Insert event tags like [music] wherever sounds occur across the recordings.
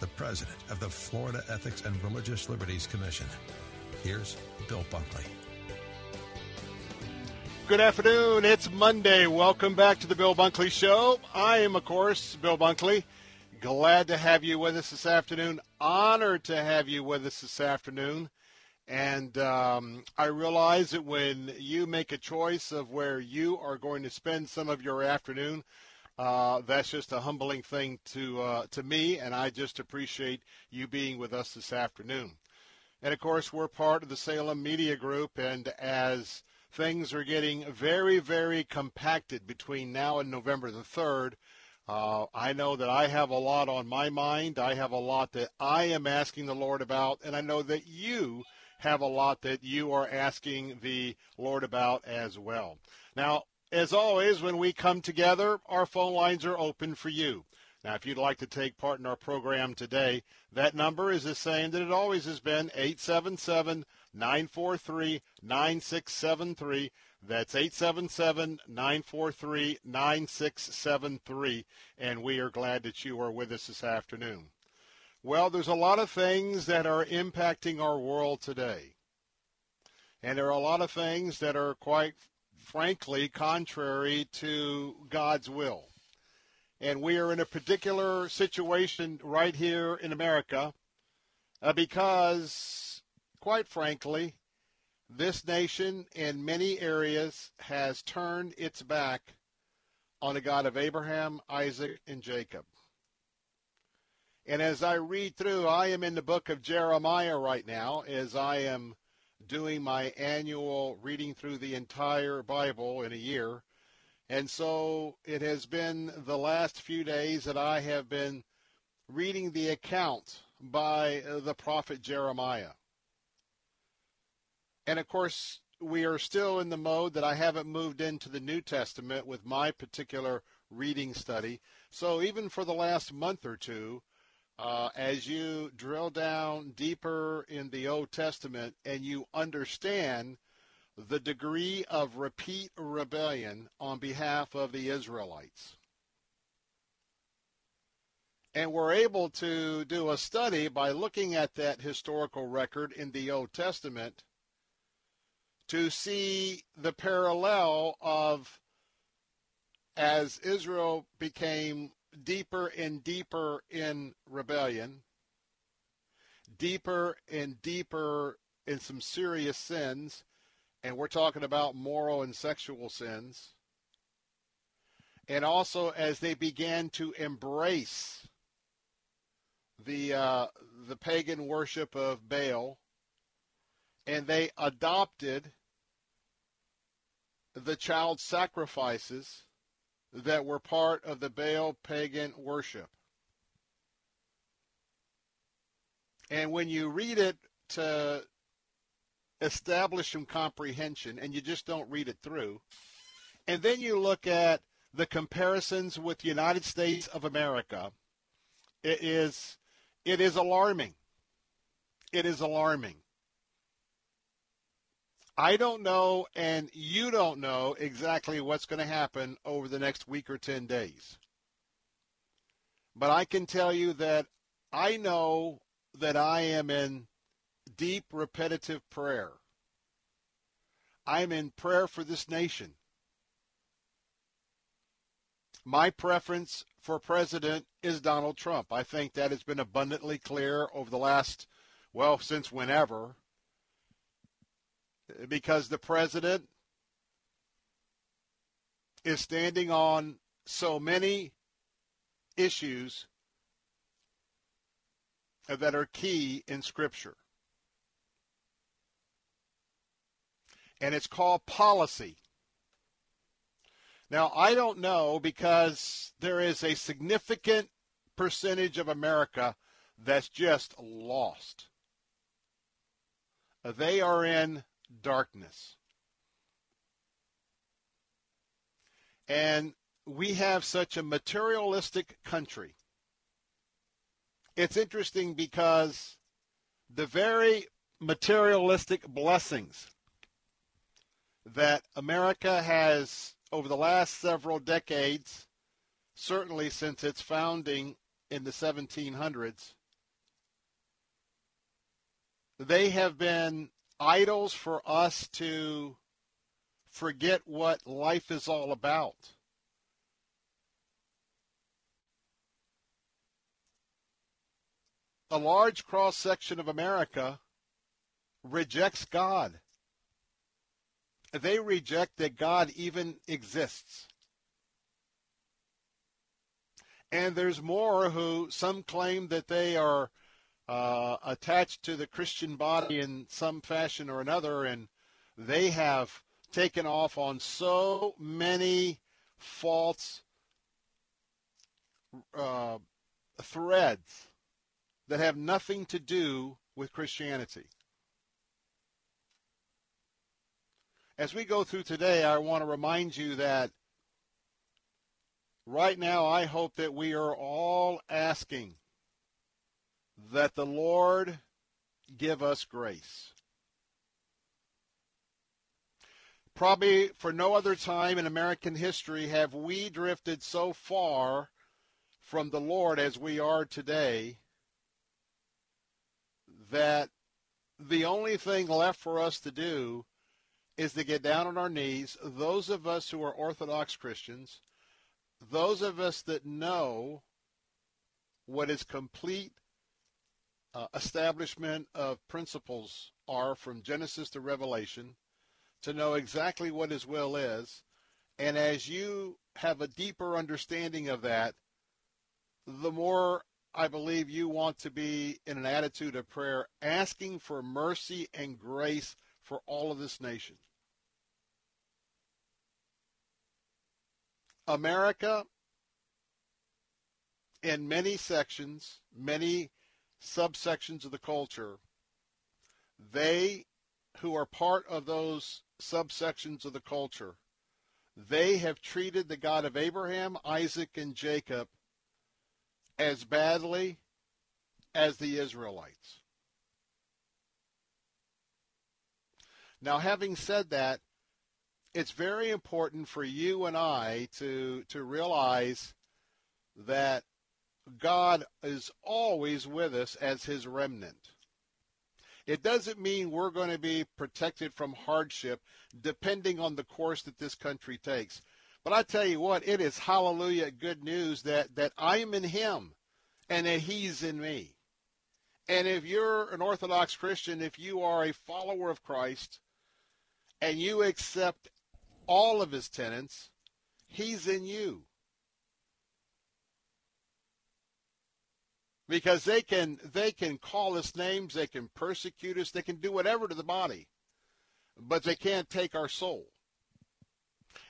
the president of the Florida Ethics and Religious Liberties Commission. Here's Bill Bunkley. Good afternoon. It's Monday. Welcome back to the Bill Bunkley Show. I am, of course, Bill Bunkley. Glad to have you with us this afternoon. Honored to have you with us this afternoon. And um, I realize that when you make a choice of where you are going to spend some of your afternoon, uh, that's just a humbling thing to uh, to me, and I just appreciate you being with us this afternoon. And of course, we're part of the Salem Media Group, and as things are getting very, very compacted between now and November the 3rd, uh, I know that I have a lot on my mind. I have a lot that I am asking the Lord about, and I know that you have a lot that you are asking the Lord about as well. Now, as always, when we come together, our phone lines are open for you. Now, if you'd like to take part in our program today, that number is the same that it always has been 877 943 9673. That's 877 943 9673. And we are glad that you are with us this afternoon. Well, there's a lot of things that are impacting our world today. And there are a lot of things that are quite frankly contrary to God's will. And we are in a particular situation right here in America uh, because, quite frankly, this nation in many areas has turned its back on the God of Abraham, Isaac, and Jacob. And as I read through, I am in the book of Jeremiah right now as I am doing my annual reading through the entire Bible in a year. And so it has been the last few days that I have been reading the account by the prophet Jeremiah. And of course, we are still in the mode that I haven't moved into the New Testament with my particular reading study. So even for the last month or two, uh, as you drill down deeper in the Old Testament and you understand the degree of repeat rebellion on behalf of the Israelites. And we're able to do a study by looking at that historical record in the Old Testament to see the parallel of as Israel became deeper and deeper in rebellion, deeper and deeper in some serious sins, and we're talking about moral and sexual sins. And also as they began to embrace the uh, the pagan worship of Baal, and they adopted the child sacrifices that were part of the Baal pagan worship. And when you read it to establish some comprehension, and you just don't read it through, and then you look at the comparisons with the United States of America, it is it is alarming. It is alarming. I don't know, and you don't know exactly what's going to happen over the next week or 10 days. But I can tell you that I know that I am in deep, repetitive prayer. I'm in prayer for this nation. My preference for president is Donald Trump. I think that has been abundantly clear over the last, well, since whenever. Because the president is standing on so many issues that are key in Scripture. And it's called policy. Now, I don't know because there is a significant percentage of America that's just lost. They are in darkness. And we have such a materialistic country. It's interesting because the very materialistic blessings that America has over the last several decades, certainly since its founding in the 1700s, they have been idols for us to forget what life is all about. A large cross section of America rejects God. They reject that God even exists. And there's more who some claim that they are uh, attached to the Christian body in some fashion or another, and they have taken off on so many false uh, threads that have nothing to do with Christianity. As we go through today, I want to remind you that right now I hope that we are all asking that the Lord give us grace. Probably for no other time in American history have we drifted so far from the Lord as we are today that the only thing left for us to do is to get down on our knees, those of us who are Orthodox Christians, those of us that know what is complete uh, establishment of principles are from Genesis to Revelation, to know exactly what His will is. And as you have a deeper understanding of that, the more I believe you want to be in an attitude of prayer, asking for mercy and grace for all of this nation. America, in many sections, many subsections of the culture, they who are part of those subsections of the culture, they have treated the God of Abraham, Isaac, and Jacob as badly as the Israelites. Now, having said that, it's very important for you and I to, to realize that God is always with us as his remnant. It doesn't mean we're going to be protected from hardship depending on the course that this country takes. But I tell you what, it is hallelujah good news that, that I'm in him and that he's in me. And if you're an Orthodox Christian, if you are a follower of Christ and you accept all of his tenets, he's in you. Because they can they can call us names, they can persecute us, they can do whatever to the body, but they can't take our soul,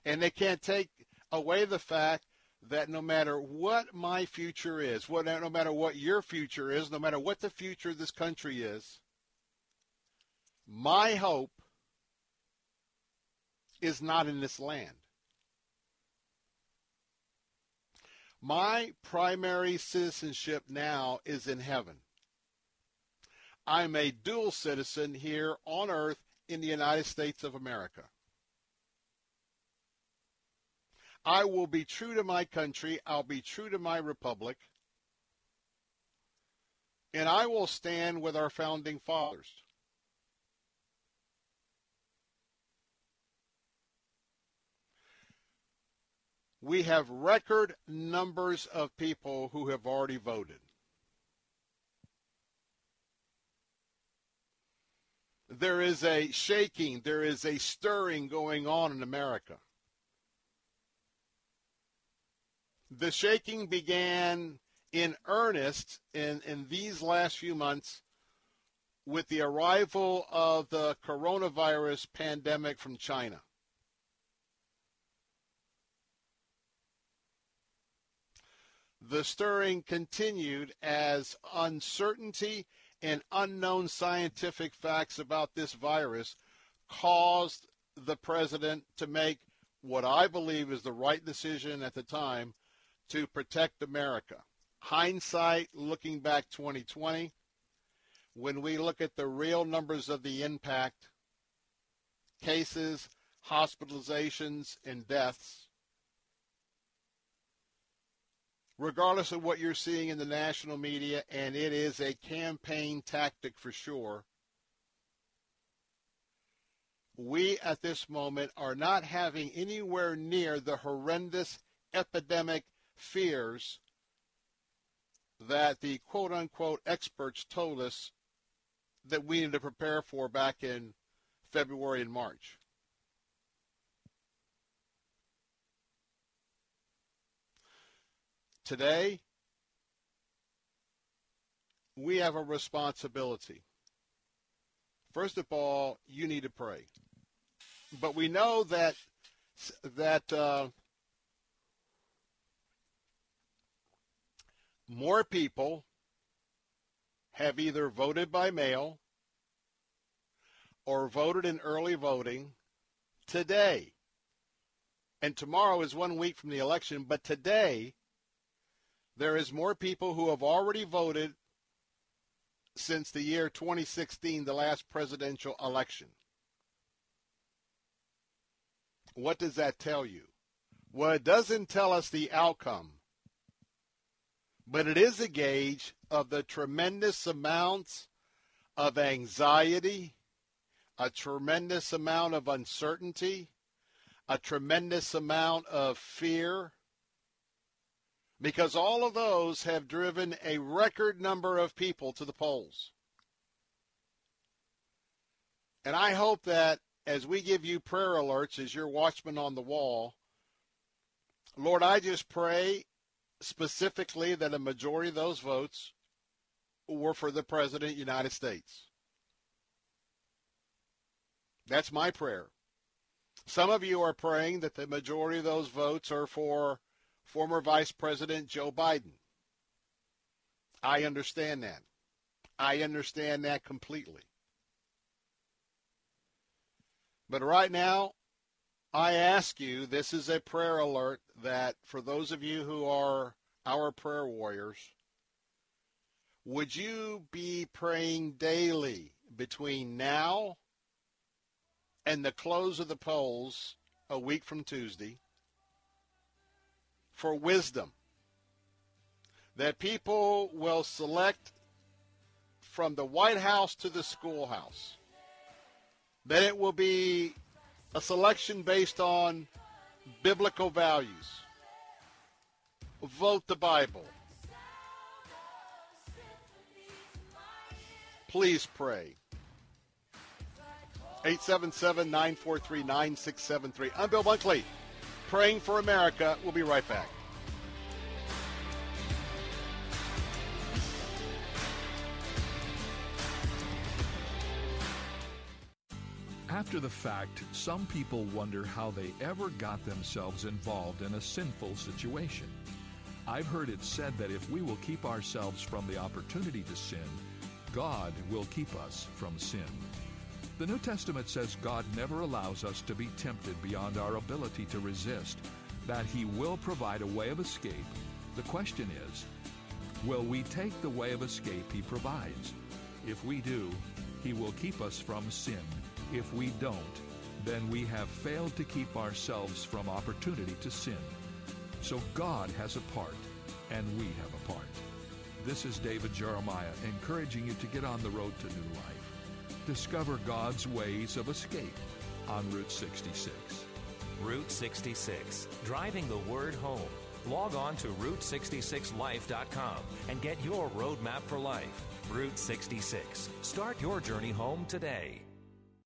and they can't take away the fact that no matter what my future is, what no matter what your future is, no matter what the future of this country is, my hope is not in this land. My primary citizenship now is in heaven. I'm a dual citizen here on earth in the United States of America. I will be true to my country. I'll be true to my republic. And I will stand with our founding fathers. We have record numbers of people who have already voted. there is a shaking, there is a stirring going on in America. The shaking began in earnest in, in these last few months with the arrival of the coronavirus pandemic from China. The stirring continued as uncertainty and unknown scientific facts about this virus caused the president to make what I believe is the right decision at the time to protect America. Hindsight, looking back 2020, when we look at the real numbers of the impact, cases, hospitalizations, and deaths, regardless of what you're seeing in the national media, and it is a campaign tactic for sure, we at this moment are not having anywhere near the horrendous epidemic fears that the quote unquote experts told us that we needed to prepare for back in February and March. Today, we have a responsibility. First of all, you need to pray. But we know that that uh, more people have either voted by mail or voted in early voting today. And tomorrow is one week from the election, but today there is more people who have already voted since the year 2016, the last presidential election. What does that tell you? Well, it doesn't tell us the outcome but it is a gauge of the tremendous amounts of anxiety, a tremendous amount of uncertainty, a tremendous amount of fear, because all of those have driven a record number of people to the polls. And I hope that as we give you prayer alerts as your watchman on the wall, Lord, I just pray specifically that a majority of those votes were for the President of the United States. That's my prayer. Some of you are praying that the majority of those votes are for former Vice President Joe Biden. I understand that. I understand that completely. But right now, I ask you, this is a prayer alert that for those of you who are our prayer warriors, would you be praying daily between now and the close of the polls a week from Tuesday for wisdom? That people will select from the White House to the schoolhouse. That it will be a selection based on biblical values. Vote the Bible. Please pray. 877 943 9673. I'm Bill Bunkley, praying for America. We'll be right back. After the fact, some people wonder how they ever got themselves involved in a sinful situation. I've heard it said that if we will keep ourselves from the opportunity to sin, God will keep us from sin. The New Testament says God never allows us to be tempted beyond our ability to resist, that He will provide a way of escape. The question is, will we take the way of escape He provides? If we do, He will keep us from sin if we don't, then we have failed to keep ourselves from opportunity to sin. So God has a part, and we have a part. This is David Jeremiah encouraging you to get on the road to new life. Discover God's ways of escape on Route 66. Route 66, driving the word home. Log on to Route66Life.com and get your roadmap for life. Route 66. Start your journey home today.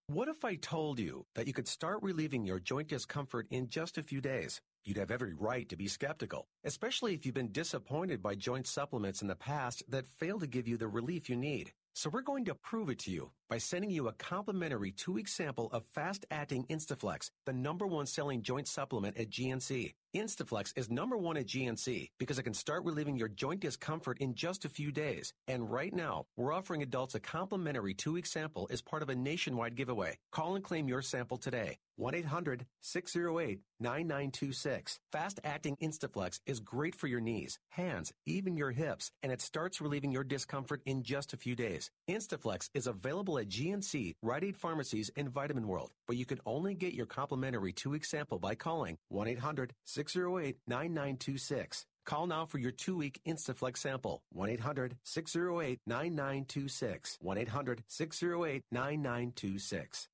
What if I told you that you could start relieving your joint discomfort in just a few days? You'd have every right to be skeptical, especially if you've been disappointed by joint supplements in the past that fail to give you the relief you need. So we're going to prove it to you by sending you a complimentary two-week sample of fast-acting Instaflex, the number one selling joint supplement at GNC. Instaflex is number one at GNC because it can start relieving your joint discomfort in just a few days. And right now, we're offering adults a complimentary two-week sample as part of a nationwide giveaway. Call and claim your sample today. 1-800-608-9926. Fast-acting Instaflex is great for your knees, hands, even your hips, and it starts relieving your discomfort in just a few days. Instaflex is available at GNC, Rite Aid Pharmacies, and Vitamin World, but you can only get your complimentary two-week sample by calling 1-800-608-9926. Call now for your two-week Instaflex sample. 1-800-608-9926. 1-800-608-9926.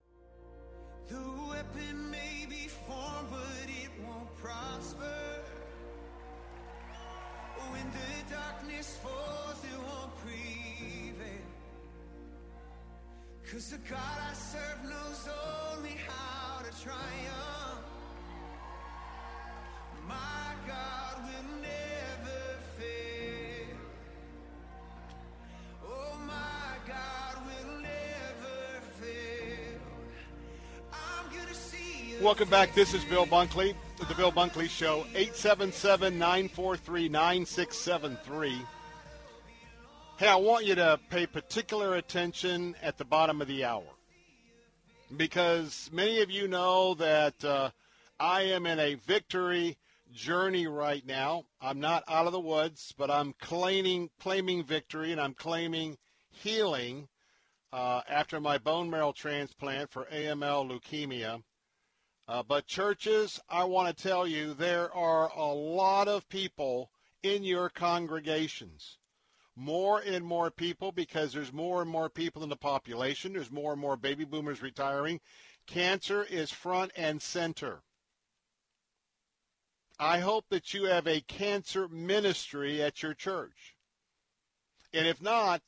The weapon may be formed, but it won't prosper. When the darkness falls, it won't prevail. Cause the God I serve knows only how to triumph. Welcome back. This is Bill Bunkley, the Bill Bunkley Show, 877-943-9673. Hey, I want you to pay particular attention at the bottom of the hour because many of you know that uh, I am in a victory journey right now. I'm not out of the woods, but I'm claiming claiming victory and I'm claiming healing uh, after my bone marrow transplant for AML leukemia. Uh, but churches, I want to tell you, there are a lot of people in your congregations. More and more people because there's more and more people in the population. There's more and more baby boomers retiring. Cancer is front and center. I hope that you have a cancer ministry at your church. And if not,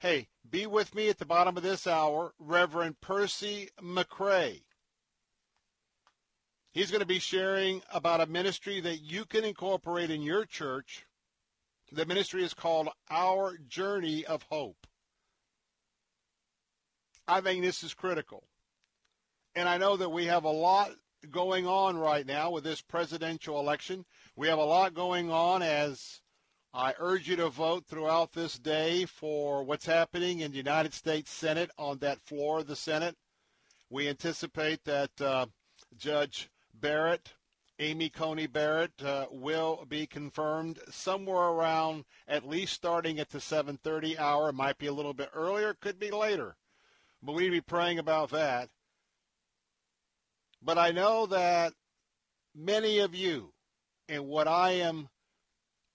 hey, be with me at the bottom of this hour, Reverend Percy McCray. He's going to be sharing about a ministry that you can incorporate in your church. The ministry is called Our Journey of Hope. I think this is critical. And I know that we have a lot going on right now with this presidential election. We have a lot going on as I urge you to vote throughout this day for what's happening in the United States Senate on that floor of the Senate. We anticipate that uh, Judge Barrett, Amy Coney Barrett, uh, will be confirmed somewhere around at least starting at the 7:30 hour. It might be a little bit earlier, could be later, but we need to be praying about that. But I know that many of you, and what I am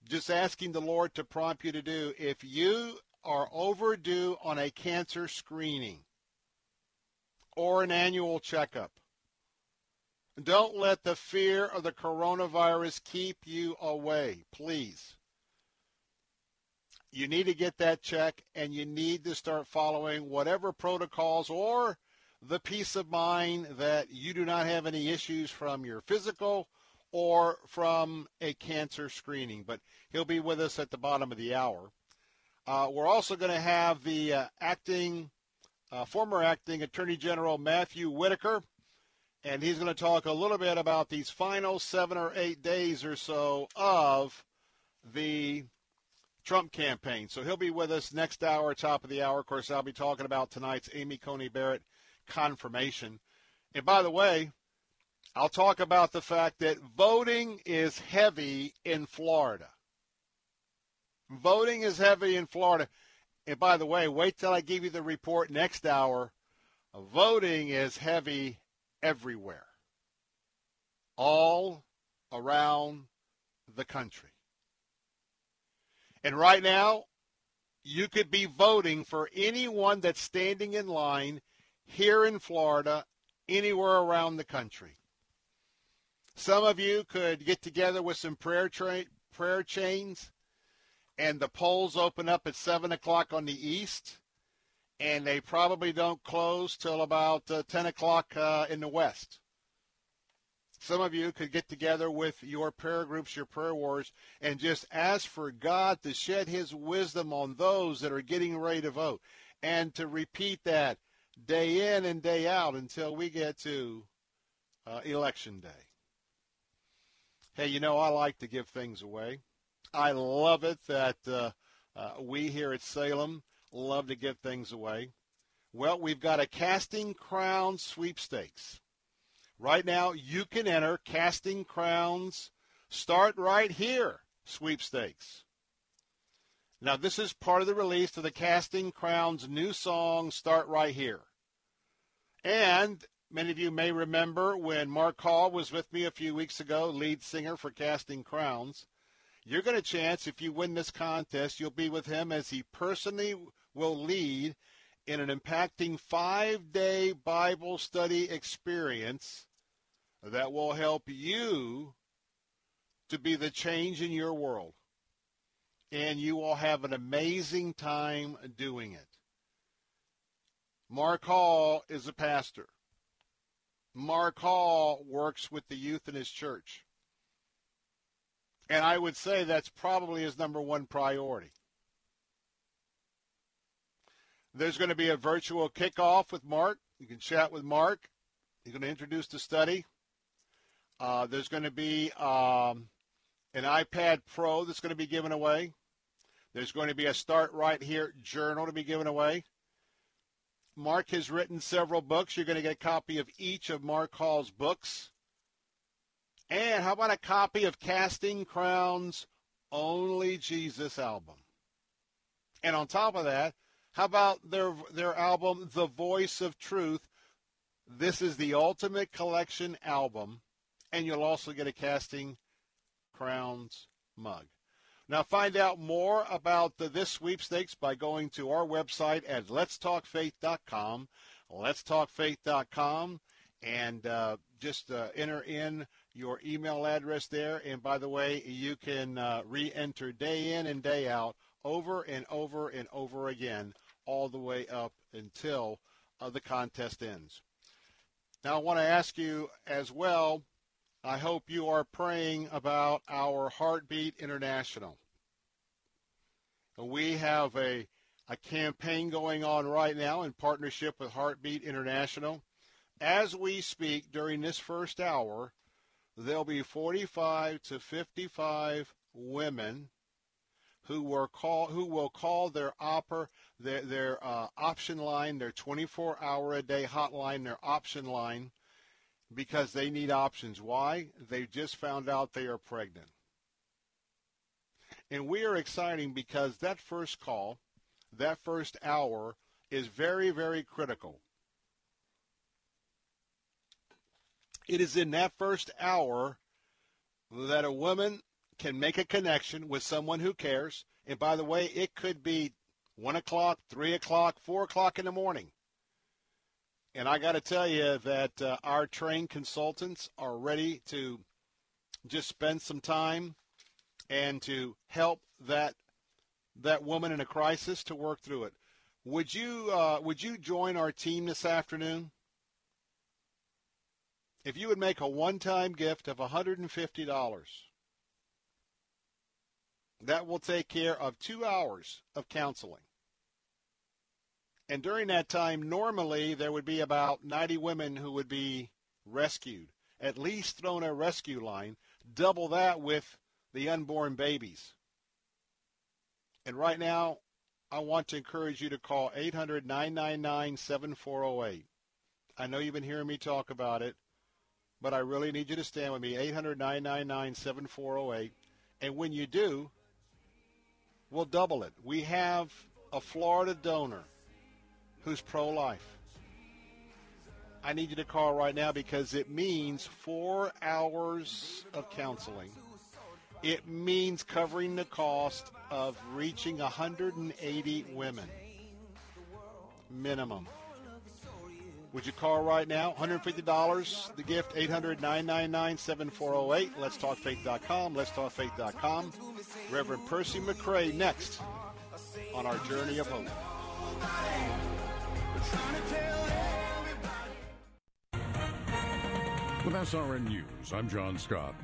just asking the Lord to prompt you to do, if you are overdue on a cancer screening or an annual checkup, don't let the fear of the coronavirus keep you away, please. You need to get that check and you need to start following whatever protocols or the peace of mind that you do not have any issues from your physical or from a cancer screening. But he'll be with us at the bottom of the hour. Uh, we're also going to have the uh, acting, uh, former acting Attorney General Matthew Whitaker, and he's going to talk a little bit about these final seven or eight days or so of the Trump campaign. So he'll be with us next hour, top of the hour. Of course, I'll be talking about tonight's Amy Coney Barrett confirmation. And by the way, I'll talk about the fact that voting is heavy in Florida. Voting is heavy in Florida. And by the way, wait till I give you the report next hour. Voting is heavy everywhere, all around the country. And right now, you could be voting for anyone that's standing in line here in Florida, anywhere around the country. Some of you could get together with some prayer tra- prayer chains, and the polls open up at seven o'clock on the east, and they probably don't close till about uh, 10 o'clock uh, in the West. Some of you could get together with your prayer groups, your prayer wars, and just ask for God to shed his wisdom on those that are getting ready to vote and to repeat that day in and day out until we get to uh, election day. Hey, you know, I like to give things away. I love it that uh, uh, we here at Salem love to give things away. Well, we've got a Casting Crown sweepstakes. Right now, you can enter Casting Crowns Start Right Here sweepstakes. Now, this is part of the release of the Casting Crowns new song, Start Right Here. And many of you may remember when Mark Hall was with me a few weeks ago, lead singer for Casting Crowns. You're going to chance, if you win this contest, you'll be with him as he personally will lead in an impacting five day Bible study experience that will help you to be the change in your world. And you will have an amazing time doing it. Mark Hall is a pastor. Mark Hall works with the youth in his church. And I would say that's probably his number one priority. There's going to be a virtual kickoff with Mark. You can chat with Mark. He's going to introduce the study. Uh, there's going to be um, an iPad Pro that's going to be given away. There's going to be a Start Right Here journal to be given away. Mark has written several books. You're going to get a copy of each of Mark Hall's books. And how about a copy of Casting Crowns Only Jesus album? And on top of that, how about their their album The Voice of Truth? This is the ultimate collection album and you'll also get a Casting Crowns mug. Now find out more about the, this sweepstakes by going to our website at letstalkfaith.com, letstalkfaith.com, and uh, just uh, enter in your email address there. And by the way, you can uh, re-enter day in and day out over and over and over again all the way up until uh, the contest ends. Now, I want to ask you as well. I hope you are praying about our Heartbeat International. We have a, a campaign going on right now in partnership with Heartbeat International. As we speak during this first hour, there'll be 45 to 55 women who were call who will call their opera their their uh, option line, their 24 hour a day hotline, their option line, because they need options. Why? They just found out they are pregnant. And we are exciting because that first call, that first hour, is very, very critical. It is in that first hour that a woman can make a connection with someone who cares. And by the way, it could be 1 o'clock, 3 o'clock, 4 o'clock in the morning. And I got to tell you that uh, our trained consultants are ready to just spend some time and to help that that woman in a crisis to work through it. Would you uh, would you join our team this afternoon? If you would make a one-time gift of $150, that will take care of two hours of counseling. And during that time, normally there would be about 90 women who would be rescued, at least thrown a rescue line, double that with the unborn babies. And right now, I want to encourage you to call 800 999 7408. I know you've been hearing me talk about it, but I really need you to stand with me 800 999 7408. And when you do, we'll double it. We have a Florida donor who's pro life. I need you to call right now because it means four hours of counseling. It means covering the cost of reaching 180 women minimum. Would you call right now? $150, the gift, 800 999 7408. Let's talk faith.com. Let's talk faith.com. Reverend Percy McCray next on our journey of hope. With SRN News, I'm John Scott.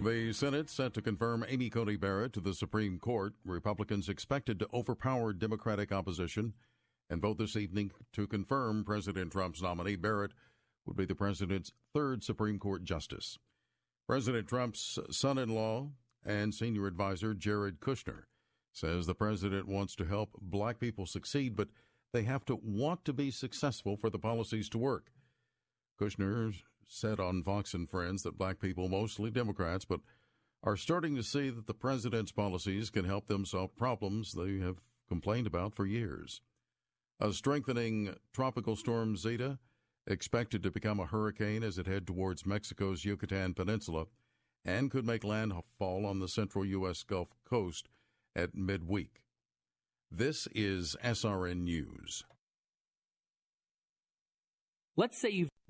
The Senate set to confirm Amy Coney Barrett to the Supreme Court. Republicans expected to overpower Democratic opposition and vote this evening to confirm President Trump's nominee. Barrett would be the president's third Supreme Court justice. President Trump's son in law and senior advisor Jared Kushner says the president wants to help black people succeed, but they have to want to be successful for the policies to work. Kushner said on Fox and Friends that black people, mostly Democrats, but are starting to see that the president's policies can help them solve problems they have complained about for years. A strengthening tropical storm Zeta expected to become a hurricane as it head towards Mexico's Yucatan Peninsula and could make landfall on the central U.S. Gulf Coast at midweek. This is SRN News. Let's say you've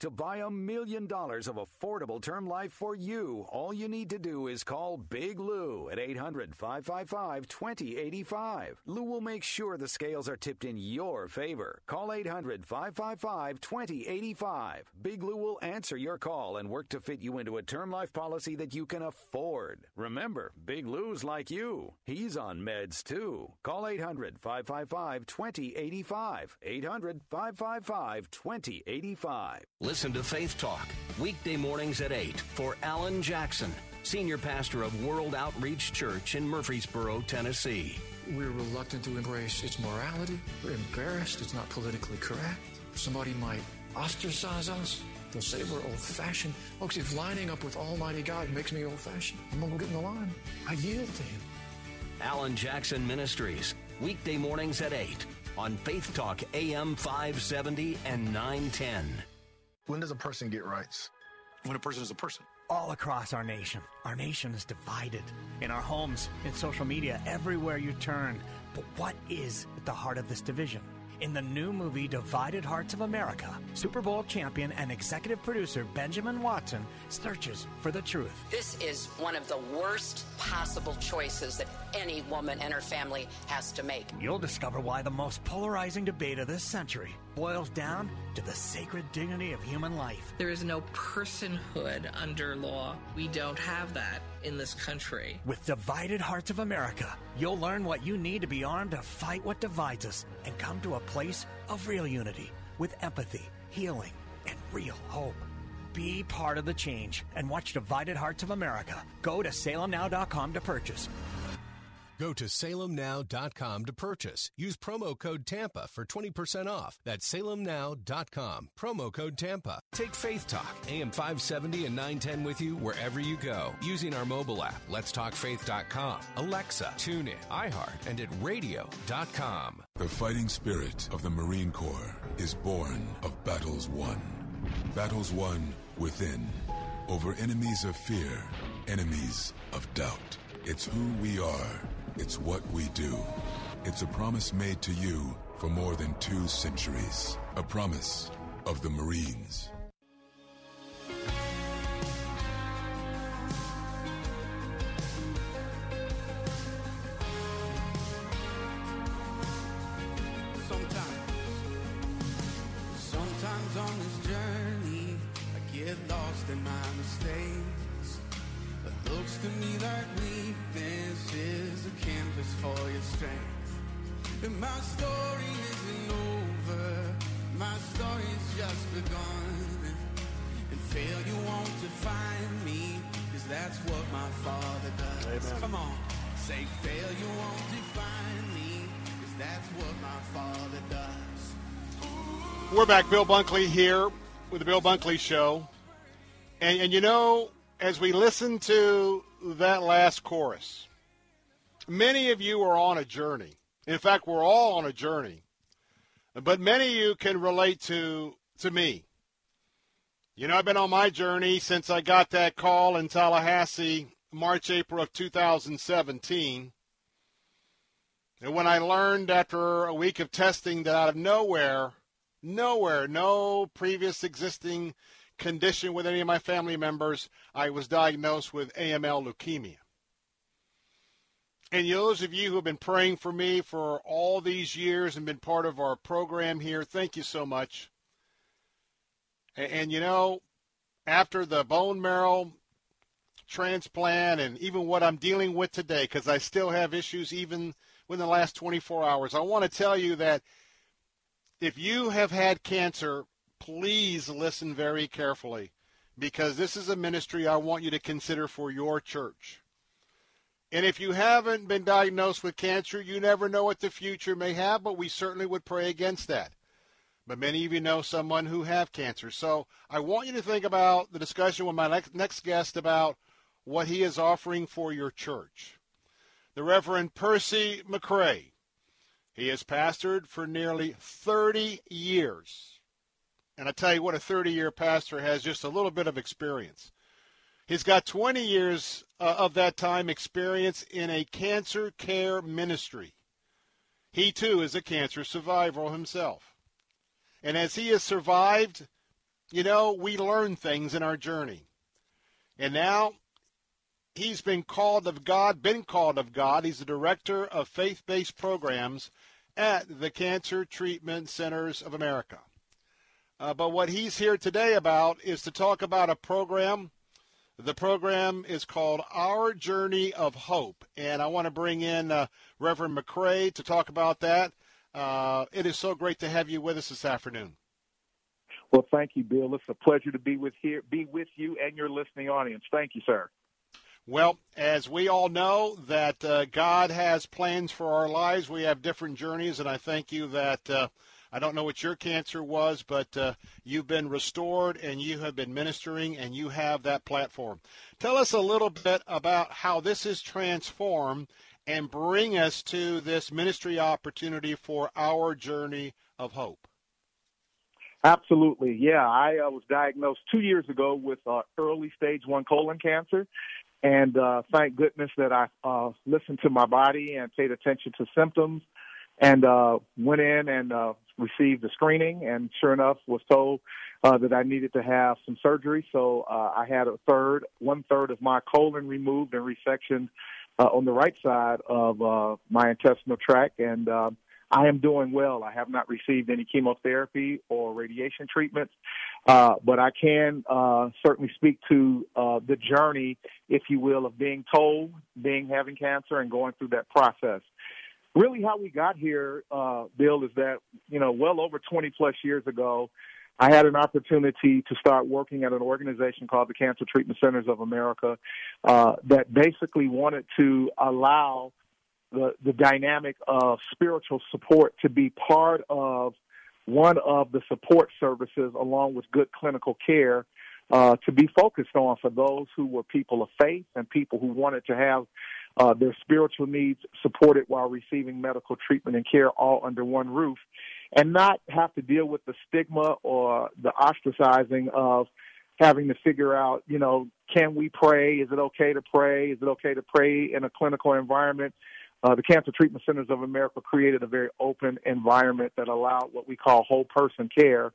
To buy a million dollars of affordable term life for you, all you need to do is call Big Lou at 800 555 2085. Lou will make sure the scales are tipped in your favor. Call 800 555 2085. Big Lou will answer your call and work to fit you into a term life policy that you can afford. Remember, Big Lou's like you. He's on meds too. Call 800 555 2085. 800 555 2085. Listen to Faith Talk, weekday mornings at 8 for Alan Jackson, senior pastor of World Outreach Church in Murfreesboro, Tennessee. We're reluctant to embrace its morality. We're embarrassed. It's not politically correct. Somebody might ostracize us. They'll say we're old fashioned. Folks, if lining up with Almighty God makes me old fashioned, I'm going to go get in the line. I yield to Him. Alan Jackson Ministries, weekday mornings at 8 on Faith Talk AM 570 and 910. When does a person get rights? When a person is a person. All across our nation, our nation is divided. In our homes, in social media, everywhere you turn. But what is at the heart of this division? In the new movie Divided Hearts of America, Super Bowl champion and executive producer Benjamin Watson searches for the truth. This is one of the worst possible choices that any woman and her family has to make. You'll discover why the most polarizing debate of this century boils down to the sacred dignity of human life. There is no personhood under law. We don't have that in this country. With Divided Hearts of America, you'll learn what you need to be armed to fight what divides us and come to a place of real unity with empathy, healing, and real hope. Be part of the change and watch Divided Hearts of America. Go to salemnow.com to purchase. Go to salemnow.com to purchase. Use promo code TAMPA for 20% off. That's salemnow.com. Promo code TAMPA. Take Faith Talk, AM 570 and 910 with you wherever you go using our mobile app, letstalkfaith.com, Alexa, TuneIn, iHeart, and at radio.com. The fighting spirit of the Marine Corps is born of battles won. Battles won within, over enemies of fear, enemies of doubt. It's who we are. It's what we do. It's a promise made to you for more than two centuries. A promise of the Marines. For your strength. And my story isn't over, my story's just begun. And failure won't define me, cause that's what my father does. Amen. Come on, say failure won't define me, cause that's what my father does. We're back. Bill Bunkley here with the Bill Bunkley Show. And, and you know, as we listen to that last chorus, many of you are on a journey. In fact, we're all on a journey but many of you can relate to to me. You know, I've been on my journey since I got that call in Tallahassee, March, April of 2017. And when I learned after a week of testing that out of nowhere, nowhere, no previous existing condition with any of my family members, I was diagnosed with AML leukemia. And those of you who have been praying for me for all these years and been part of our program here, thank you so much. And, and you know, after the bone marrow transplant and even what I'm dealing with today, because I still have issues even within the last 24 hours, I want to tell you that if you have had cancer, please listen very carefully because this is a ministry I want you to consider for your church. And if you haven't been diagnosed with cancer, you never know what the future may have, but we certainly would pray against that. But many of you know someone who have cancer. So I want you to think about the discussion with my next guest about what he is offering for your church. The Reverend Percy McCray. He has pastored for nearly 30 years. And I tell you what, a 30 year pastor has just a little bit of experience. He's got 20 years uh, of that time experience in a cancer care ministry. He too is a cancer survivor himself. And as he has survived, you know, we learn things in our journey. And now he's been called of God, been called of God. He's the director of faith based programs at the Cancer Treatment Centers of America. Uh, but what he's here today about is to talk about a program the program is called Our Journey of Hope, and I want to bring in uh, Reverend McCray to talk about that. Uh, it is so great to have you with us this afternoon. Well, thank you, Bill. It's a pleasure to be with here, be with you and your listening audience. Thank you, sir. Well, as we all know that uh, God has plans for our lives, we have different journeys, and I thank you that uh, I don't know what your cancer was, but uh, you've been restored and you have been ministering and you have that platform. Tell us a little bit about how this is transformed and bring us to this ministry opportunity for our journey of hope. Absolutely. Yeah, I uh, was diagnosed two years ago with uh, early stage one colon cancer. And uh, thank goodness that I uh, listened to my body and paid attention to symptoms and uh, went in and uh, received a screening, and sure enough, was told uh, that I needed to have some surgery. So uh, I had a third, one third of my colon removed and resectioned uh, on the right side of uh, my intestinal tract, and uh, I am doing well. I have not received any chemotherapy or radiation treatments, uh, but I can uh, certainly speak to uh, the journey, if you will, of being told, being having cancer, and going through that process really how we got here, uh, Bill, is that, you know, well over 20 plus years ago, I had an opportunity to start working at an organization called the Cancer Treatment Centers of America uh, that basically wanted to allow the, the dynamic of spiritual support to be part of one of the support services along with good clinical care uh, to be focused on for those who were people of faith and people who wanted to have uh, their spiritual needs supported while receiving medical treatment and care all under one roof, and not have to deal with the stigma or the ostracizing of having to figure out, you know, can we pray? Is it okay to pray? Is it okay to pray in a clinical environment? Uh, the Cancer Treatment Centers of America created a very open environment that allowed what we call whole person care.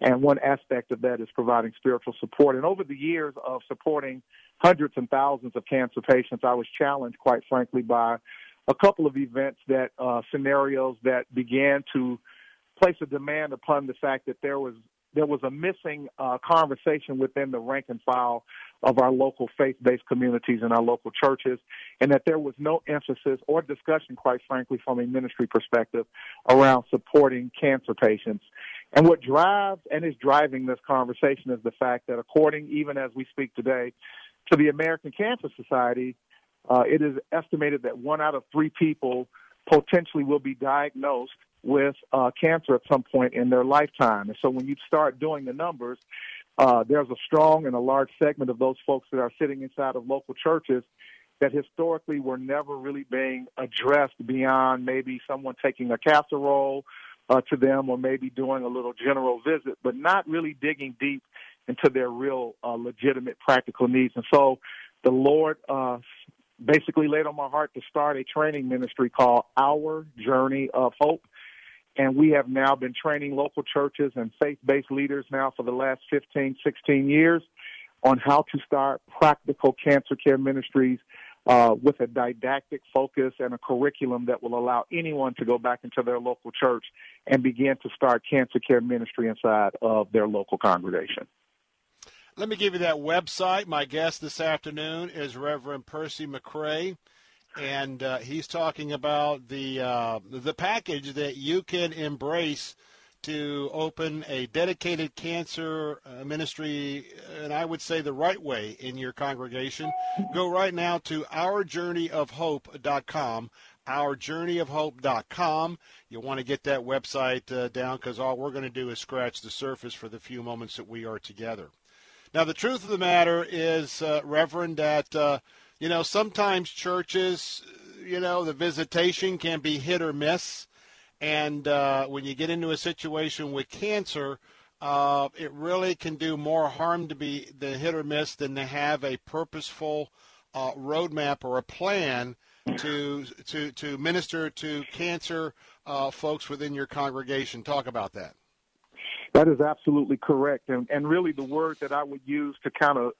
And one aspect of that is providing spiritual support. And over the years of supporting hundreds and thousands of cancer patients, I was challenged, quite frankly, by a couple of events that uh, scenarios that began to place a demand upon the fact that there was there was a missing uh, conversation within the rank and file of our local faith-based communities and our local churches, and that there was no emphasis or discussion, quite frankly, from a ministry perspective, around supporting cancer patients. And what drives and is driving this conversation is the fact that, according, even as we speak today, to the American Cancer Society, uh, it is estimated that one out of three people potentially will be diagnosed with uh, cancer at some point in their lifetime. And so when you start doing the numbers, uh, there's a strong and a large segment of those folks that are sitting inside of local churches that historically were never really being addressed beyond maybe someone taking a casserole uh, to them, or maybe doing a little general visit, but not really digging deep into their real uh, legitimate practical needs. And so, the Lord uh, basically laid on my heart to start a training ministry called Our Journey of Hope. And we have now been training local churches and faith based leaders now for the last 15, 16 years on how to start practical cancer care ministries uh, with a didactic focus and a curriculum that will allow anyone to go back into their local church and begin to start cancer care ministry inside of their local congregation. Let me give you that website. My guest this afternoon is Reverend Percy McCray, and uh, he's talking about the uh, the package that you can embrace to open a dedicated cancer uh, ministry, and I would say the right way in your congregation. Go right now to ourjourneyofhope.com. Ourjourneyofhope.com. You'll want to get that website uh, down because all we're going to do is scratch the surface for the few moments that we are together. Now, the truth of the matter is, uh, Reverend, that, uh, you know, sometimes churches, you know, the visitation can be hit or miss. And uh, when you get into a situation with cancer, uh, it really can do more harm to be the hit or miss than to have a purposeful uh, roadmap or a plan to to to minister to cancer uh, folks within your congregation. Talk about that. That is absolutely correct. And, and really, the word that I would use to kind of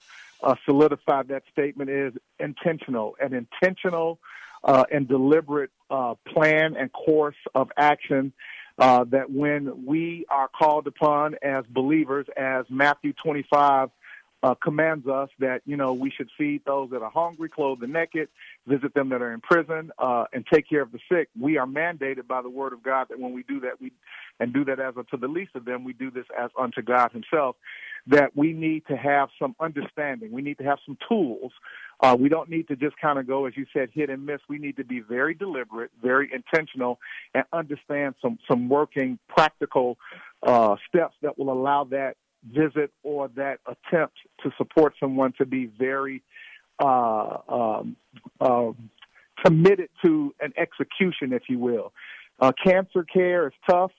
uh, solidify that statement is intentional. An intentional uh, and deliberate uh, plan and course of action uh, that when we are called upon as believers, as Matthew 25 uh, commands us that you know we should feed those that are hungry, clothe the naked, visit them that are in prison, uh, and take care of the sick. We are mandated by the Word of God that when we do that, we and do that as unto the least of them, we do this as unto God Himself. That we need to have some understanding. We need to have some tools. Uh, we don't need to just kind of go, as you said, hit and miss. We need to be very deliberate, very intentional, and understand some some working, practical uh, steps that will allow that visit or that attempt to support someone to be very uh, um, uh, committed to an execution, if you will. Uh, cancer care is tough.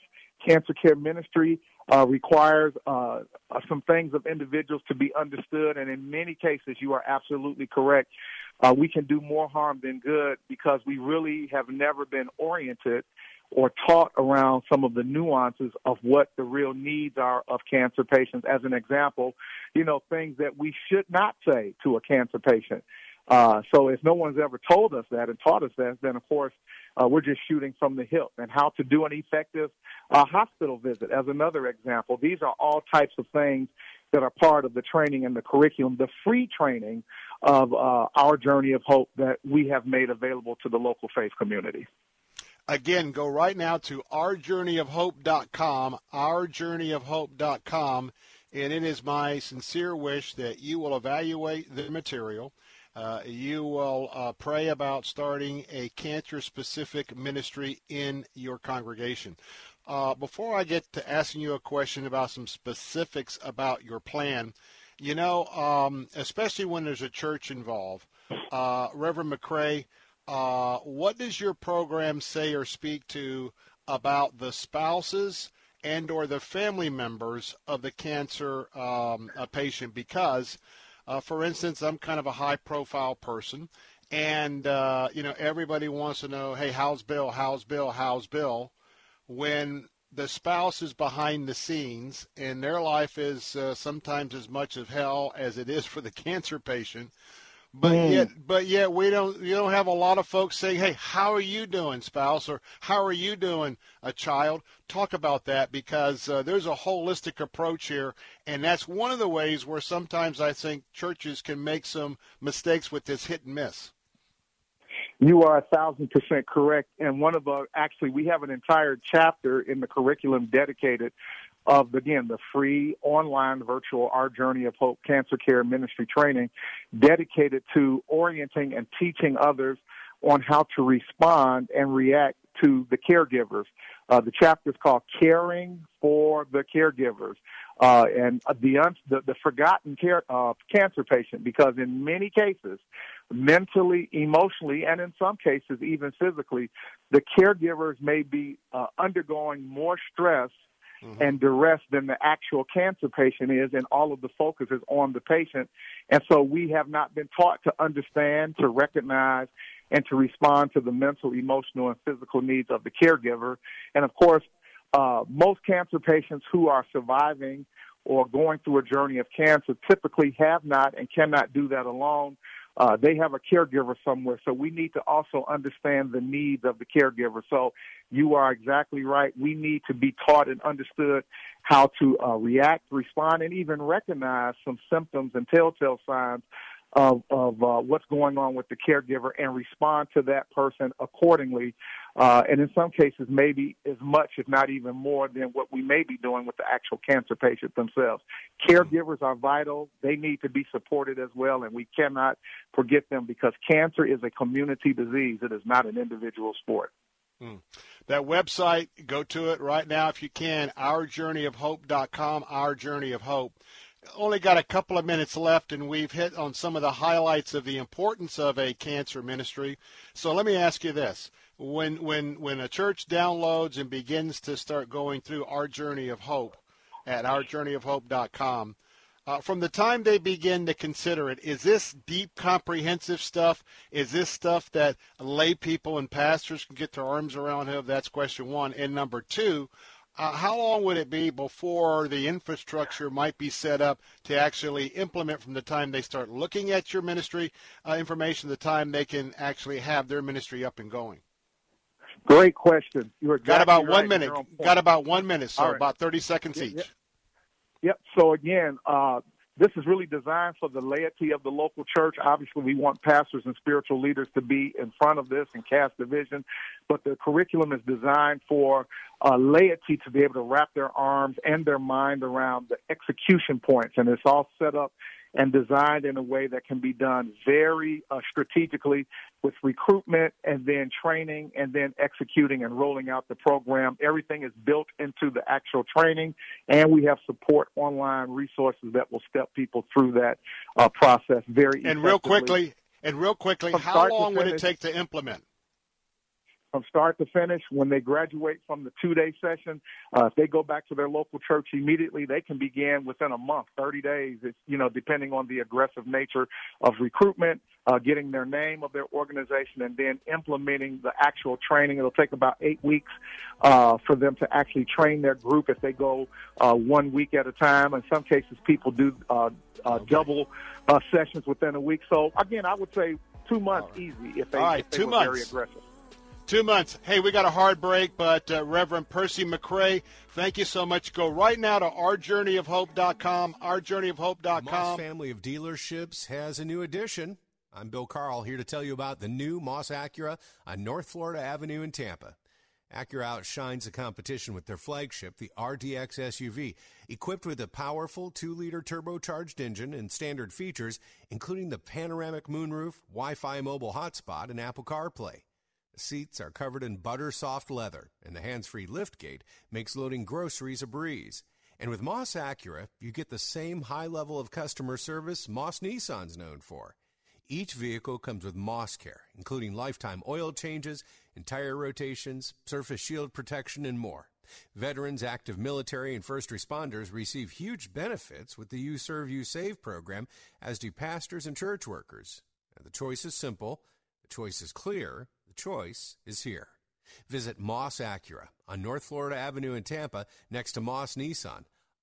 Cancer care ministry uh, requires uh, some things of individuals to be understood, and in many cases, you are absolutely correct. Uh, we can do more harm than good because we really have never been oriented or taught around some of the nuances of what the real needs are of cancer patients. As an example, you know, things that we should not say to a cancer patient. Uh, so if no one's ever told us that and taught us that, then of course uh, we're just shooting from the hip. And how to do an effective uh, hospital visit, as another example. These are all types of things that are part of the training and the curriculum, the free training of uh, our journey of hope that we have made available to the local faith community. Again, go right now to ourjourneyofhope.com, ourjourneyofhope.com, and it is my sincere wish that you will evaluate the material. Uh, you will uh, pray about starting a cancer specific ministry in your congregation. Uh, before I get to asking you a question about some specifics about your plan, you know, um, especially when there's a church involved, uh, Reverend McCray, uh, what does your program say or speak to about the spouses and or the family members of the cancer um, patient? Because, uh, for instance, I'm kind of a high-profile person, and uh, you know everybody wants to know, hey, how's Bill? How's Bill? How's Bill? When the spouse is behind the scenes and their life is uh, sometimes as much of hell as it is for the [laughs] cancer patient but mm. yet, but yet we don't. You don't have a lot of folks saying, "Hey, how are you doing, spouse?" or "How are you doing, a child?" Talk about that because uh, there's a holistic approach here, and that's one of the ways where sometimes I think churches can make some mistakes with this hit and miss. You are a thousand percent correct. And one of the actually, we have an entire chapter in the curriculum dedicated of again the free online virtual Our Journey of Hope Cancer Care Ministry training dedicated to orienting and teaching others on how to respond and react to the caregivers. Uh, the chapter is called Caring for the Caregivers. Uh, and the, the, the forgotten care, uh, cancer patient, because in many cases, mentally, emotionally, and in some cases even physically, the caregivers may be uh, undergoing more stress mm-hmm. and duress than the actual cancer patient is, and all of the focus is on the patient. And so we have not been taught to understand, to recognize, and to respond to the mental, emotional, and physical needs of the caregiver. And of course, uh, most cancer patients who are surviving or going through a journey of cancer typically have not and cannot do that alone. Uh, they have a caregiver somewhere. So we need to also understand the needs of the caregiver. So you are exactly right. We need to be taught and understood how to uh, react, respond, and even recognize some symptoms and telltale signs of, of uh, what's going on with the caregiver and respond to that person accordingly. Uh, and in some cases, maybe as much, if not even more, than what we may be doing with the actual cancer patient themselves. Caregivers are vital. They need to be supported as well, and we cannot forget them because cancer is a community disease. It is not an individual sport. Hmm. That website, go to it right now if you can, ourjourneyofhope.com, Our Journey of Hope only got a couple of minutes left, and we've hit on some of the highlights of the importance of a cancer ministry. So let me ask you this: when when when a church downloads and begins to start going through our journey of hope at ourjourneyofhope.com, uh, from the time they begin to consider it, is this deep, comprehensive stuff? Is this stuff that lay people and pastors can get their arms around? Have That's question one. And number two, uh, how long would it be before the infrastructure might be set up to actually implement from the time they start looking at your ministry uh, information, to the time they can actually have their ministry up and going? Great question. You exactly got about right one minute. Got about one minute, so right. about thirty seconds each. Yep. yep. So again, uh, this is really designed for the laity of the local church. Obviously, we want pastors and spiritual leaders to be in front of this and cast the vision, but the curriculum is designed for uh, laity to be able to wrap their arms and their mind around the execution points, and it's all set up and designed in a way that can be done very uh, strategically with recruitment and then training and then executing and rolling out the program. Everything is built into the actual training, and we have support online resources that will step people through that uh, process very. And real quickly, and real quickly, From how long would it take to implement? From start to finish. When they graduate from the two day session, uh, if they go back to their local church immediately, they can begin within a month, 30 days. It's, you know, depending on the aggressive nature of recruitment, uh, getting their name of their organization, and then implementing the actual training. It'll take about eight weeks uh, for them to actually train their group if they go uh, one week at a time. In some cases, people do uh, uh, double uh, sessions within a week. So again, I would say two months easy if they, All right, if they two were months. very aggressive. Two months. Hey, we got a hard break, but uh, Reverend Percy McCray, thank you so much. Go right now to ourjourneyofhope.com, Moss ourjourneyofhope.com. family of dealerships has a new addition. I'm Bill Carl here to tell you about the new Moss Acura on North Florida Avenue in Tampa. Acura outshines the competition with their flagship, the RDX SUV, equipped with a powerful 2-liter turbocharged engine and standard features, including the panoramic moonroof, Wi-Fi mobile hotspot, and Apple CarPlay. Seats are covered in butter soft leather, and the hands-free liftgate makes loading groceries a breeze. And with Moss Acura, you get the same high level of customer service Moss Nissan's known for. Each vehicle comes with Moss Care, including lifetime oil changes and tire rotations, surface shield protection, and more. Veterans, active military, and first responders receive huge benefits with the You Serve, You Save program, as do pastors and church workers. The choice is simple, the choice is clear, choice is here. Visit Moss Acura on North Florida Avenue in Tampa next to Moss Nissan.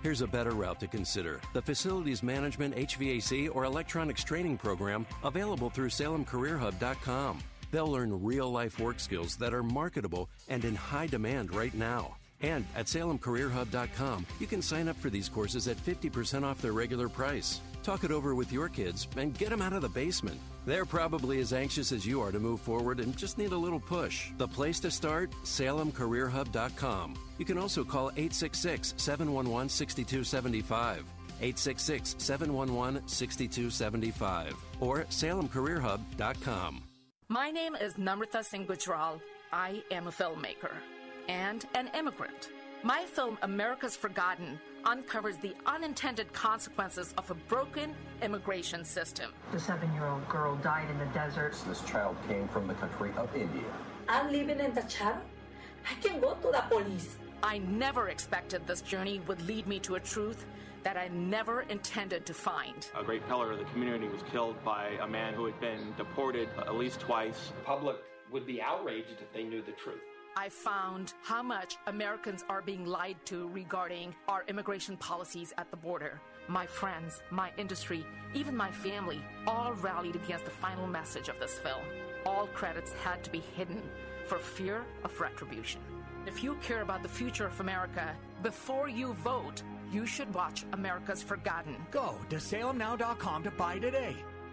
Here's a better route to consider the Facilities Management, HVAC, or Electronics Training Program available through SalemCareerHub.com. They'll learn real life work skills that are marketable and in high demand right now. And at SalemCareerHub.com, you can sign up for these courses at 50% off their regular price. Talk it over with your kids and get them out of the basement. They're probably as anxious as you are to move forward and just need a little push. The place to start? SalemCareerHub.com. You can also call 866 711 6275. 866 711 6275 or salemcareerhub.com. My name is Namrata Singh Gujral. I am a filmmaker and an immigrant. My film, America's Forgotten, uncovers the unintended consequences of a broken immigration system. The seven year old girl died in the desert. This child came from the country of India. I'm living in the chat. I can go to the police. I never expected this journey would lead me to a truth that I never intended to find. A great pillar of the community was killed by a man who had been deported at least twice. The public would be outraged if they knew the truth. I found how much Americans are being lied to regarding our immigration policies at the border. My friends, my industry, even my family all rallied against the final message of this film. All credits had to be hidden for fear of retribution. If you care about the future of America, before you vote, you should watch America's Forgotten. Go to salemnow.com to buy today.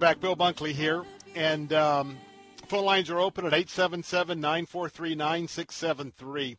back. Bill Bunkley here. And um, phone lines are open at 877 943 9673.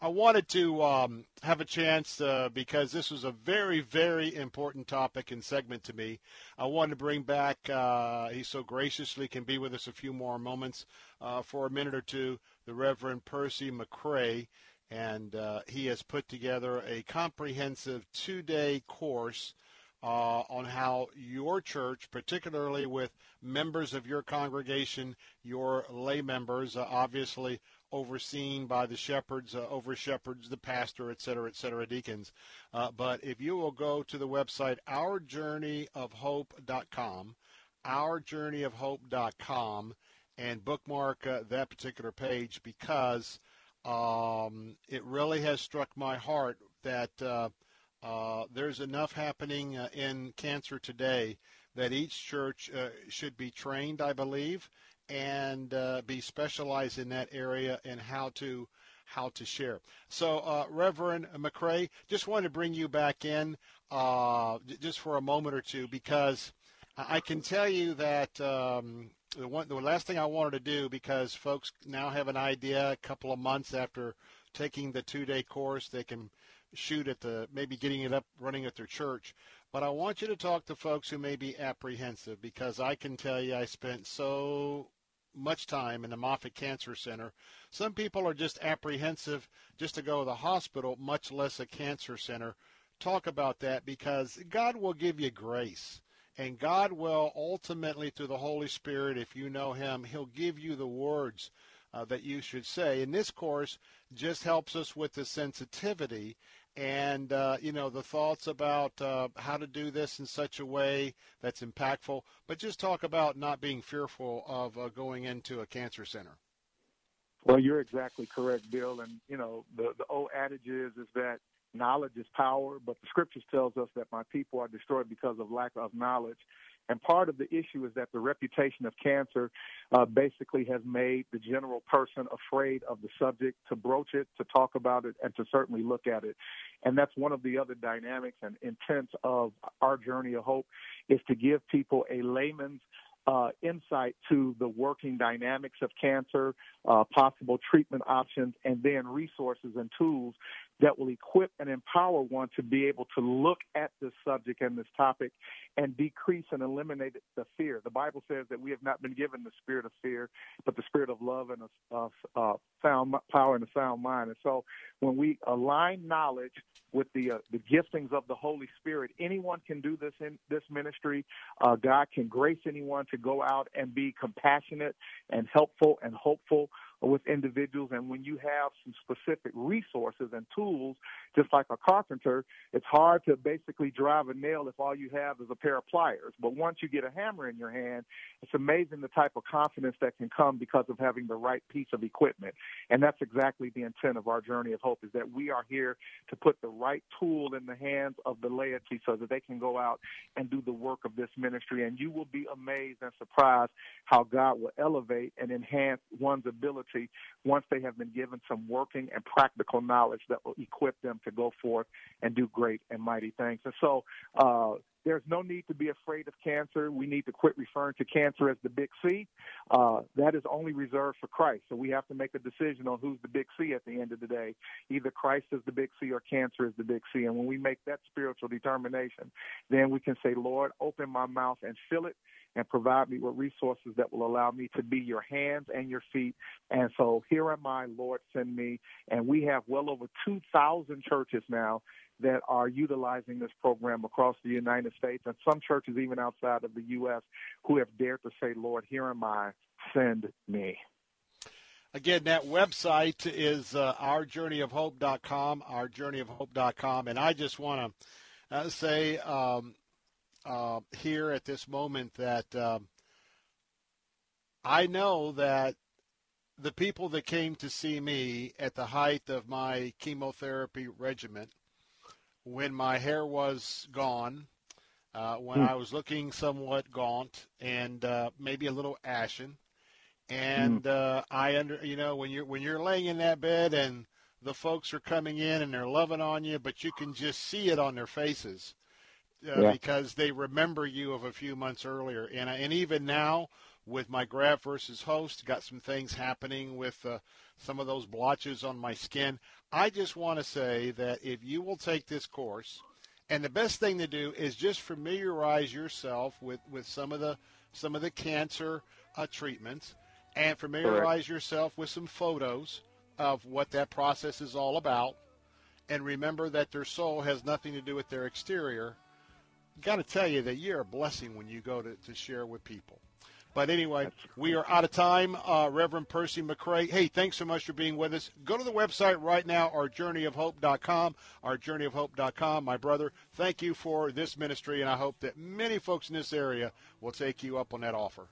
I wanted to um, have a chance uh, because this was a very, very important topic and segment to me. I wanted to bring back, uh, he so graciously can be with us a few more moments uh, for a minute or two, the Reverend Percy McCray. And uh, he has put together a comprehensive two day course uh, on how your church, particularly with members of your congregation, your lay members, uh, obviously overseen by the shepherds, uh, over shepherds, the pastor, et cetera, et cetera, deacons. Uh, but if you will go to the website ourjourneyofhope.com, ourjourneyofhope.com, and bookmark uh, that particular page because um, it really has struck my heart that uh, there's enough happening uh, in cancer today that each church uh, should be trained, I believe, and uh, be specialized in that area and how to how to share. So, uh, Reverend McCray, just wanted to bring you back in just for a moment or two because I can tell you that um, the one the last thing I wanted to do because folks now have an idea a couple of months after taking the two day course they can shoot at the maybe getting it up running at their church. But I want you to talk to folks who may be apprehensive because I can tell you I spent so much time in the Moffitt Cancer Center. Some people are just apprehensive just to go to the hospital, much less a cancer center. Talk about that because God will give you grace. And God will ultimately, through the Holy Spirit, if you know Him, He'll give you the words uh, that you should say. And this course just helps us with the sensitivity and uh, you know the thoughts about uh, how to do this in such a way that's impactful. But just talk about not being fearful of uh, going into a cancer center. Well, you're exactly correct, Bill. And you know the the old adage is is that knowledge is power, but the scriptures tells us that my people are destroyed because of lack of knowledge. And part of the issue is that the reputation of cancer uh, basically has made the general person afraid of the subject to broach it, to talk about it, and to certainly look at it. And that's one of the other dynamics and intents of our journey of hope is to give people a layman's uh, insight to the working dynamics of cancer, uh, possible treatment options, and then resources and tools that will equip and empower one to be able to look at this subject and this topic and decrease and eliminate the fear. The Bible says that we have not been given the spirit of fear, but the spirit of love and a sound power and a sound mind. And so, when we align knowledge with the uh, the giftings of the Holy Spirit, anyone can do this in this ministry. Uh, God can grace anyone to go out and be compassionate and helpful and hopeful with individuals. And when you have some specific resources and tools, just like a carpenter, it's hard to basically drive a nail if all you have is a pair of pliers. But once you get a hammer in your hand, it's amazing the type of confidence that can come because of having the right piece of equipment. And that's exactly the intent of our journey of hope is that we are here to put the right tool in the hands of the laity so that they can go out and do the work of this ministry. And you will be amazed and surprised how God will elevate and enhance one's once they have been given some working and practical knowledge that will equip them to go forth and do great and mighty things. And so, uh, there's no need to be afraid of cancer. We need to quit referring to cancer as the big C. Uh, that is only reserved for Christ. So we have to make a decision on who's the big C at the end of the day. Either Christ is the big C or cancer is the big C. And when we make that spiritual determination, then we can say, Lord, open my mouth and fill it and provide me with resources that will allow me to be your hands and your feet. And so here am I, Lord, send me. And we have well over 2,000 churches now that are utilizing this program across the United States and some churches even outside of the U.S. who have dared to say, Lord, here am I, send me. Again, that website is uh, ourjourneyofhope.com, ourjourneyofhope.com. And I just want to uh, say um, uh, here at this moment that um, I know that the people that came to see me at the height of my chemotherapy regimen, when my hair was gone, uh, when mm. I was looking somewhat gaunt and uh, maybe a little ashen, and mm. uh, I under you know when you're when you're laying in that bed and the folks are coming in and they're loving on you, but you can just see it on their faces uh, yeah. because they remember you of a few months earlier. And and even now with my graft versus host, got some things happening with uh, some of those blotches on my skin. I just want to say that if you will take this course, and the best thing to do is just familiarize yourself with, with some of the some of the cancer uh, treatments, and familiarize Correct. yourself with some photos of what that process is all about. And remember that their soul has nothing to do with their exterior got to tell you that you're a blessing when you go to, to share with people. But anyway, we are out of time. Uh, Reverend Percy McCray, hey, thanks so much for being with us. Go to the website right now, ourjourneyofhope.com, ourjourneyofhope.com. My brother, thank you for this ministry, and I hope that many folks in this area will take you up on that offer.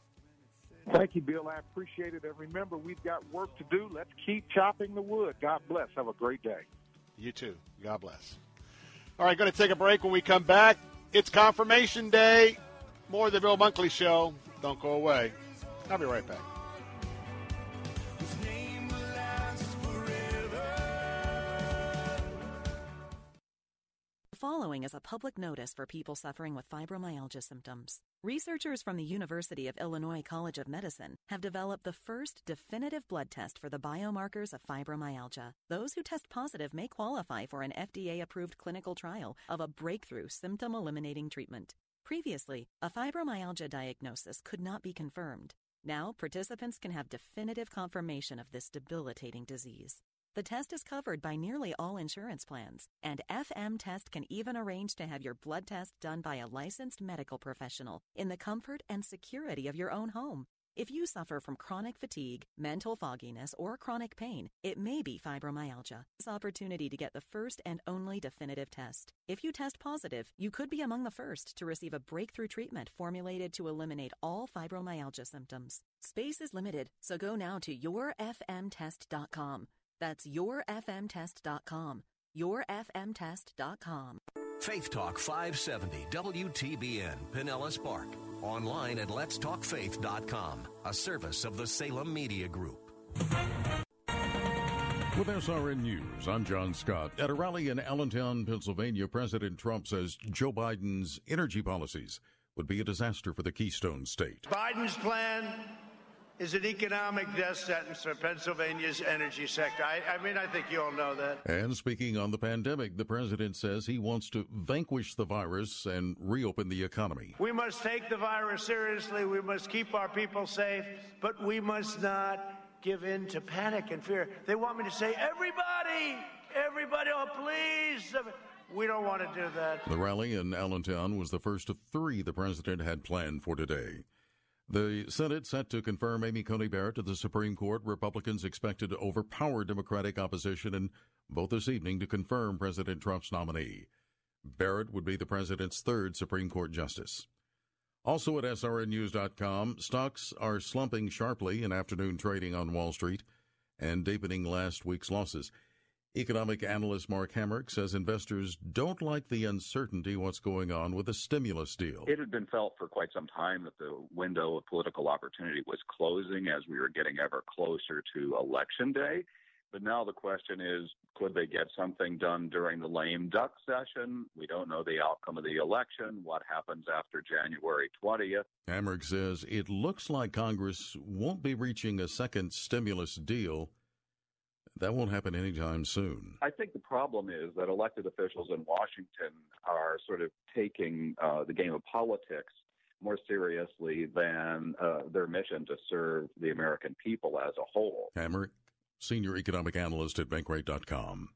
Thank you, Bill. I appreciate it. And remember, we've got work to do. Let's keep chopping the wood. God bless. Have a great day. You too. God bless. All right, going to take a break when we come back. It's confirmation day. More of the Bill Bunkley Show. Don't go away. I'll be right back. Following is a public notice for people suffering with fibromyalgia symptoms. Researchers from the University of Illinois College of Medicine have developed the first definitive blood test for the biomarkers of fibromyalgia. Those who test positive may qualify for an FDA approved clinical trial of a breakthrough symptom eliminating treatment. Previously, a fibromyalgia diagnosis could not be confirmed. Now, participants can have definitive confirmation of this debilitating disease. The test is covered by nearly all insurance plans, and FM Test can even arrange to have your blood test done by a licensed medical professional in the comfort and security of your own home. If you suffer from chronic fatigue, mental fogginess, or chronic pain, it may be fibromyalgia. This opportunity to get the first and only definitive test. If you test positive, you could be among the first to receive a breakthrough treatment formulated to eliminate all fibromyalgia symptoms. Space is limited, so go now to yourfmtest.com. That's yourfmtest.com. yourfmtest.com. Faith Talk 570 WTBN Pinellas Park. Online at letstalkfaith.com, a service of the Salem Media Group. With SRN News, I'm John Scott. At a rally in Allentown, Pennsylvania, President Trump says Joe Biden's energy policies would be a disaster for the Keystone State. Biden's plan is an economic death sentence for Pennsylvania's energy sector. I, I, mean, I think you all know that. And speaking on the pandemic, the president says he wants to vanquish the virus and reopen the economy. We must take the virus seriously. We must keep our people safe, but we must not give in to panic and fear. They want me to say, everybody, everybody, oh, please. Uh, we don't want to do that. The rally in Allentown was the first of three the president had planned for today. The Senate set to confirm Amy Coney Barrett to the Supreme Court. Republicans expected to overpower Democratic opposition and vote this evening to confirm President Trump's nominee. Barrett would be the president's third Supreme Court justice. Also at SRNnews.com, stocks are slumping sharply in afternoon trading on Wall Street and deepening last week's losses. Economic analyst Mark Hamrick says investors don't like the uncertainty what's going on with the stimulus deal. It had been felt for quite some time that the window of political opportunity was closing as we were getting ever closer to election day. But now the question is, could they get something done during the lame duck session? We don't know the outcome of the election. What happens after January 20th? Hamrick says it looks like Congress won't be reaching a second stimulus deal that won't happen anytime soon. I think the problem is that elected officials in Washington are sort of taking uh, the game of politics more seriously than uh, their mission to serve the American people as a whole. Hammer, senior economic analyst at Bankrate.com.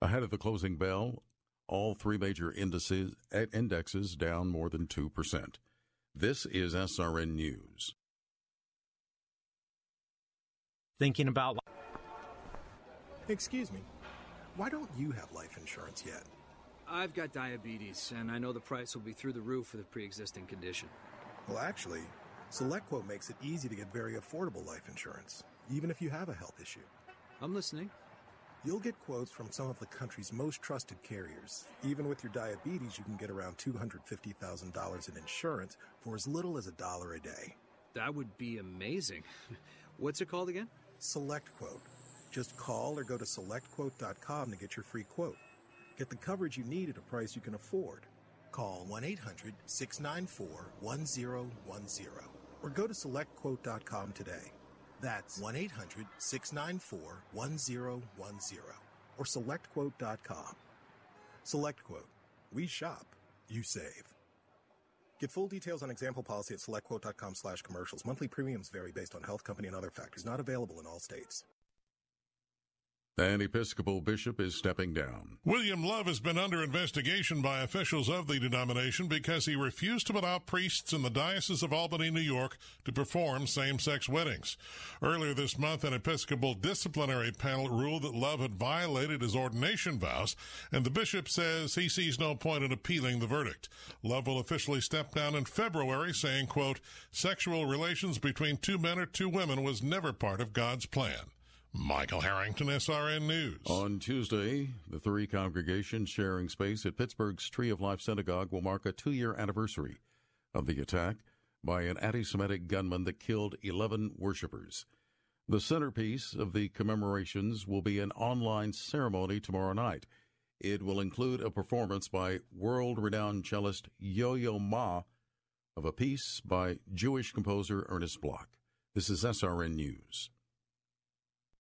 Ahead of the closing bell, all three major indices indexes down more than 2%. This is SRN News. Thinking about Excuse me, why don't you have life insurance yet? I've got diabetes, and I know the price will be through the roof for the pre existing condition. Well, actually, SelectQuote makes it easy to get very affordable life insurance, even if you have a health issue. I'm listening. You'll get quotes from some of the country's most trusted carriers. Even with your diabetes, you can get around $250,000 in insurance for as little as a dollar a day. That would be amazing. [laughs] What's it called again? SelectQuote. Just call or go to selectquote.com to get your free quote. Get the coverage you need at a price you can afford. Call 1 800 694 1010 or go to selectquote.com today. That's 1 800 694 1010 or selectquote.com. SelectQuote. We shop, you save. Get full details on example policy at selectquote.com slash commercials. Monthly premiums vary based on health company and other factors. Not available in all states. An Episcopal bishop is stepping down. William Love has been under investigation by officials of the denomination because he refused to allow priests in the Diocese of Albany, New York, to perform same sex weddings. Earlier this month, an Episcopal disciplinary panel ruled that Love had violated his ordination vows, and the bishop says he sees no point in appealing the verdict. Love will officially step down in February, saying, quote, sexual relations between two men or two women was never part of God's plan. Michael Harrington, SRN News. On Tuesday, the three congregations sharing space at Pittsburgh's Tree of Life Synagogue will mark a two year anniversary of the attack by an anti Semitic gunman that killed 11 worshippers. The centerpiece of the commemorations will be an online ceremony tomorrow night. It will include a performance by world renowned cellist Yo Yo Ma of a piece by Jewish composer Ernest Bloch. This is SRN News.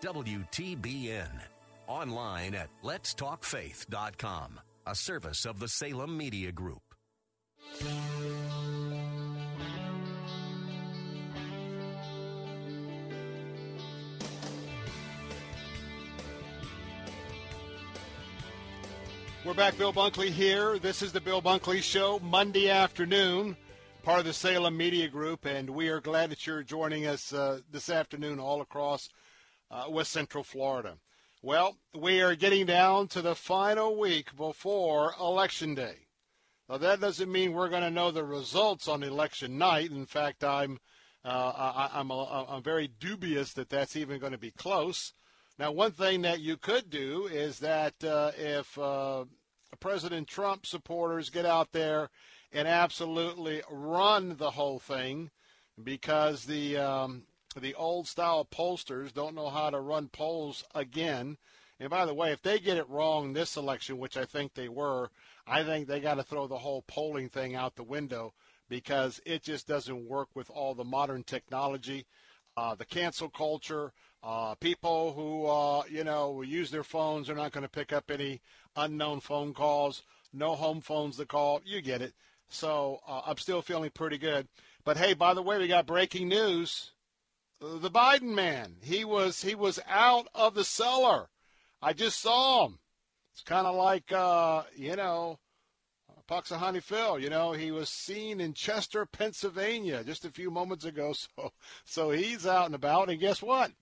WTBN. Online at letstalkfaith.com, a service of the Salem Media Group. We're back, Bill Bunkley here. This is the Bill Bunkley Show, Monday afternoon, part of the Salem Media Group, and we are glad that you're joining us uh, this afternoon all across uh, West Central Florida. Well, we are getting down to the final week before Election Day. Now, that doesn't mean we're going to know the results on election night. In fact, I'm uh, I, I'm, a, I'm very dubious that that's even going to be close. Now, one thing that you could do is that uh, if uh, President Trump supporters get out there and absolutely run the whole thing, because the um, the old style pollsters don't know how to run polls again. And by the way, if they get it wrong this election, which I think they were, I think they got to throw the whole polling thing out the window because it just doesn't work with all the modern technology, uh, the cancel culture. Uh, people who, uh, you know, use their phones are not going to pick up any unknown phone calls, no home phones to call. You get it. So uh, I'm still feeling pretty good. But hey, by the way, we got breaking news. The Biden man, he was he was out of the cellar. I just saw him. It's kind of like uh, you know, Punxsutawney Phil. You know, he was seen in Chester, Pennsylvania, just a few moments ago. [laughs] So so he's out and about. And guess what?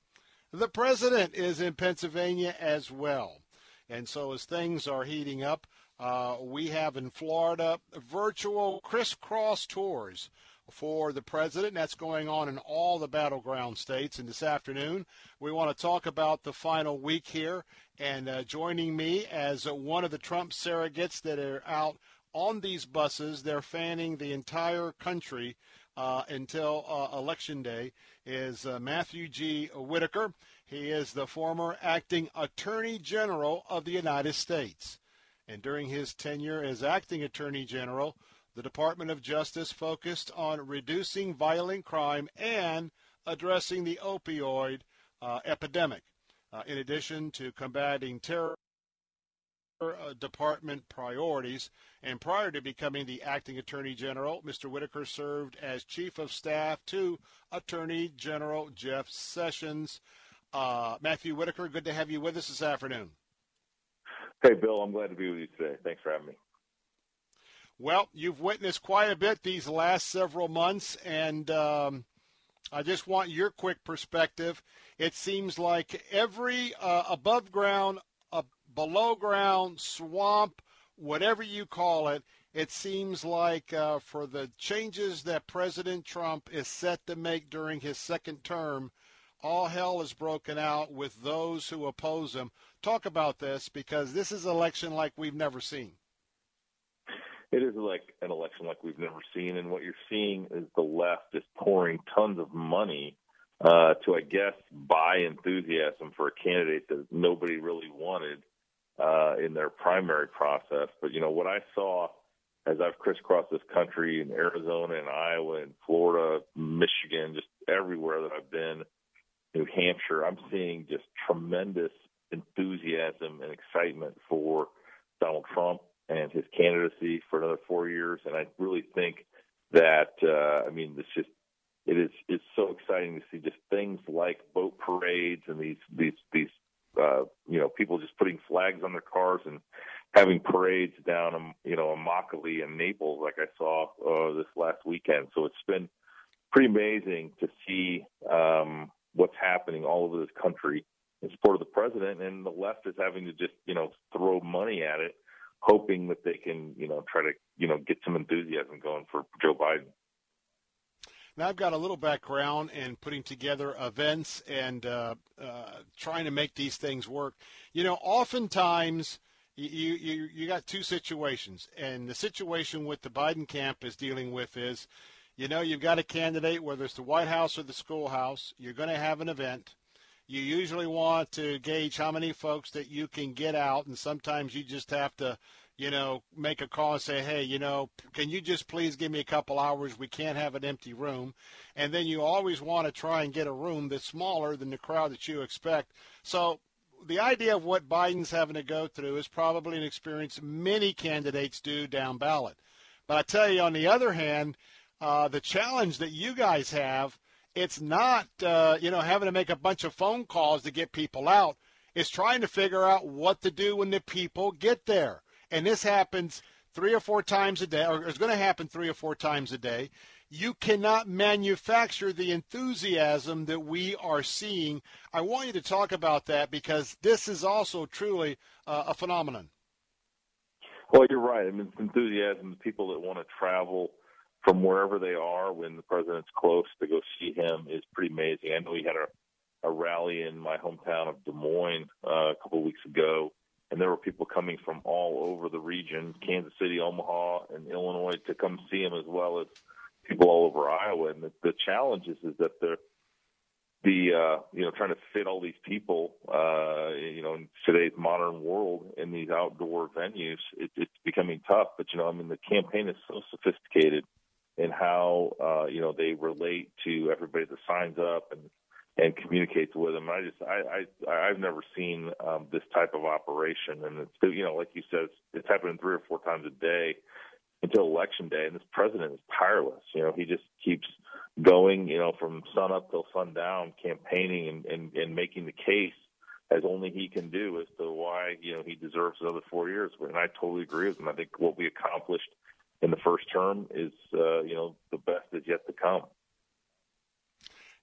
The president is in Pennsylvania as well. And so as things are heating up, uh, we have in Florida virtual crisscross tours for the president. That's going on in all the battleground states. And this afternoon, we want to talk about the final week here. And uh, joining me as one of the Trump surrogates that are out on these buses, they're fanning the entire country uh, until uh, Election Day, is uh, Matthew G. Whitaker. He is the former acting Attorney General of the United States. And during his tenure as acting Attorney General, the Department of Justice focused on reducing violent crime and addressing the opioid uh, epidemic. Uh, in addition to combating terror uh, department priorities. And prior to becoming the acting attorney general, Mr. Whitaker served as chief of staff to Attorney General Jeff Sessions. Uh, Matthew Whitaker, good to have you with us this afternoon. Hey, Bill, I'm glad to be with you today. Thanks for having me. Well, you've witnessed quite a bit these last several months, and um, I just want your quick perspective. It seems like every uh, above ground, uh, below ground, swamp, whatever you call it, it seems like uh, for the changes that President Trump is set to make during his second term, all hell is broken out with those who oppose him. Talk about this because this is election like we've never seen. It is like an election like we've never seen, and what you're seeing is the left is pouring tons of money uh, to, I guess, buy enthusiasm for a candidate that nobody really wanted uh, in their primary process. But you know what I saw as I've crisscrossed this country in Arizona and Iowa and Florida, Michigan, just everywhere that I've been, New Hampshire, I'm seeing just tremendous enthusiasm and excitement for Donald Trump and his candidacy for another four years. And I really think that uh, I mean it's just it is it's so exciting to see just things like boat parades and these these these uh, you know people just putting flags on their cars and having parades down um, you know Immokalee and Naples like I saw uh, this last weekend. So it's been pretty amazing to see um, what's happening all over this country in support of the president, and the left is having to just you know throw money at it hoping that they can, you know, try to, you know, get some enthusiasm going for Joe Biden. Now, I've got a little background in putting together events and uh, uh, trying to make these things work. You know, oftentimes you, you you got two situations, and the situation with the Biden camp is dealing with is, you know, you've got a candidate, whether it's the White House or the schoolhouse, you're going to have an event. You usually want to gauge how many folks that you can get out, and sometimes you just have to you know, make a call and say, hey, you know, can you just please give me a couple hours? We can't have an empty room. And then you always want to try and get a room that's smaller than the crowd that you expect. So the idea of what Biden's having to go through is probably an experience many candidates do down ballot. But I tell you, on the other hand, uh, the challenge that you guys have, it's not, uh, you know, having to make a bunch of phone calls to get people out. It's trying to figure out what to do when the people get there and this happens three or four times a day, or is going to happen three or four times a day, you cannot manufacture the enthusiasm that we are seeing. I want you to talk about that because this is also truly uh, a phenomenon. Well, you're right. I mean, enthusiasm, the people that want to travel from wherever they are when the president's close to go see him is pretty amazing. I know he had a, a rally in my hometown of Des Moines uh, a couple of weeks ago and there were people coming from all over the region, Kansas City, Omaha, and Illinois, to come see him, as well as people all over Iowa. And the, the challenge is, is that they're the uh, you know trying to fit all these people uh, you know in today's modern world in these outdoor venues, it, it's becoming tough. But you know, I mean, the campaign is so sophisticated in how uh, you know they relate to everybody that signs up and and communicates with them. I just I, I I've never seen um, this type of operation, and it's you know like you said, it's happening three or four times a day until election day, and this president is tireless. You know, he just keeps going, you know, from sun up till sundown, campaigning and, and, and making the case as only he can do as to why you know he deserves another four years. And I totally agree with him. I think what we accomplished in the first term is uh, you know the best is yet to come.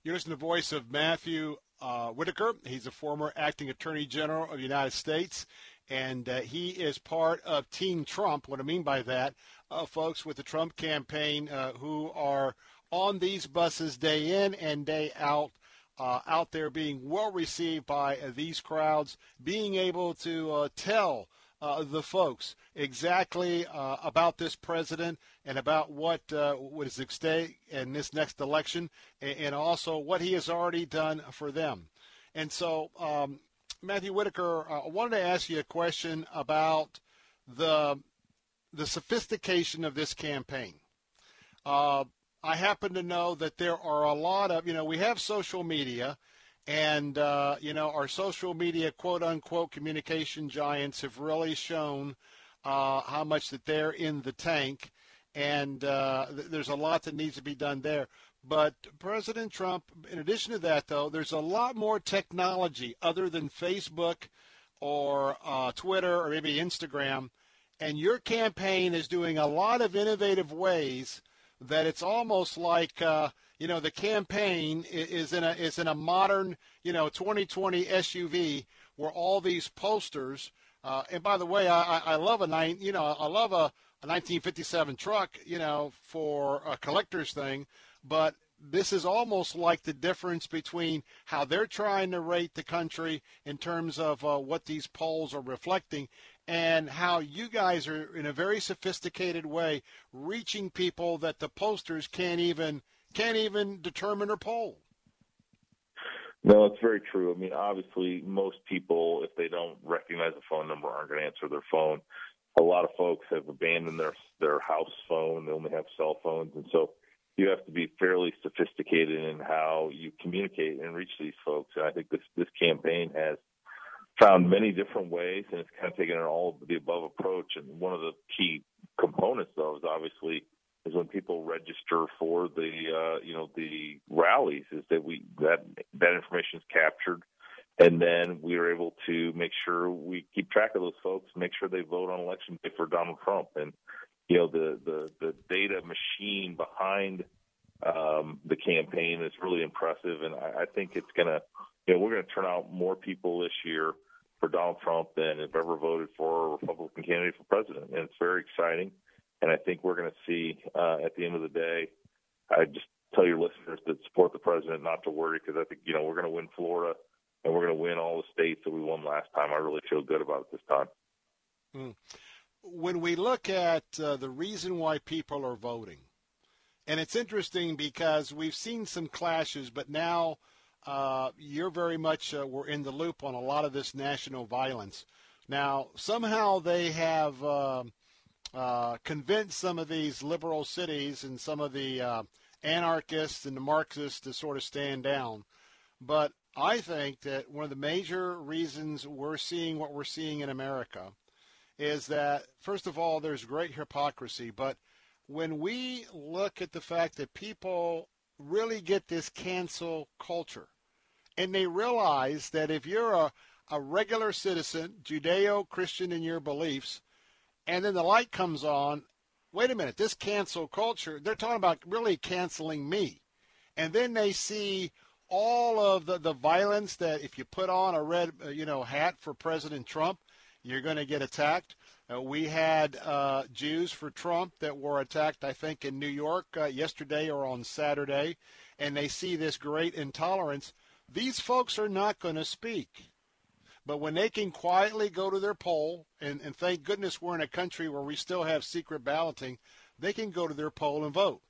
You're listening to the voice of Matthew uh, Whitaker. He's a former acting attorney general of the United States, and uh, he is part of Team Trump. What I mean by that, uh, folks with the Trump campaign uh, who are on these buses day in and day out. Uh, out there being well received by uh, these crowds, being able to tell uh, the folks exactly uh, about this president and about what uh, what is at stake in this next election, and, also what he has already done for them. And so, um, Matthew Whitaker, uh, I wanted to ask you a question about the the sophistication of this campaign. Uh, I happen to know that there are a lot of you know we have social media and, uh, you know, our social media quote unquote communication giants have really shown uh, how much that they're in the tank. And uh, th- there's a lot that needs to be done there. But President Trump, in addition to that, though, there's a lot more technology other than Facebook or uh, Twitter or maybe Instagram. And your campaign is doing a lot of innovative ways that it's almost like uh, you know the campaign is in a is in a modern you know 2020 SUV where all these posters. Uh, and by the way, I, I love a nine you know I love a, a 1957 truck you know for a collector's thing, but this is almost like the difference between how they're trying to rate the country in terms of uh, what these polls are reflecting and how you guys are in a very sophisticated way reaching people that the posters can't even can't even determine or poll. No, it's very true. I mean, obviously, most people, if they don't recognize a phone number, aren't going to answer their phone. A lot of folks have abandoned their their house phone; they only have cell phones, and so you have to be fairly sophisticated in how you communicate and reach these folks. And I think this this campaign has found many different ways, and it's kind of taken an all of the above approach. And one of the key components, though, is obviously is when people register for the uh, you know the rallies is that we that that information is captured. And then we are able to make sure we keep track of those folks make sure they vote on election day for Donald Trump. And you know the the the data machine behind um, the campaign is really impressive. And I, I think it's gonna you know we're gonna turn out more people this year for Donald Trump than have ever voted for a Republican candidate for president. And it's very exciting and I think we're going to see uh, at the end of the day, I just tell your listeners that support the president not to worry because I think you know we're going to win Florida and we're going to win all the states that we won last time. I really feel good about it this time. Mm. When we look at uh, the reason why people are voting, and it's interesting because we've seen some clashes, but now uh, you're very much uh, we're in the loop on a lot of this national violence. Now somehow they have uh, uh, convinced some of these liberal cities and some of the uh, anarchists and the Marxists to sort of stand down. But I think that one of the major reasons we're seeing what we're seeing in America is that, first of all, there's great hypocrisy. But when we look at the fact that people really get this cancel culture, and they realize that if you're a, a regular citizen, Judeo Christian in your beliefs, and then the light comes on, wait a minute, this cancel culture, they're talking about really canceling me. And then they see all of the, the violence that if you put on a red, uh, you know, hat for President Trump, you're going to get attacked. Uh, we had uh, Jews for Trump that were attacked, I think, in New York uh, yesterday or on Saturday, and they see this great intolerance. These folks are not going to speak. But when they can quietly go to their poll, and, and thank goodness we're in a country where we still have secret balloting, they can go to their poll and vote.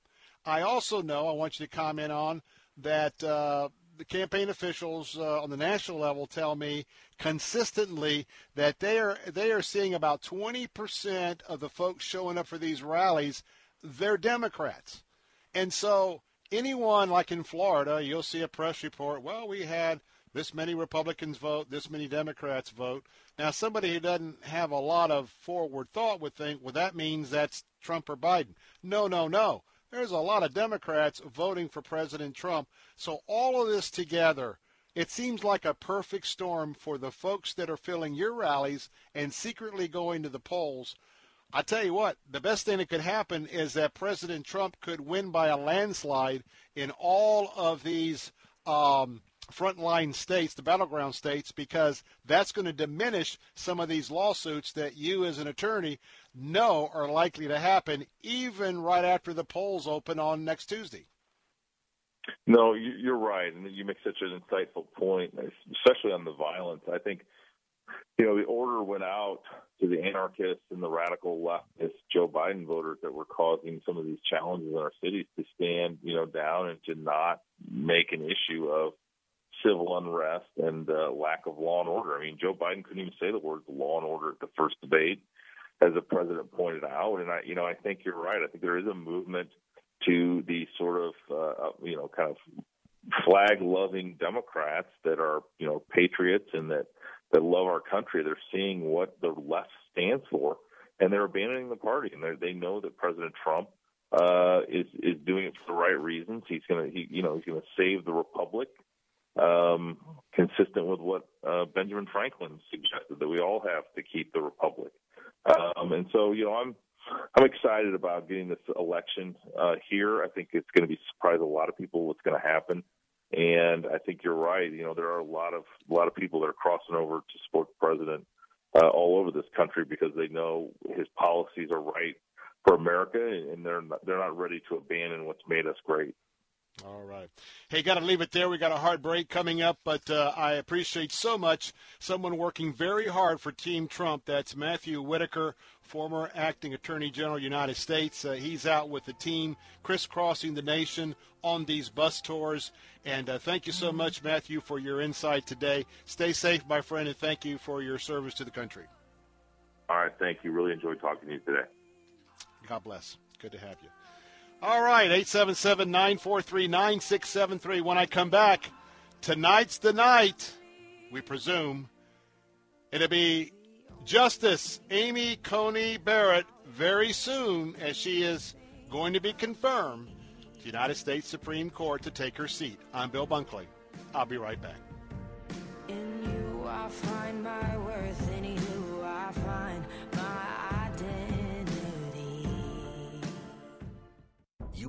I also know, I want you to comment on, that uh, the campaign officials uh, on the national level tell me consistently that they are they are seeing about 20% of the folks showing up for these rallies they're Democrats. And so anyone like in Florida, you'll see a press report, well, we had this many Republicans vote, this many Democrats vote. Now, somebody who doesn't have a lot of forward thought would think, well, that means that's Trump or Biden. No, no, no. There's a lot of Democrats voting for President Trump. So, all of this together, it seems like a perfect storm for the folks that are filling your rallies and secretly going to the polls. I tell you what, the best thing that could happen is that President Trump could win by a landslide in all of these um, frontline states, the battleground states, because that's going to diminish some of these lawsuits that you, as an attorney, know are likely to happen, even right after the polls open on next Tuesday. No, you're right, and you make such an insightful point, especially on the violence. I think, you know, the order went out to the anarchists and the radical leftist Joe Biden voters that were causing some of these challenges in our cities to stand, you know, down and to not make an issue of civil unrest and uh, lack of law and order. I mean, Joe Biden couldn't even say the words law and order at the first debate, as the president pointed out. And I, you know, I think you're right. I think there is a movement to the sort of, uh, you know, kind of flag-loving Democrats that are, you know, patriots and that that love our country. They're seeing what the left stands for, and they're abandoning the party. And they they know that President Trump uh, is is doing it for the right reasons. He's to, he, you know, he's to save the republic um, consistent with what uh, Benjamin Franklin suggested that we all have to keep the republic. Um, and so, you know, I'm I'm excited about getting this election uh, here. I think it's going to be surprise a lot of people what's going to happen. And I think you're right. You know, there are a lot of a lot of people that are crossing over to support the president uh, all over this country because they know his policies are right for America, and they're not, they're not ready to abandon what's made us great. All right. Hey, got to leave it there. We got a hard break coming up, but uh, I appreciate so much someone working very hard for Team Trump. That's Matthew Whitaker, former acting Attorney General United States. Uh, he's out with the team, crisscrossing the nation on these bus tours. And uh, thank you so much, Matthew, for your insight today. Stay safe, my friend, and thank you for your service to the country. All right. Thank you. Really enjoyed talking to you today. God bless. Good to have you. All right, 877 943 9673. When I come back, tonight's the night, we presume. It'll be Justice Amy Coney Barrett very soon, as she is going to be confirmed to the United States Supreme Court to take her seat. I'm Bill Bunkley. I'll be right back. In you I find my worth, in you I find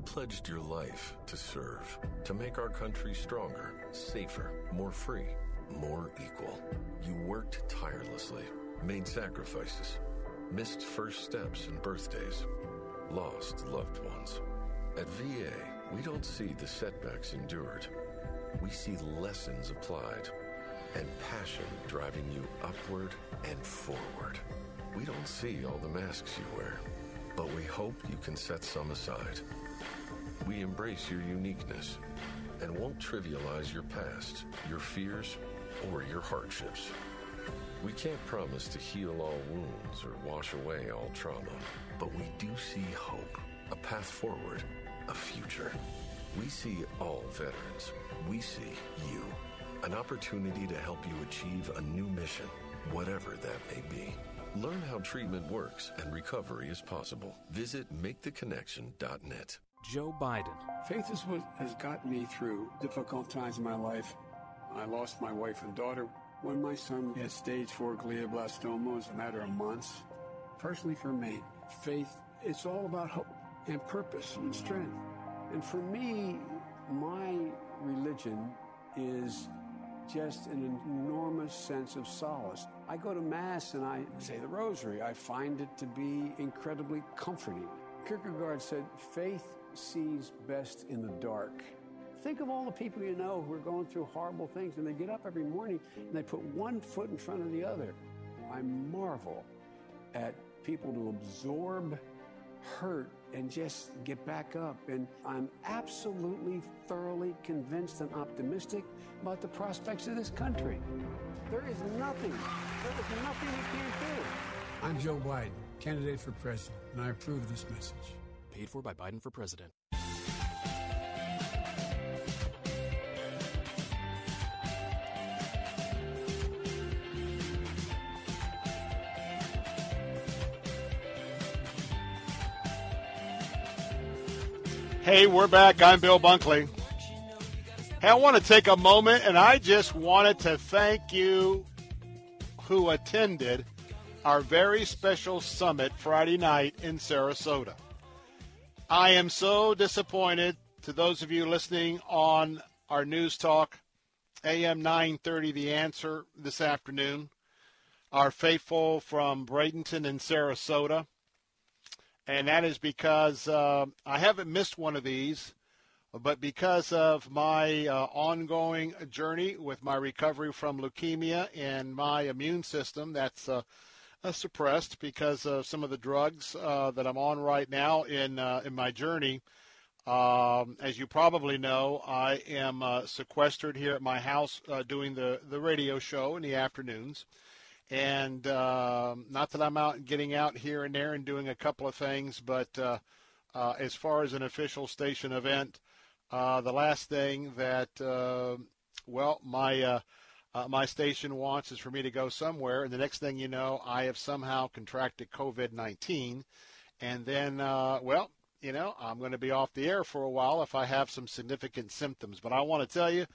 pledged your life to serve, to make our country stronger, safer, more free, more equal. You worked tirelessly, made sacrifices, missed first steps and birthdays, lost loved ones. At VA, We don't see the setbacks endured. We see lessons applied and passion driving you upward and forward. We don't see all the masks you wear, but we hope you can set some aside. We embrace your uniqueness and won't trivialize your past, your fears, or your hardships. We can't promise to heal all wounds or wash away all trauma, but we do see hope, a path forward, a future. We see all veterans. We see you. An opportunity to help you achieve a new mission, whatever that may be. Learn how treatment works and recovery is possible. Visit maketheconnection.net. Joe Biden. Faith is what has gotten me through difficult times in my life. I lost my wife and daughter when my son had stage four glioblastoma. It was a matter of months. Personally, for me, faith, it's all about hope and purpose and strength. And for me, my religion is just an enormous sense of solace. I go to Mass and I say the Rosary. I find it to be incredibly comforting. Kierkegaard said, faith sees best in the dark. Think of all the people you know who are going through horrible things and they get up every morning and they put one foot in front of the other. I marvel at people who absorb hurt and just get back up. And I'm absolutely, thoroughly convinced and optimistic about the prospects of this country. There is nothing, there is nothing we can't do. I'm Joe Biden, candidate for president, and I approve this message. Paid for by Biden for president. Hey, we're back. I'm Bill Bunkley. Hey, I want to take a moment and I just wanted to thank you who attended our very special summit Friday night in Sarasota. I am so disappointed to those of you listening on our news talk AM 930 The Answer this afternoon. Our faithful from Bradenton and Sarasota and that is because uh, I haven't missed one of these, but because of my uh, ongoing journey with my recovery from leukemia and my immune system that's uh, suppressed because of some of the drugs uh, that I'm on right now in uh, in my journey. Um, as you probably know, I am sequestered here at my house doing the, the radio show in the afternoons. And uh, not that I'm out getting out here and there and doing a couple of things, but uh, uh, as far as an official station event, uh, the last thing that, uh, well, my uh, my station wants is for me to go somewhere, and the next thing you know, I have somehow contracted COVID-19, and then, well, you know, I'm going to be off the air for a while if I have some significant symptoms. But I want to tell you,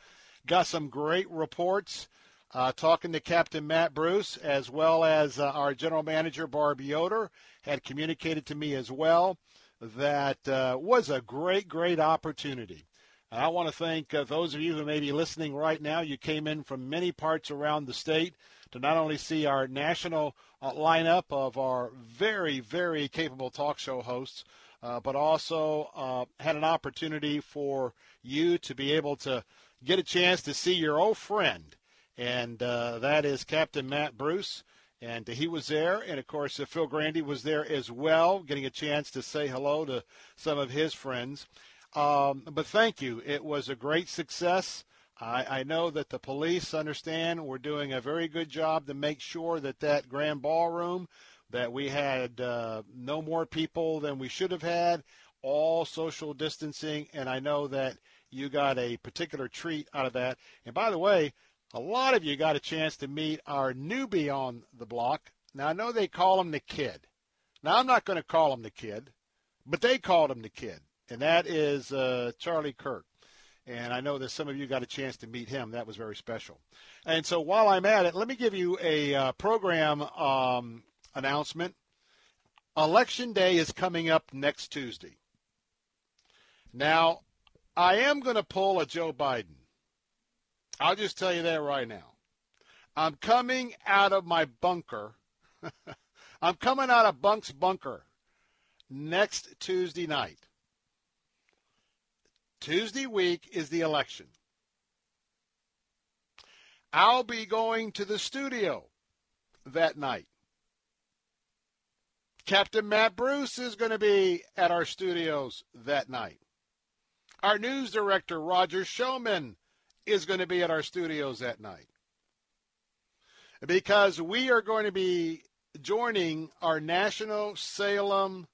got some great reports uh, talking to Captain Matt Bruce, as well as uh, our general manager, Barb Yoder, had communicated to me as well that uh, was a great, great opportunity. I want to thank uh, those of you who may be listening right now. You came in from many parts around the state to not only see our national uh, lineup of our very, very capable talk show hosts, uh, but also had an opportunity for you to be able to get a chance to see your old friend and uh, that is Captain Matt Bruce. And he was there, and of course, uh, Phil Grandy was there as well, getting a chance to say hello to some of his friends. Um, but thank you. It was a great success. I, I, know that the police understand we're doing a very good job to make sure that that grand ballroom, that we had uh, no more people than we should have had, all social distancing, and I know that you got a particular treat out of that. And by the way, a lot of you got a chance to meet our newbie on the block. Now, I know they call him the kid. Now, I'm not going to call him the kid, but they called him the kid, and that is uh, Charlie Kirk. And I know that some of you got a chance to meet him. That was very special. And so while I'm at it, let me give you a uh, program um, announcement. Election Day is coming up next Tuesday. Now, I am going to pull a Joe Biden. I'll just tell you that right now. I'm coming out of my bunker. [laughs] I'm coming out of Bunk's bunker next Tuesday night Tuesday week is the election. I'll be going to the studio that night. Captain Matt Bruce is going to be at our studios that night. Our news director, Roger Showman, is going to be at our studios that night. Because we are going to be joining our national Salem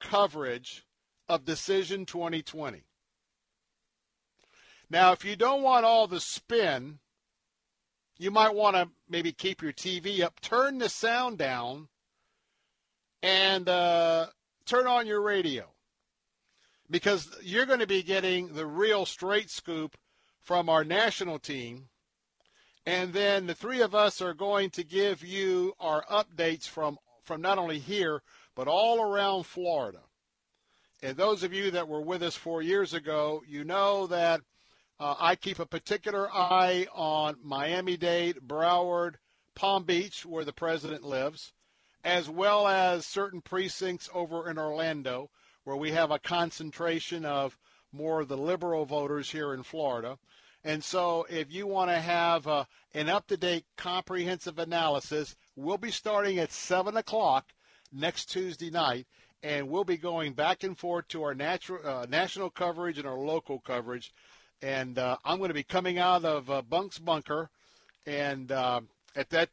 coverage of Decision 2020. Now, if you don't want all the spin, you might want to maybe keep your TV up, turn the sound down, and uh, turn on your radio because you're going to be getting the real straight scoop from our national team. And then the three of us are going to give you our updates from, from not only here, but all around Florida. And those of you that were with us four years ago, you know that uh, I keep a particular eye on Miami Dade, Broward, Palm Beach, where the president lives, as well as certain precincts over in Orlando, where we have a concentration of more of the liberal voters here in Florida. And so, if you want to have uh, an up to date comprehensive analysis, we'll be starting at 7 o'clock next Tuesday night, and we'll be going back and forth to our natural, uh, national coverage and our local coverage. And uh, I'm going to be coming out of uh, Bunk's bunker, and uh, at that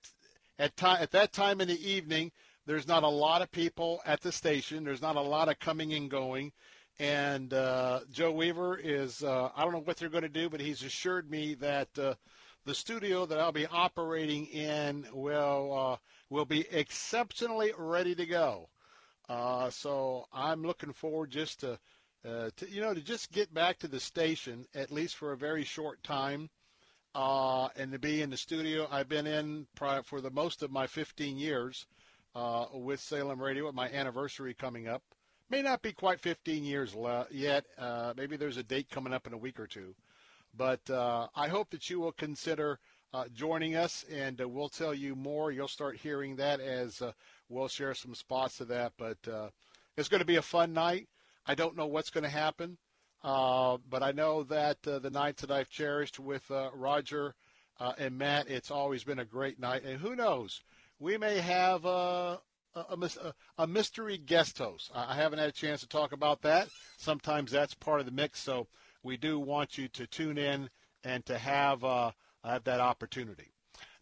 at time at that time in the evening, there's not a lot of people at the station. There's not a lot of coming and going. And uh, Joe Weaver is, uh, I don't know what they're going to do, but he's assured me that uh, the studio that I'll be operating in will, will be exceptionally ready to go. Uh, so I'm looking forward just to, uh, to, you know, to just get back to the station, at least for a very short time. and to be in the studio I've been in for the most of my 15 years with Salem Radio, with my anniversary coming up may not be quite 15 years le- yet. Uh, maybe there's a date coming up in a week or two. But uh, I hope that you will consider uh, joining us, and uh, we'll tell you more. You'll start hearing that as uh, we'll share some spots of that. But uh, it's going to be a fun night. I don't know what's going to happen, but I know that the nights that I've cherished with Roger and Matt, it's always been a great night. And who knows, we may have a, a, mystery guest host. I haven't had a chance to talk about that. Sometimes that's part of the mix, so we do want you to tune in and to have uh, have that opportunity.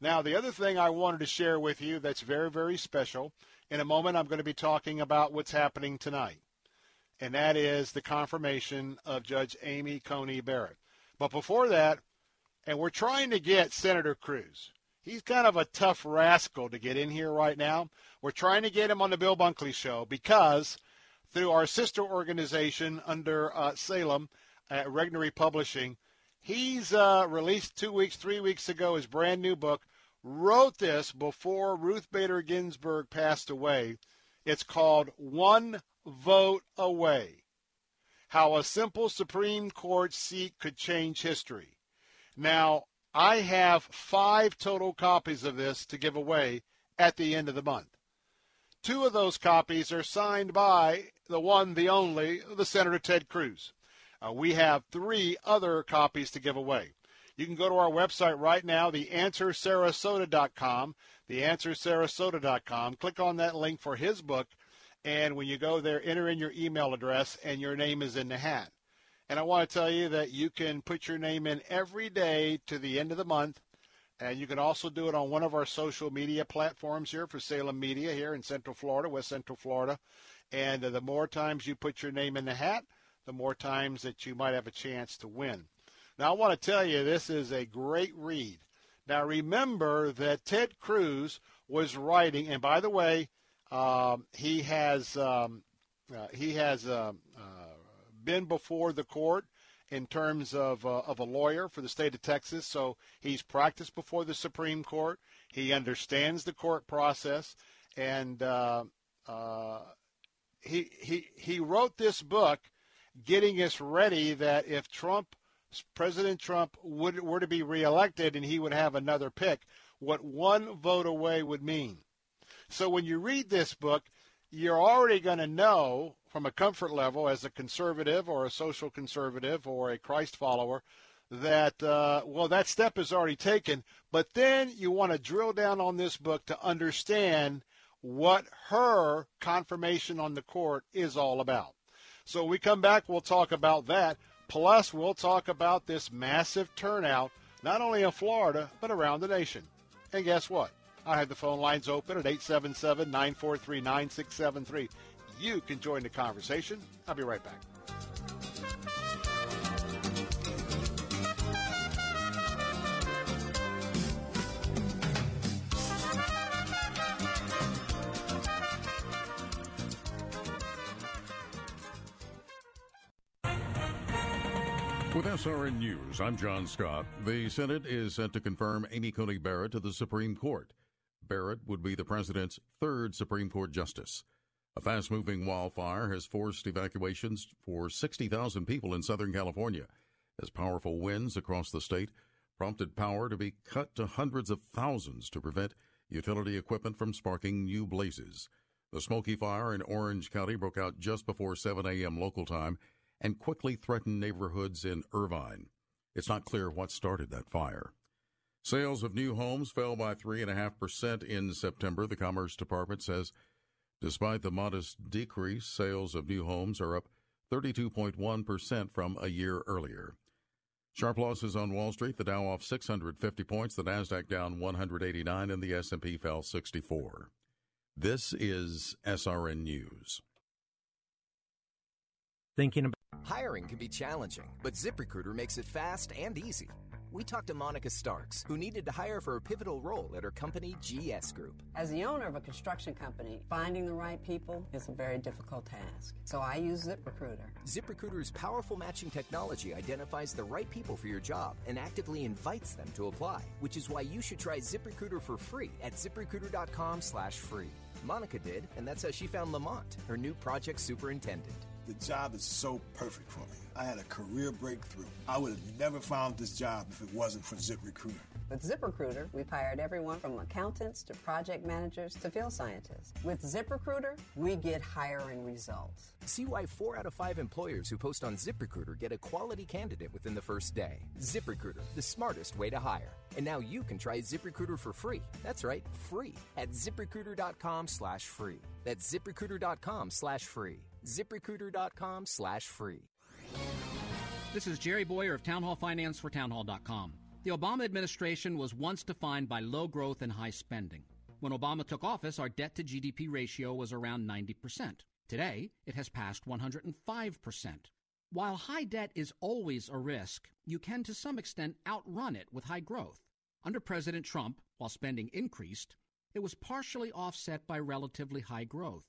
Now, the other thing I wanted to share with you that's very, very special. In a moment, I'm going to be talking about what's happening tonight, and that is the confirmation of Judge Amy Coney Barrett. But before that, and we're trying to get Senator Cruz. He's kind of a tough rascal to get in here right now. We're trying to get him on the Bill Bunkley Show because through our sister organization under uh, Salem at Regnery Publishing, he's uh, released two weeks, three weeks ago his brand new book. Wrote this before Ruth Bader Ginsburg passed away. It's called One Vote Away How a Simple Supreme Court Seat Could Change History. Now, I have five total copies of this to give away at the end of the month. Two of those copies are signed by the one, the only, the Senator Ted Cruz. Uh, we have three other copies to give away. You can go to our website right now, theanswersarasota.com, theanswersarasota.com. Click on that link for his book, and when you go there, enter in your email address, and your name is in the hat. And I want to tell you that you can put your name in every day to the end of the month. And you can also do it on one of our social media platforms here for Salem Media here in Central Florida, West Central Florida. And the more times you put your name in the hat, the more times that you might have a chance to win. Now, I want to tell you, this is a great read. Now, remember that Ted Cruz was writing, and by the way, um, he has um, uh, he has um, uh, been before the court in terms of, uh, of a lawyer for the state of Texas. So he's practiced before the Supreme Court. He understands the court process, and uh, uh, he he he wrote this book, getting us ready that if Trump, President Trump, would were to be reelected and he would have another pick, what one vote away would mean. So when you read this book, you're already going to know from a comfort level as a conservative or a social conservative or a Christ follower that, uh, well, that step is already taken. But then you want to drill down on this book to understand what her confirmation on the court is all about. So we come back, we'll talk about that. Plus, we'll talk about this massive turnout, not only in Florida, but around the nation. And guess what? I have the phone lines open at 877 943 9673. You can join the conversation. I'll be right back. With SRN News, I'm John Scott. The Senate is set to confirm Amy Coney Barrett to the Supreme Court. Barrett would be the president's third Supreme Court justice. A fast moving wildfire has forced evacuations for 60,000 people in Southern California as powerful winds across the state prompted power to be cut to hundreds of thousands to prevent utility equipment from sparking new blazes. The Smoky Fire in Orange County broke out just before 7 a.m. local time and quickly threatened neighborhoods in Irvine. It's not clear what started that fire. Sales of new homes fell by 3.5% in September, the Commerce Department says. Despite the modest decrease, sales of new homes are up 32.1% from a year earlier. Sharp losses on Wall Street, the Dow off 650 points, the Nasdaq down 189 and the S&P fell 64. This is SRN News. Thinking about Hiring can be challenging, but ZipRecruiter makes it fast and easy. We talked to Monica Starks, who needed to hire for a pivotal role at her company, GS Group. As the owner of a construction company, finding the right people is a very difficult task. So I use ZipRecruiter. ZipRecruiter's powerful matching technology identifies the right people for your job and actively invites them to apply, which is why you should try ZipRecruiter for free at ziprecruiter.com slash free. Monica did, and that's how she found Lamont, her new project superintendent. The job is so perfect for me. I had a career breakthrough. I would have never found this job if it wasn't for ZipRecruiter. With ZipRecruiter, we've hired everyone from accountants to project managers to field scientists. With ZipRecruiter, we get hiring results. See why four out of five employers who post on ZipRecruiter get a quality candidate within the first day. ZipRecruiter, the smartest way to hire. And now you can try ZipRecruiter for free. That's right, free at ziprecruiter.com slash free. That's ziprecruiter.com slash free. ZipRecruiter.com slash free. This is Jerry Bowyer of Town Hall Finance for Townhall.com. The Obama administration was once defined by low growth and high spending. When Obama took office, our debt to GDP ratio was around 90%. Today, it has passed 105%. While high debt is always a risk, you can to some extent outrun it with high growth. Under President Trump, while spending increased, it was partially offset by relatively high growth.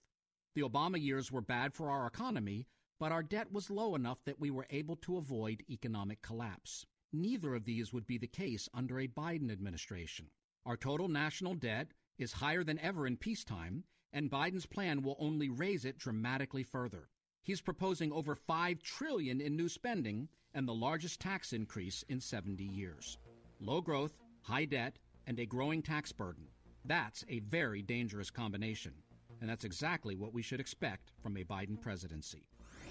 The Obama years were bad for our economy, but our debt was low enough that we were able to avoid economic collapse. Neither of these would be the case under a Biden administration. Our total national debt is higher than ever in peacetime, and Biden's plan will only raise it dramatically further. He's proposing over 5 trillion in new spending and the largest tax increase in 70 years. Low growth, high debt, and a growing tax burden. That's a very dangerous combination, and that's exactly what we should expect from a Biden presidency.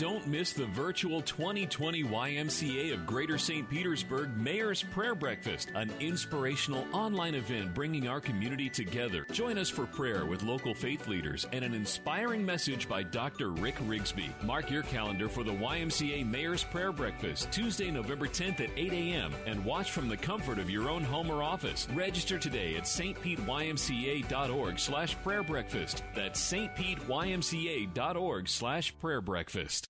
Don't miss the virtual 2020 YMCA of Greater St. Petersburg Mayor's Prayer Breakfast, an inspirational online event bringing our community together. Join us for prayer with local faith leaders and an inspiring message by Dr. Rick Rigsby. Mark your calendar for the YMCA Mayor's Prayer Breakfast, Tuesday, November 10th at 8 a.m., and watch from the comfort of your own home or office. Register today at stpetymca.org slash prayer breakfast. That's stpetymca.org slash prayer breakfast.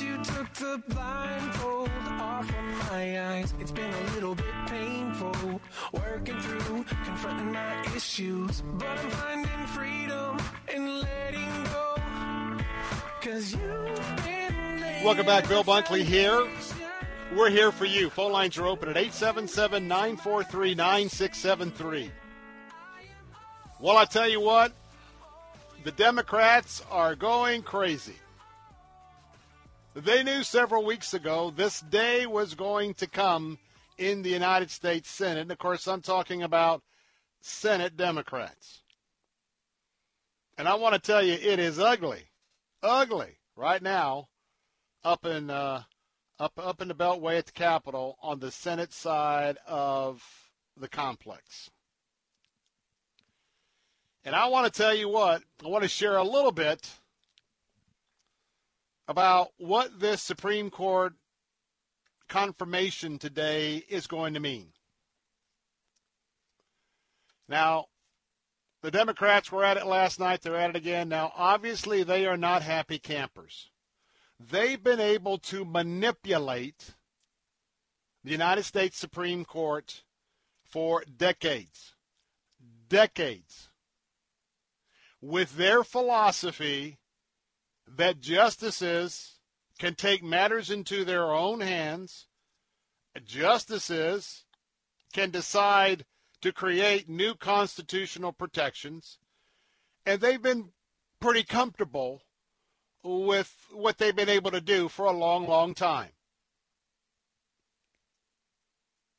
Since you took the blindfold off of my eyes. It's been a little bit painful working through, confronting my issues, but I'm finding freedom in letting go. Cause you've been Welcome back, Bill Bunkley here. We're here for you. Phone lines are open at 877 943 9673. Well, I tell you what, the Democrats are going crazy. They knew several weeks ago this day was going to come in the United States Senate. And of course, I'm talking about Senate Democrats. And I want to tell you, it is ugly, ugly right now up in uh, up up in the Beltway at the Capitol on the Senate side of the complex. And I want to tell you what, I want to share a little bit about what this Supreme Court confirmation today is going to mean. Now, the Democrats were at it last night. They're at it again. Now, obviously, they are not happy campers. They've been able to manipulate the United States Supreme Court for decades. Decades with their philosophy that justices can take matters into their own hands, justices can decide to create new constitutional protections, and they've been pretty comfortable with what they've been able to do for a long, long time.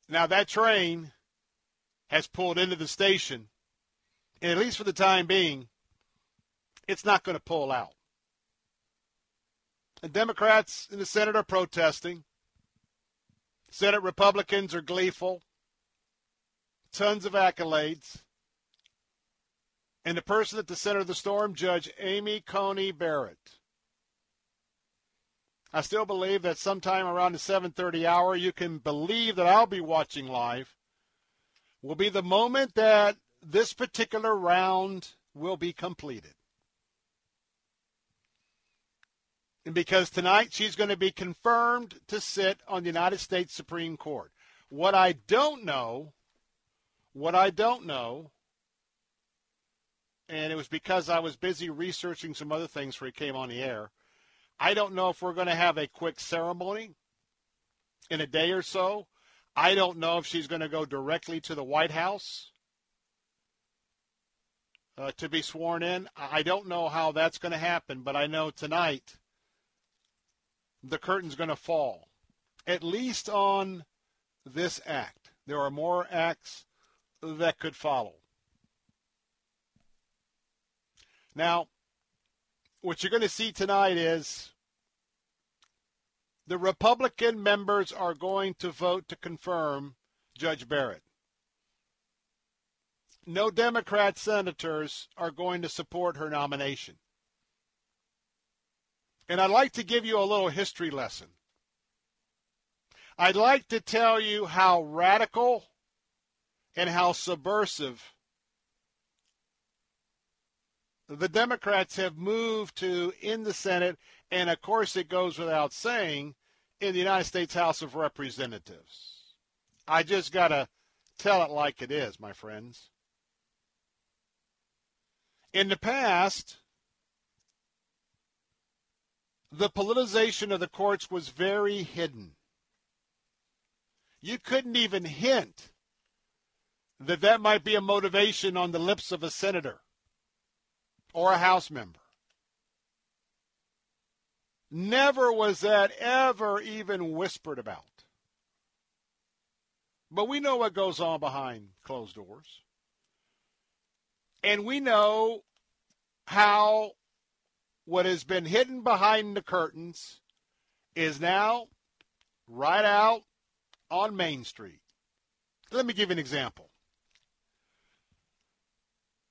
Now, that train has pulled into the station, and at least for the time being, it's not going to pull out. The Democrats in the Senate are protesting. Senate Republicans are gleeful. Tons of accolades. And the person at the center of the storm, Judge Amy Coney Barrett. I still believe that sometime around the 7:30 hour, you can believe that I'll be watching live. Will be the moment that this particular round will be completed. And because tonight she's going to be confirmed to sit on the United States Supreme Court. What I don't know, what I don't know, and it was because I was busy researching some other things before he came on the air. I don't know if we're going to have a quick ceremony in a day or so. I don't know if she's going to go directly to the White House uh, to be sworn in. I don't know how that's going to happen, but I know tonight the curtain's going to fall, at least on this act. There are more acts that could follow. Now, what you're going to see tonight is the Republican members are going to vote to confirm Judge Barrett. No Democrat senators are going to support her nomination. And I'd like to give you a little history lesson. I'd like to tell you how radical and how subversive the Democrats have moved to in the Senate, and of course, it goes without saying, in the United States House of Representatives. I just got to tell it like it is, my friends. In the past, the politicization of the courts was very hidden. You couldn't even hint that that might be a motivation on the lips of a senator or a House member. Never was that ever even whispered about. But we know what goes on behind closed doors. And we know how what has been hidden behind the curtains is now right out on Main Street. Let me give you an example.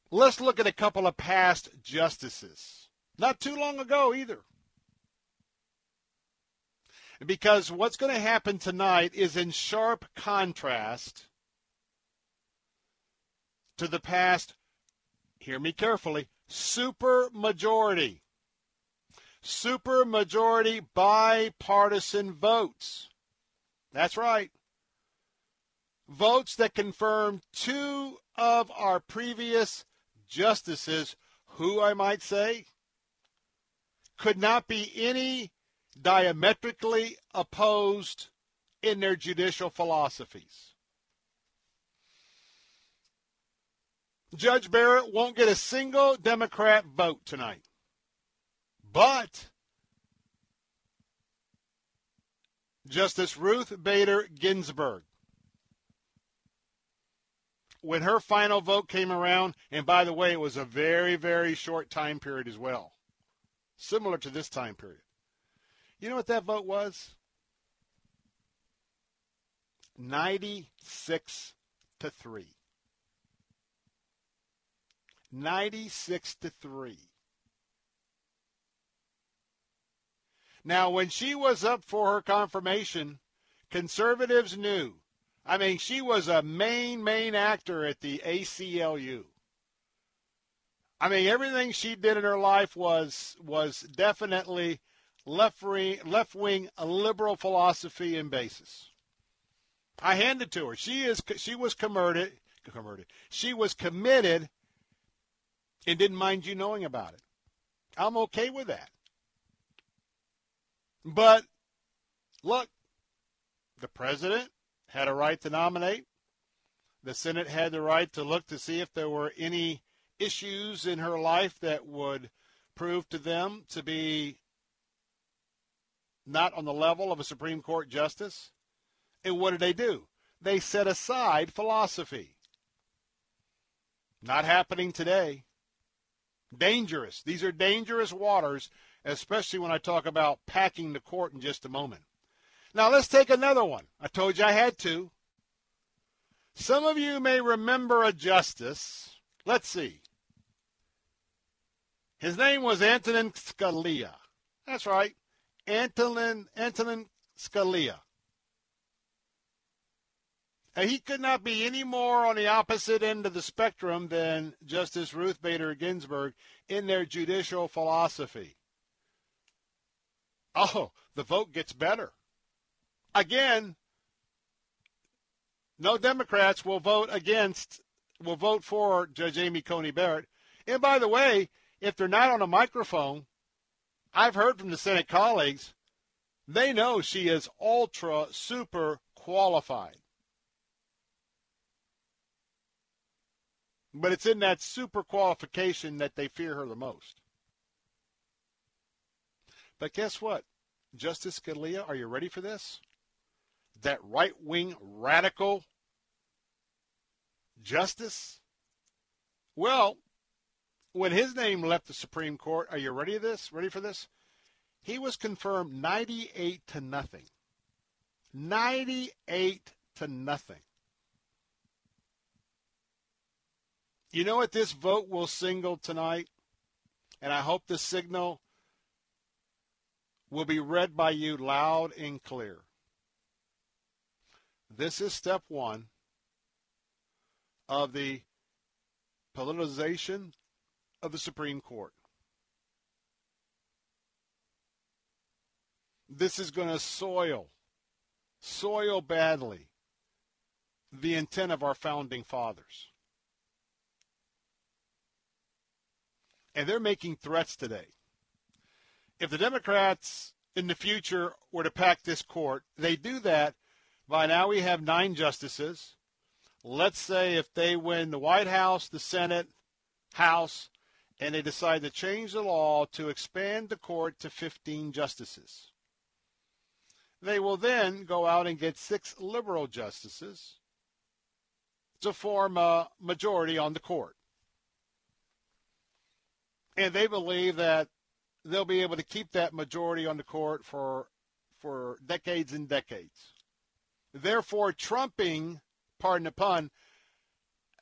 Let's look at a couple of past justices. Not too long ago either. Because what's going to happen tonight is in sharp contrast to the past hear me carefully, super majority. Super majority bipartisan votes. That's right. Votes that confirm two of our previous justices, who I might say could not be any diametrically opposed in their judicial philosophies. Judge Barrett won't get a single Democrat vote tonight. But Justice Ruth Bader Ginsburg, when her final vote came around, and by the way, it was a very, very short time period as well, similar to this time period. You know what that vote was? 96 to 3. 96 to 3. Now, when she was up for her confirmation, conservatives knew. I mean, she was a main, main actor at the ACLU. I mean, everything she did in her life was was definitely left wing, left wing liberal philosophy and basis. I handed to her. She is she was converted, converted. She was committed and didn't mind you knowing about it. I'm okay with that. But look, the president had a right to nominate. The Senate had the right to look to see if there were any issues in her life that would prove to them to be not on the level of a Supreme Court justice. And what did they do? They set aside philosophy. Not happening today. Dangerous. These are dangerous waters, especially when I talk about packing the court in just a moment. Now let's take another one. I told you I had to. Some of you may remember a justice. Let's see. His name was Antonin Scalia. That's right. Antonin Antonin Scalia. He could not be any more on the opposite end of the spectrum than Justice Ruth Bader Ginsburg in their judicial philosophy. Oh, the vote gets better. Again, no Democrats will vote against, will vote for Judge Amy Coney Barrett. And by the way, if they're not on a microphone, I've heard from the Senate colleagues, they know she is ultra super qualified. But it's in that super qualification that they fear her the most. But guess what? Justice Scalia, are you ready for this? That right wing radical justice? Well, when his name left the Supreme Court, are you ready for this? Ready for this? He was confirmed 98 to nothing. 98 to nothing. You know what this vote will signal tonight? And I hope the signal will be read by you loud and clear. This is step one of the politicization of the Supreme Court. This is going to soil, soil badly the intent of our founding fathers. and they're making threats today. If the Democrats in the future were to pack this court, they do that by now we have nine justices. Let's say if they win the White House, the Senate, House, and they decide to change the law to expand the court to 15 justices. They will then go out and get six liberal justices to form a majority on the court and they believe that they'll be able to keep that majority on the court for for decades and decades. Therefore, trumping, pardon the pun,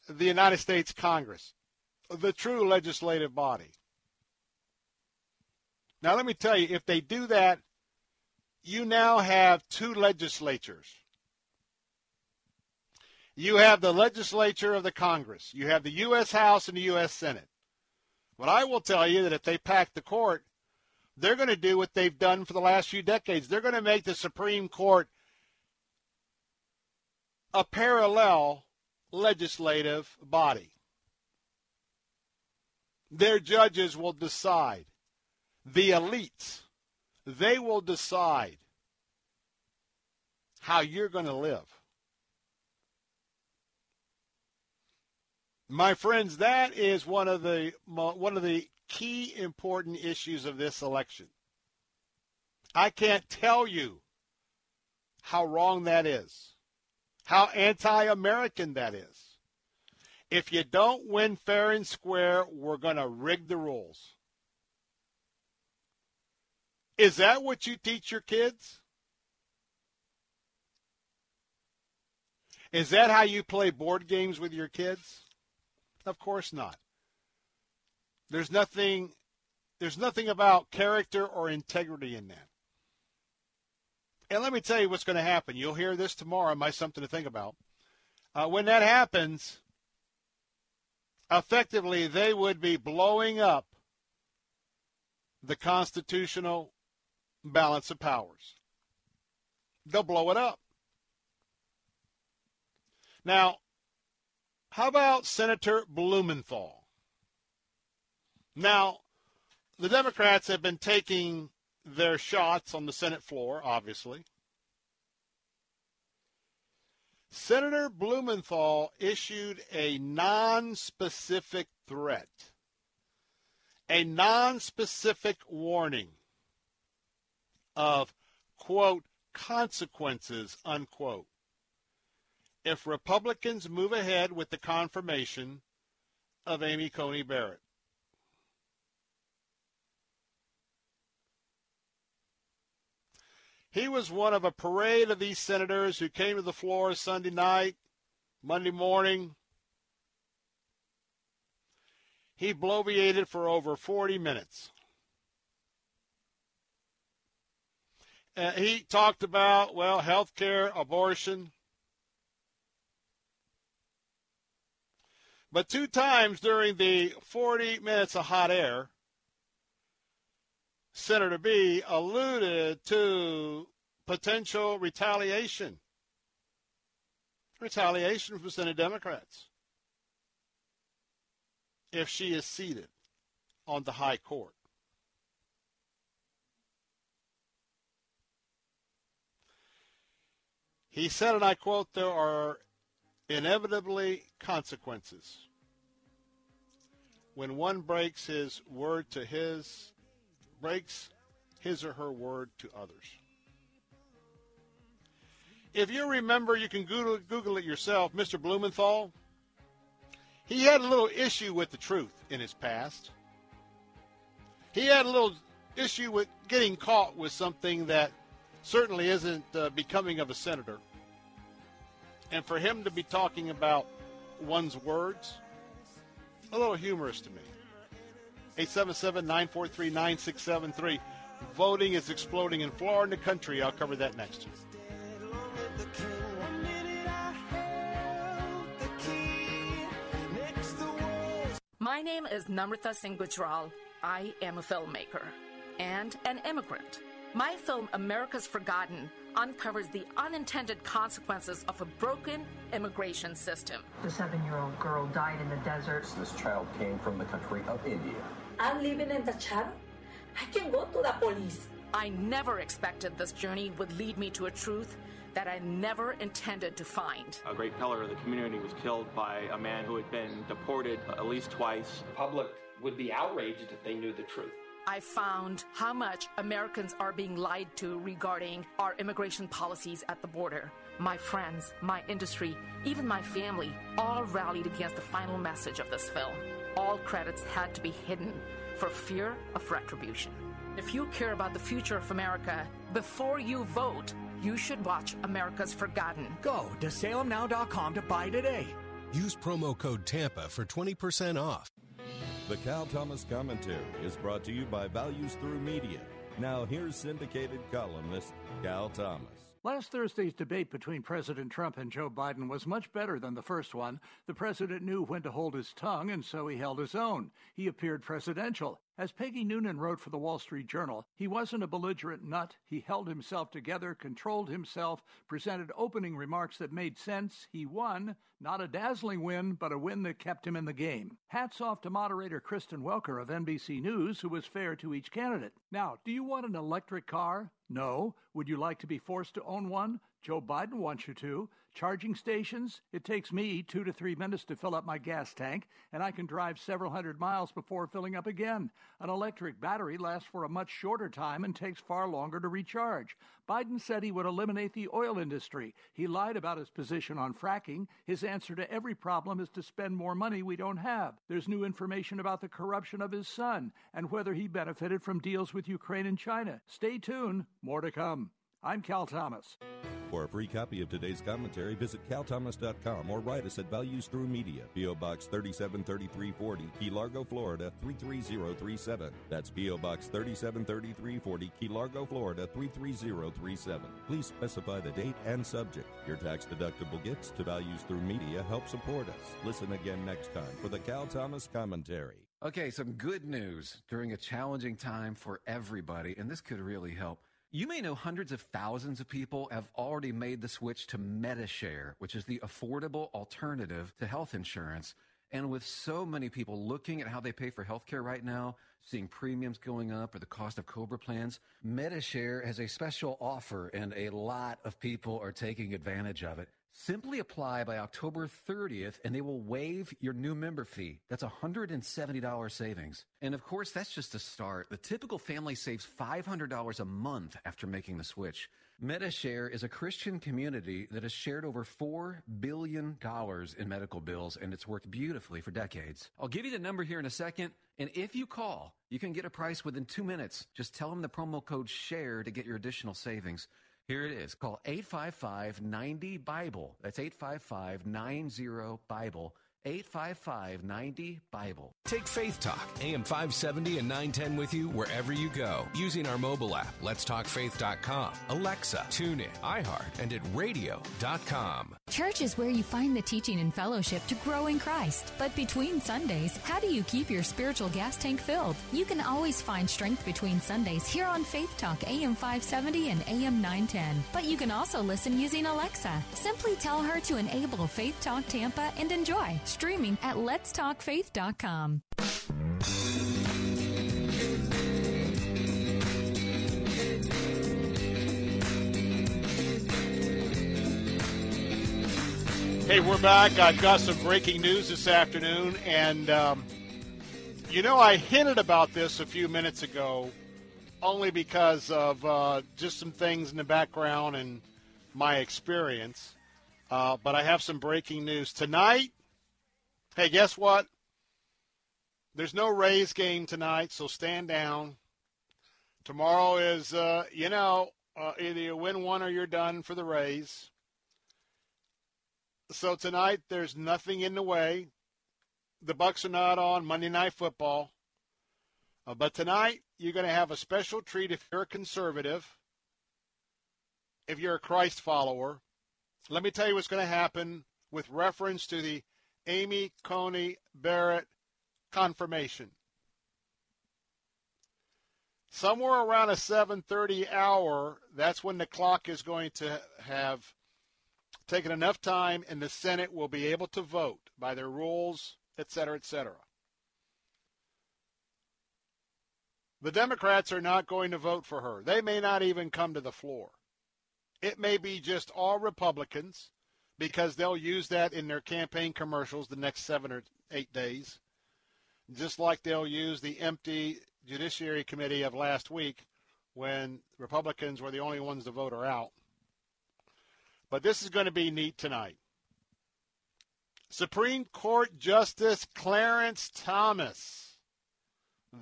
the United States Congress, the true legislative body. Now, let me tell you, if they do that, you now have two legislatures. You have the legislature of the Congress. You have the U.S. House and the U.S. Senate. But I will tell you that if they pack the court, they're going to do what they've done for the last few decades. They're going to make the Supreme Court a parallel legislative body. Their judges will decide. The elites, they will decide how you're going to live. My friends, that is one of the one of the key important issues of this election. I can't tell you how wrong that is, how anti-American that is. If you don't win fair and square, we're going to rig the rules. Is that what you teach your kids? Is that how you play board games with your kids? Of course not. There's nothing there's nothing about character or integrity in that. And let me tell you what's going to happen. You'll hear this tomorrow. Might something to think about. Uh, when that happens, effectively they would be blowing up the constitutional balance of powers. They'll blow it up. Now, how about Senator Blumenthal? Now, the Democrats have been taking their shots on the Senate floor, obviously. Senator Blumenthal issued a non specific threat, a non specific warning of, quote, consequences, unquote, if Republicans move ahead with the confirmation of Amy Coney Barrett. He was one of a parade of these senators who came to the floor Sunday night, Monday morning. He bloviated for over 40 minutes. Uh, he talked about, well, health care, abortion. But two times during the 40 minutes of hot air, Senator B alluded to potential retaliation. Retaliation from Senate Democrats if she is seated on the high court. He said, and I quote, there are inevitably consequences when one breaks his word to his breaks his or her word to others. If you remember, you can Google, Google it yourself, Mr. Blumenthal. He had a little issue with the truth in his past. He had a little issue with getting caught with something that certainly isn't uh, becoming of a senator. And for him to be talking about one's words, a little humorous to me. 877 943 9673. Voting is exploding in Florida and the country. I'll cover that next. My name is Namrata Singh Gujral. I am a filmmaker and an immigrant. My film, America's Forgotten, uncovers the unintended consequences of a broken immigration system. The seven year old girl died in the desert. This child came from the country of India. I'm living in the shadow, I can go to the police. I never expected this journey would lead me to a truth that I never intended to find. A great pillar of the community was killed by a man who had been deported at least twice. The public would be outraged if they knew the truth. I found how much Americans are being lied to regarding our immigration policies at the border. My friends, my industry, even my family all rallied against the final message of this film. All credits had to be hidden for fear of retribution. If you care about the future of America, before you vote, you should watch America's Forgotten. Go to salemnow.com to buy today. Use promo code TAMPA for 20% off. The Cal Thomas Commentary is brought to you by Values Through Media. Now, here's syndicated columnist Cal Thomas. Last Thursday's debate between President Trump and Joe Biden was much better than the first one. The president knew when to hold his tongue, and so he held his own. He appeared presidential. As Peggy Noonan wrote for the Wall Street Journal, he wasn't a belligerent nut. He held himself together, controlled himself, presented opening remarks that made sense. He won, not a dazzling win, but a win that kept him in the game. Hats off to moderator Kristen Welker of NBC News, who was fair to each candidate. Now, do you want an electric car? No. Would you like to be forced to own one? Joe Biden wants you to. Charging stations? It takes me two to three minutes to fill up my gas tank, and I can drive several hundred miles before filling up again. An electric battery lasts for a much shorter time and takes far longer to recharge. Biden said he would eliminate the oil industry. He lied about his position on fracking. His answer to every problem is to spend more money we don't have. There's new information about the corruption of his son and whether he benefited from deals with Ukraine and China. Stay tuned. More to come. I'm Cal Thomas. For a free copy of today's commentary, visit calthomas.com or write us at Values Through Media, P.O. Box 373340, Key Largo, Florida 33037. That's P.O. Box 373340, Key Largo, Florida 33037. Please specify the date and subject. Your tax deductible gifts to Values Through Media help support us. Listen again next time for the Cal Thomas Commentary. Okay, some good news during a challenging time for everybody, and this could really help. You may know hundreds of thousands of people have already made the switch to Medi-Share, which is the affordable alternative to health insurance. And with so many people looking at how they pay for healthcare right now, seeing premiums going up or the cost of Cobra plans, Medi-Share has a special offer and a lot of people are taking advantage of it. Simply apply by October 30th and they will waive your new member fee. That's $170 savings. And of course, that's just a start. The typical family saves $500 a month after making the switch. Medi-Share is a Christian community that has shared over $4 billion in medical bills, and it's worked beautifully for decades. I'll give you the number here in a second, and if you call, you can get a price within two minutes. Just tell them the promo code SHARE to get your additional savings. Here it is. Call 855 90 Bible. That's 855 90 Bible. 855 90 Bible. Take Faith Talk, AM 570 and 910 with you wherever you go using our mobile app, Let's Talk letstalkfaith.com, Alexa, TuneIn, iHeart, and at radio.com. Church is where you find the teaching and fellowship to grow in Christ. But between Sundays, how do you keep your spiritual gas tank filled? You can always find strength between Sundays here on Faith Talk, AM 570 and AM 910. But you can also listen using Alexa. Simply tell her to enable Faith Talk Tampa and enjoy streaming at letstalkfaith.com. Hey, we're back. I've got some breaking news this afternoon, and um, you know, I hinted about this a few minutes ago, only because of uh, just some things in the background and my experience. Uh, but I have some breaking news tonight. Hey, guess what? There's no Rays game tonight, so stand down. Tomorrow is, uh, you know, uh, either you win one or you're done for the Rays. So tonight, there's nothing in the way. The Bucs are not on Monday Night Football, uh, but tonight you're going to have a special treat if you're a conservative, if you're a Christ follower. Let me tell you what's going to happen with reference to the Amy Coney Barrett confirmation. Somewhere around a 7:30 hour, that's when the clock is going to have taken enough time and the Senate will be able to vote by their rules, et cetera, et cetera. The Democrats are not going to vote for her. They may not even come to the floor. It may be just all Republicans because they'll use that in their campaign commercials the next seven or eight days, just like they'll use the empty Judiciary Committee of last week when Republicans were the only ones to vote her out. But this is going to be neat tonight. Supreme Court Justice Clarence Thomas.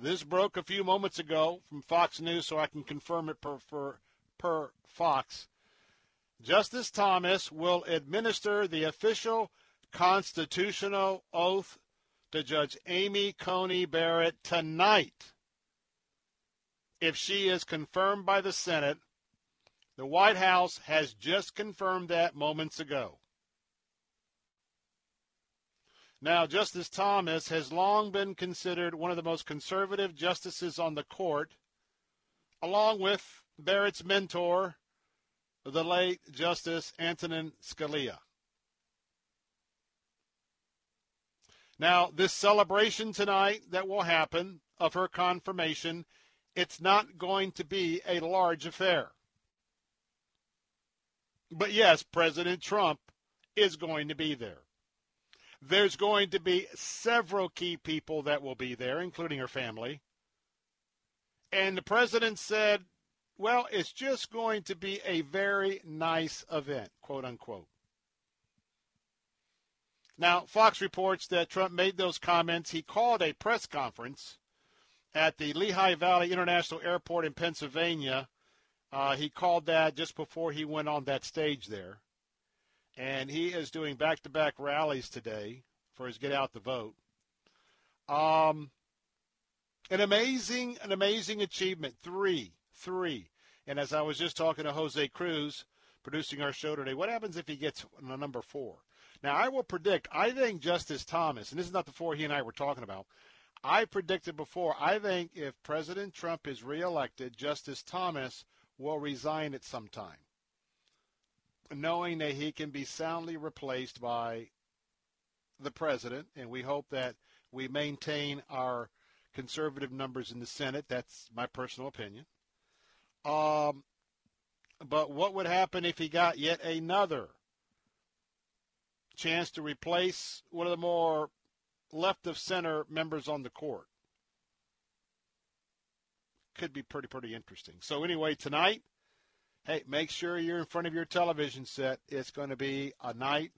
This broke a few moments ago from Fox News, so I can confirm it per, per, per Fox. Justice Thomas will administer the official constitutional oath to Judge Amy Coney Barrett tonight. If she is confirmed by the Senate, The White House has just confirmed that moments ago. Now, Justice Thomas has long been considered one of the most conservative justices on the court, along with Barrett's mentor, the late Justice Antonin Scalia. Now, this celebration tonight that will happen of her confirmation, it's not going to be a large affair. But yes, President Trump is going to be there. There's going to be several key people that will be there, including her family. And the president said, well, it's just going to be a very nice event, quote unquote. Now, Fox reports that Trump made those comments. He called a press conference at the Lehigh Valley International Airport in Pennsylvania. Uh, he called that just before he went on that stage there and he is doing back-to-back rallies today for his Get Out the Vote. Um, an amazing, an amazing achievement. Three, three. And as I was just talking to Jose Cruz, producing our show today, what happens if he gets a number four? Now, I will predict, I think Justice Thomas, and this is not the four he and I were talking about, I predicted before, I think if President Trump is reelected, Justice Thomas will resign at some time knowing that he can be soundly replaced by the president, and we hope that we maintain our conservative numbers in the Senate. That's my personal opinion. Um, but what would happen if he got yet another chance to replace one of the more left of center members on the court? Could be pretty, pretty interesting. So, anyway, tonight, hey, make sure you're in front of your television set. It's going to be a night,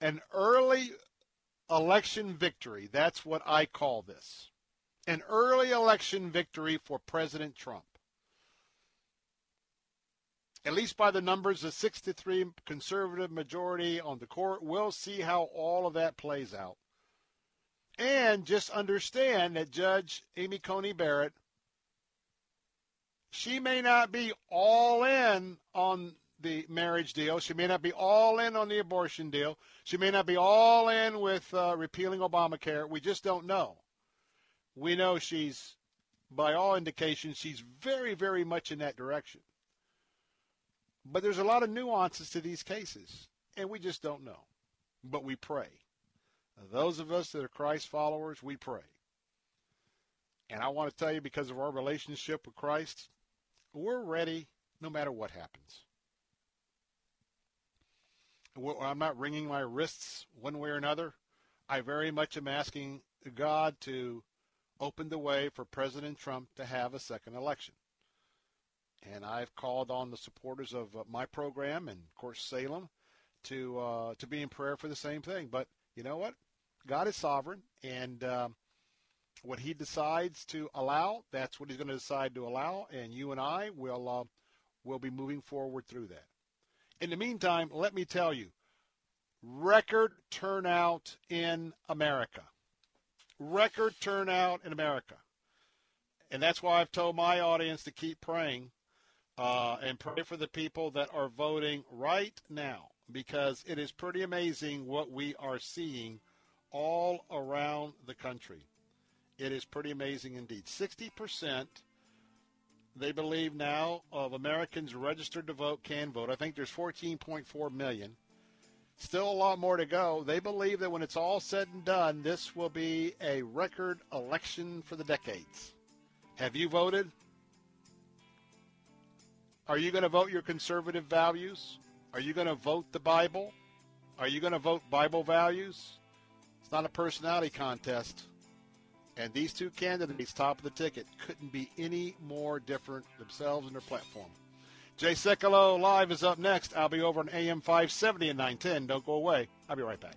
an early election victory. That's what I call this. An early election victory for President Trump. At least by the numbers, a 63 conservative majority on the court. We'll see how all of that plays out. And just understand that Judge Amy Coney Barrett she may not be all in on the marriage deal. She may not be all in on the abortion deal. She may not be all in with uh, repealing Obamacare. We just don't know. We know she's, by all indications, she's very, very much in that direction. But there's a lot of nuances to these cases, and we just don't know. But we pray. Those of us that are Christ followers, we pray. And I want to tell you, because of our relationship with Christ, we're ready no matter what happens. I'm not wringing my wrists one way or another. I very much am asking God to open the way for President Trump to have a second election. And I've called on the supporters of uh, my program and, of course, Salem to uh, to be in prayer for the same thing. But you know what? God is sovereign, and um, what he decides to allow, that's what he's going to decide to allow, and you and I will uh, will be moving forward through that. In the meantime, let me tell you, record turnout in America. Record turnout in America. And that's why I've told my audience to keep praying uh, and pray for the people that are voting right now because it is pretty amazing what we are seeing all around the country. It is pretty amazing indeed. 60% they believe now of Americans registered to vote can vote. I think there's 14.4 million. Still a lot more to go. They believe that when it's all said and done, this will be a record election for the decades. Have you voted? Are you going to vote your conservative values? Are you going to vote the Bible? Are you going to vote Bible values? It's not a personality contest. And these two candidates, top of the ticket, couldn't be any more different themselves and their platform. Jay Sekulow Live is up next. I'll be over on AM 570 and 910. Don't go away. I'll be right back.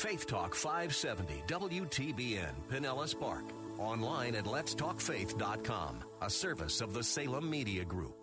Faith Talk 570 WTBN Pinellas Park. Online at letstalkfaith.com, a service of the Salem Media Group.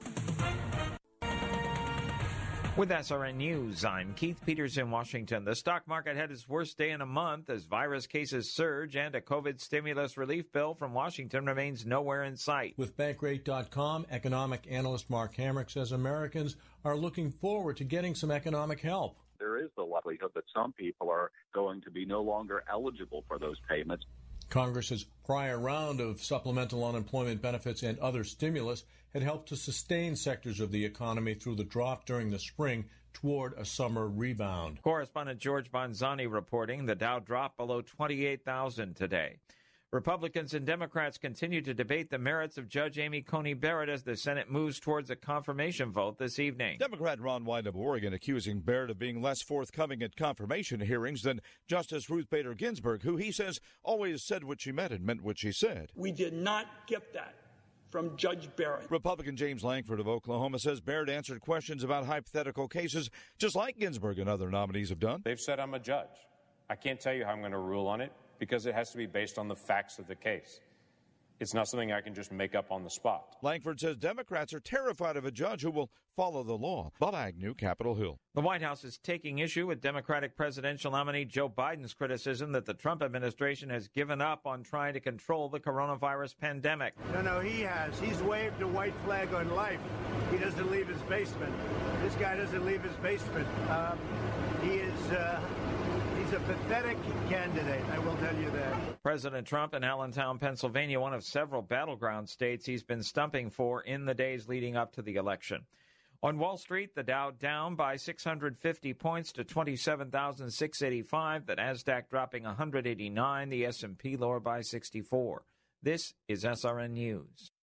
With SRN News, I'm Keith Peters in Washington. The stock market had its worst day in a month as virus cases surge and a COVID stimulus relief bill from Washington remains nowhere in sight. With Bankrate.com, economic analyst Mark Hamrick says Americans are looking forward to getting some economic help. There is the likelihood that some people are going to be no longer eligible for those payments. Congress's prior round of supplemental unemployment benefits and other stimulus had helped to sustain sectors of the economy through the drop during the spring toward a summer rebound. Correspondent George Bonzani reporting the Dow dropped below 28,000 today. Republicans and Democrats continue to debate the merits of Judge Amy Coney Barrett as the Senate moves towards a confirmation vote this evening. Democrat Ron Wyden of Oregon accusing Barrett of being less forthcoming at confirmation hearings than Justice Ruth Bader Ginsburg, who he says always said what she meant and meant what she said. We did not get that from Judge Barrett. Republican James Lankford of Oklahoma says Barrett answered questions about hypothetical cases just like Ginsburg and other nominees have done. They've said I'm a judge. I can't tell you how I'm going to rule on it because it has to be based on the facts of the case. It's not something I can just make up on the spot. Lankford says Democrats are terrified of a judge who will follow the law. Bob Agnew, Capitol Hill. The White House is taking issue with Democratic presidential nominee Joe Biden's criticism that the Trump administration has given up on trying to control the coronavirus pandemic. No, no, he has. He's waved a white flag on life. He doesn't leave his basement. This guy doesn't leave his basement. Um, he is. Uh, He's a pathetic candidate, I will tell you that. President Trump in Allentown, Pennsylvania, one of several battleground states he's been stumping for in the days leading up to the election. On Wall Street, the Dow down by 650 points to 27,685, the Nasdaq dropping 189, the S&P lower by 64. This is SRN News.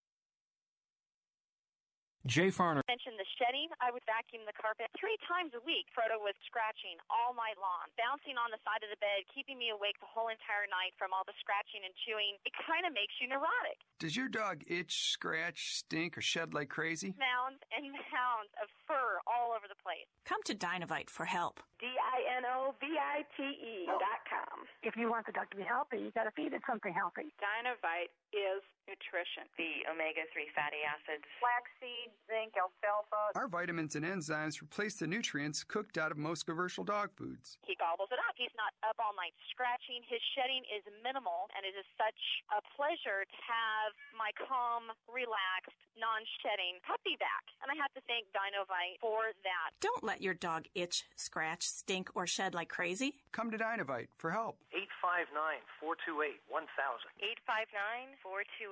Jay Farner mentioned the shedding. I would vacuum the carpet three times a week. Frodo was scratching all night long, bouncing on the side of the bed, keeping me awake the whole entire night from all the scratching and chewing. It kind of makes you neurotic. Does your dog itch, scratch, stink, or shed like crazy? Mounds and [laughs] mounds of fur all over the place. Come to Dinovite for help. D-I-N-O-V-I-T-E dot com. If you want the dog to be healthy, you got to feed it something healthy. Dinovite is nutrition. The omega-3 fatty acids. Flaxseed, zinc, alfalfa. Our vitamins and enzymes replace the nutrients cooked out of most commercial dog foods. He gobbles it up. He's not up all night scratching. His shedding is minimal, and it is such a pleasure to have my calm, relaxed, non-shedding puppy back. And I have to thank Dinovite for that. Don't let your dog itch, scratch, stink, or shed like crazy. Come to Dinovite for help. 859-428-1000.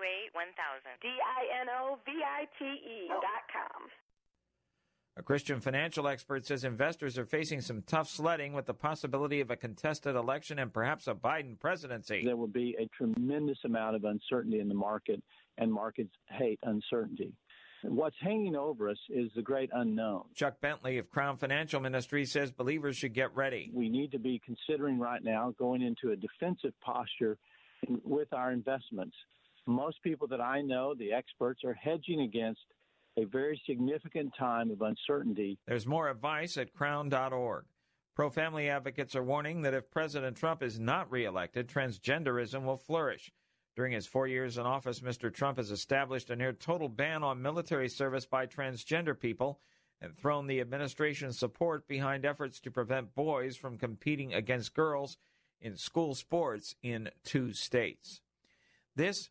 859-428-1000. D-I-N-O-V-I-T-E dot com. A Christian financial expert says investors are facing some tough sledding with the possibility of a contested election and perhaps a Biden presidency. There will be a tremendous amount of uncertainty in the market, and markets hate uncertainty. What's hanging over us is the great unknown. Chuck Bentley of Crown Financial Ministry says believers should get ready. We need to be considering right now going into a defensive posture with our investments. Most people that I know, the experts, are hedging against a very significant time of uncertainty. There's more advice at crown.org. Pro family advocates are warning that if President Trump is not reelected, transgenderism will flourish. During his four years in office, Mr. Trump has established a near total ban on military service by transgender people and thrown the administration's support behind efforts to prevent boys from competing against girls in school sports in two states. This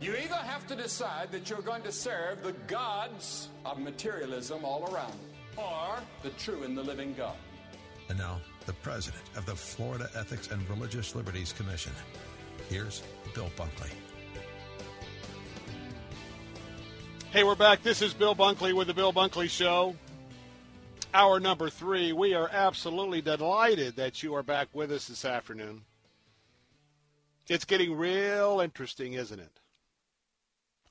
You either have to decide that you're going to serve the gods of materialism all around, you, or the true and the living God. And now, the president of the Florida Ethics and Religious Liberties Commission. Here's Bill Bunkley. Hey, we're back. This is Bill Bunkley with the Bill Bunkley Show. Hour number three. We are absolutely delighted that you are back with us this afternoon. It's getting real interesting, isn't it?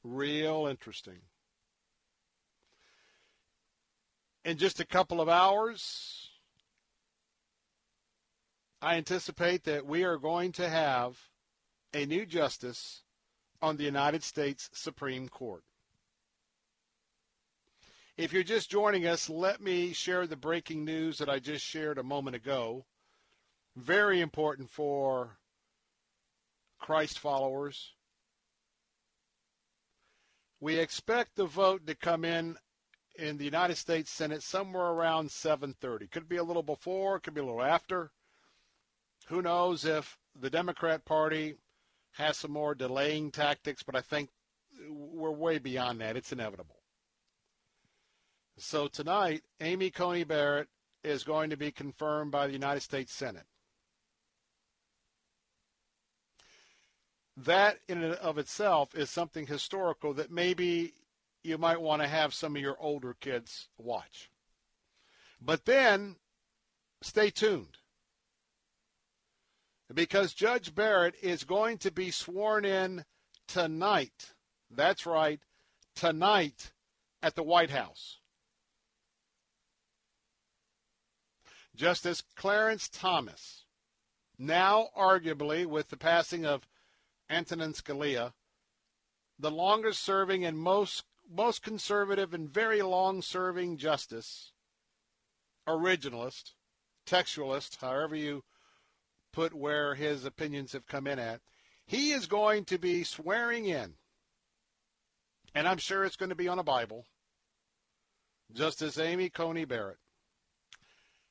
Real interesting. In just a couple of hours, I anticipate that we are going to have a new justice on the United States Supreme Court. If you're just joining us, let me share the breaking news that I just shared a moment ago. Very important for Christ followers. We expect the vote to come in in the United States Senate somewhere around 7:30. Could be a little before, could be a little after. Who knows if the Democrat Party has some more delaying tactics, but I think we're way beyond that. It's inevitable. So tonight, Amy Coney Barrett is going to be confirmed by the United States Senate. That in and of itself is something historical that maybe you might want to have some of your older kids watch. But then stay tuned. Because Judge Barrett is going to be sworn in tonight. That's right, tonight at the White House. Justice Clarence Thomas, now arguably with the passing of Antonin Scalia, the longest serving and most most conservative and very long serving justice, originalist, textualist, however you put where his opinions have come in at, he is going to be swearing in, and I'm sure it's going to be on a Bible, Justice Amy Coney Barrett.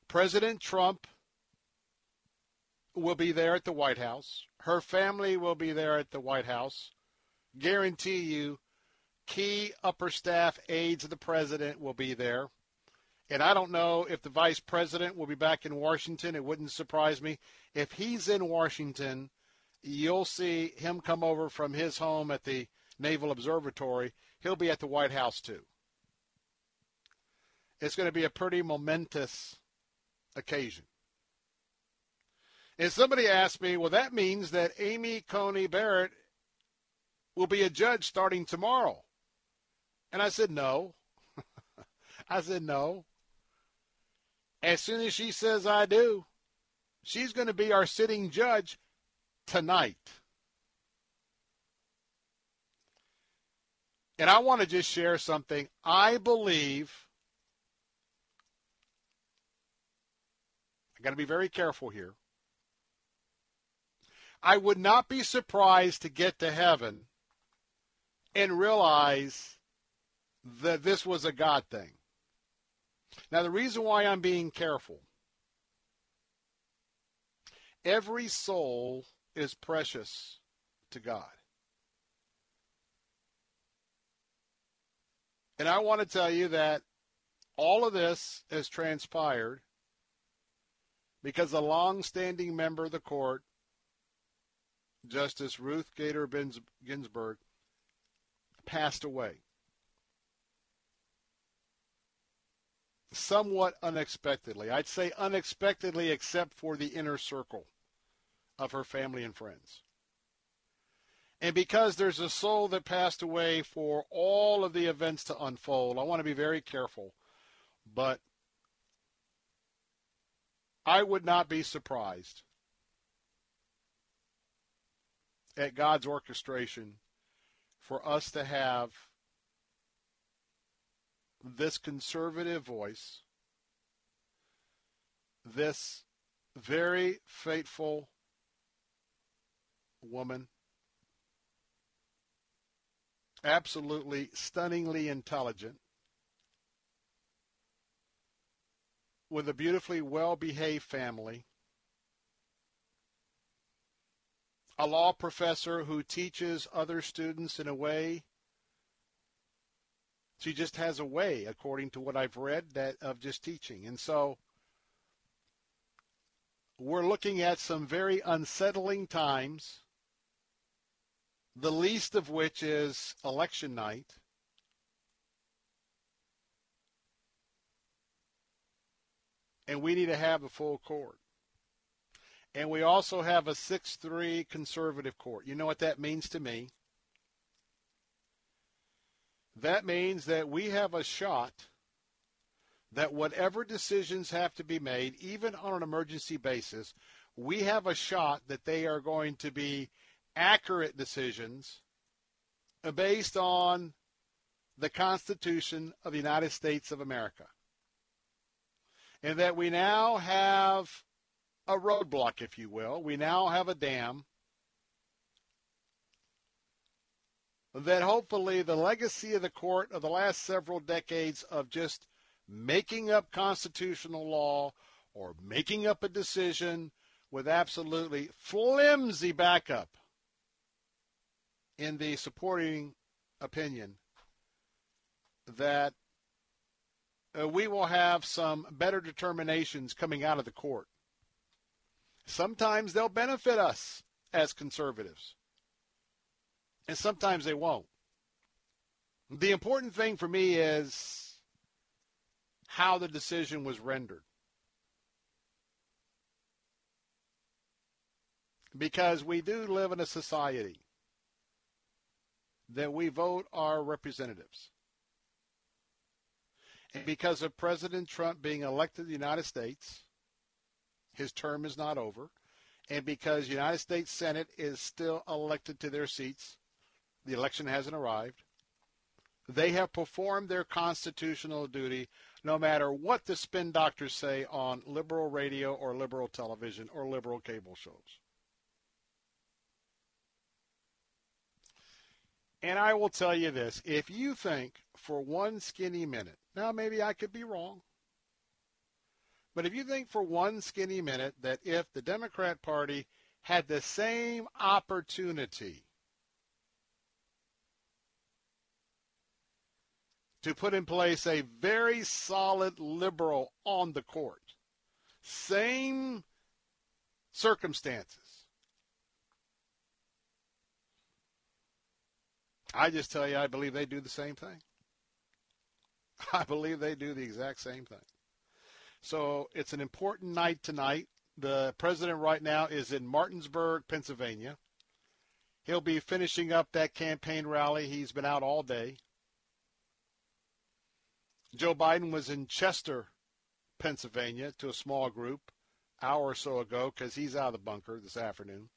President Trump will be there at the White House. Her family will be there at the White House. Guarantee you, key upper staff aides of the president will be there. And I don't know if the vice president will be back in Washington. It wouldn't surprise me. If he's in Washington, you'll see him come over from his home at the Naval Observatory. He'll be at the White House too. It's going to be a pretty momentous occasion. And somebody asked me, well, that means that Amy Coney Barrett will be a judge starting tomorrow. And I said, no. [laughs] I said, no. As soon as she says I do, she's going to be our sitting judge tonight. And I want to just share something. I believe, I got to be very careful here. I would not be surprised to get to heaven and realize that this was a God thing. Now, the reason why I'm being careful every soul is precious to God. And I want to tell you that all of this has transpired because a long-standing member of the court, Justice Ruth Bader Ginsburg, passed away. Somewhat unexpectedly. I'd say unexpectedly, except for the inner circle of her family and friends. And because there's a soul that passed away for all of the events to unfold, I want to be very careful. But I would not be surprised at God's orchestration for us to have this conservative voice, this very faithful woman absolutely stunningly intelligent, with a beautifully well behaved family, a law professor who teaches other students in a way. She just has a way, according to what I've read, that of just teaching. And so we're looking at some very unsettling times the least of which is election night. And we need to have a full court. And we also have a 6 3 conservative court. You know what that means to me? That means that we have a shot that whatever decisions have to be made, even on an emergency basis, we have a shot that they are going to be accurate decisions based on the Constitution of the United States of America. And that we now have a roadblock, if you will. We now have a dam that hopefully the legacy of the court of the last several decades of just making up constitutional law or making up a decision with absolutely flimsy backup in the supporting opinion that uh, we will have some better determinations coming out of the court. Sometimes they'll benefit us as conservatives, and sometimes they won't. The important thing for me is how the decision was rendered. Because we do live in a society that we vote our representatives. And because of President Trump being elected to the United States, his term is not over. And because the United States Senate is still elected to their seats, the election hasn't arrived. They have performed their constitutional duty no matter what the spin doctors say on liberal radio or liberal television or liberal cable shows. And I will tell you this if you think for one skinny minute, now maybe I could be wrong, but if you think for one skinny minute that if the Democrat Party had the same opportunity to put in place a very solid liberal on the court, same circumstances, I just tell you, I believe they do the same thing. [laughs] I believe they do the exact same thing. So it's an important night tonight The president right now is in Martinsburg, Pennsylvania. He'll be finishing up that campaign rally. He's been out all day. Joe Biden was in Chester, Pennsylvania, to a small group hour or so ago because he's out of the bunker this afternoon.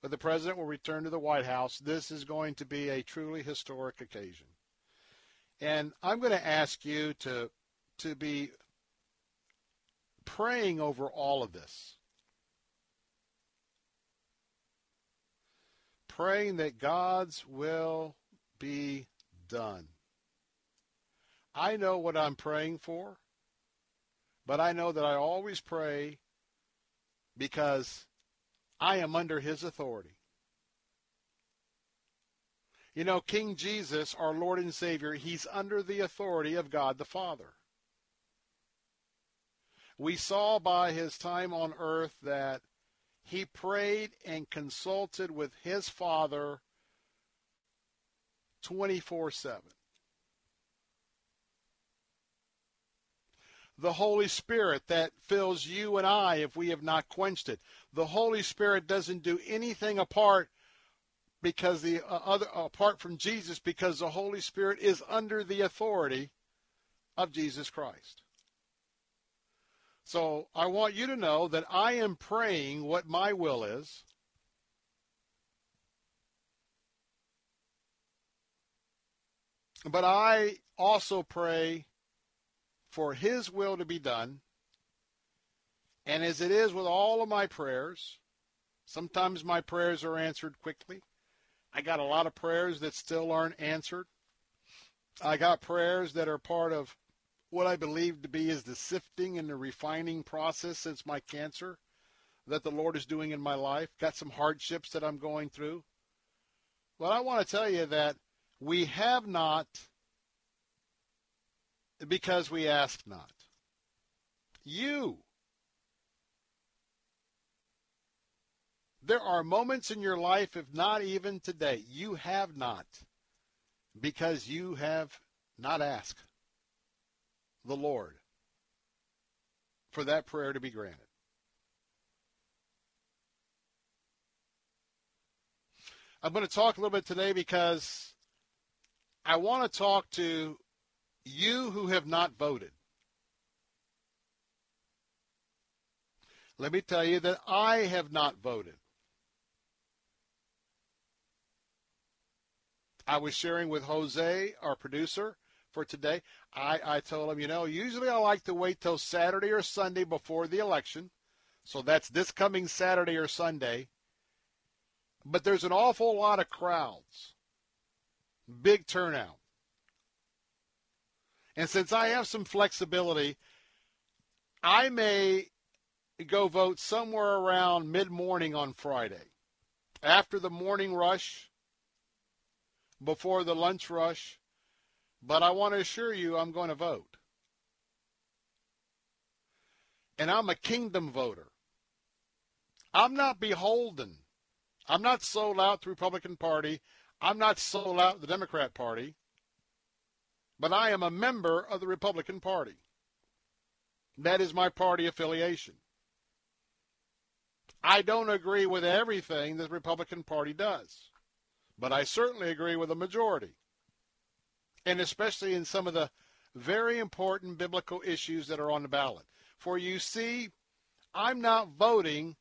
But the president will return to the White House. This is going to be a truly historic occasion. And I'm going to ask you to to be praying over all of this. Praying that God's will be done. I know what I'm praying for, but I know that I always pray because I am under his authority. You know, King Jesus, our Lord and Savior, he's under the authority of God the Father. We saw by his time on earth that he prayed and consulted with his Father 24 7. the Holy Spirit that fills you and I if we have not quenched it. The Holy Spirit doesn't do anything apart because the uh, other apart from Jesus because the Holy Spirit is under the authority of Jesus Christ. So I want you to know that I am praying what my will is. But I also pray for His will to be done. And as it is with all of my prayers, sometimes my prayers are answered quickly. I got a lot of prayers that still aren't answered. I got prayers that are part of what I believe to be is the sifting and the refining process since my cancer that the Lord is doing in my life. Got some hardships that I'm going through. But I want to tell you that we have not because we ask not. You. There are moments in your life, if not even today, you have not because you have not asked the Lord for that prayer to be granted. I'm going to talk a little bit today because I want to talk to you who have not voted, let me tell you that I have not voted. I was sharing with Jose, our producer, for today. I, I told him, you know, usually I like to wait till Saturday or Sunday before the election. So that's this coming Saturday or Sunday. But there's an awful lot of crowds, big turnout. And since I have some flexibility, I may go vote somewhere around mid morning on Friday. After the morning rush, before the lunch rush, but I want to assure you I'm going to vote. And I'm a kingdom voter. I'm not beholden. I'm not sold out to the Republican Party. I'm not sold out to the Democrat Party but I am a member of the Republican Party. That is my party affiliation. I don't agree with everything the Republican Party does, but I certainly agree with the majority, and especially in some of the very important biblical issues that are on the ballot. For you see, I'm not voting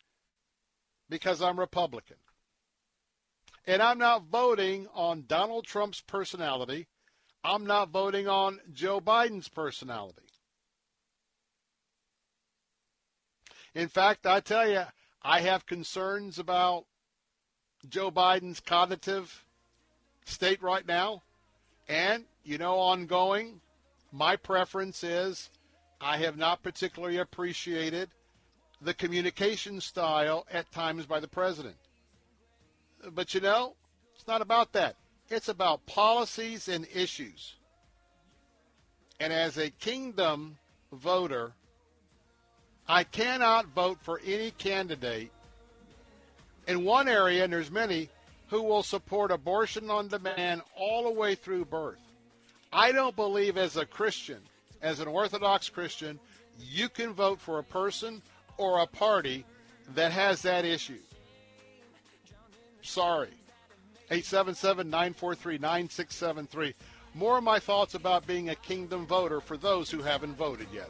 because I'm Republican. And I'm not voting on Donald Trump's personality I'm not voting on Joe Biden's personality. In fact, I tell you, I have concerns about Joe Biden's cognitive state right now. And, you know, ongoing, my preference is I have not particularly appreciated the communication style at times by the president. But, you know, it's not about that. It's about policies and issues. And as a kingdom voter, I cannot vote for any candidate in one area, and there's many, who will support abortion on demand all the way through birth. I don't believe as a Christian, as an Orthodox Christian, you can vote for a person or a party that has that issue. Sorry. 877-943-9673. More of my thoughts about being a kingdom voter for those who haven't voted yet.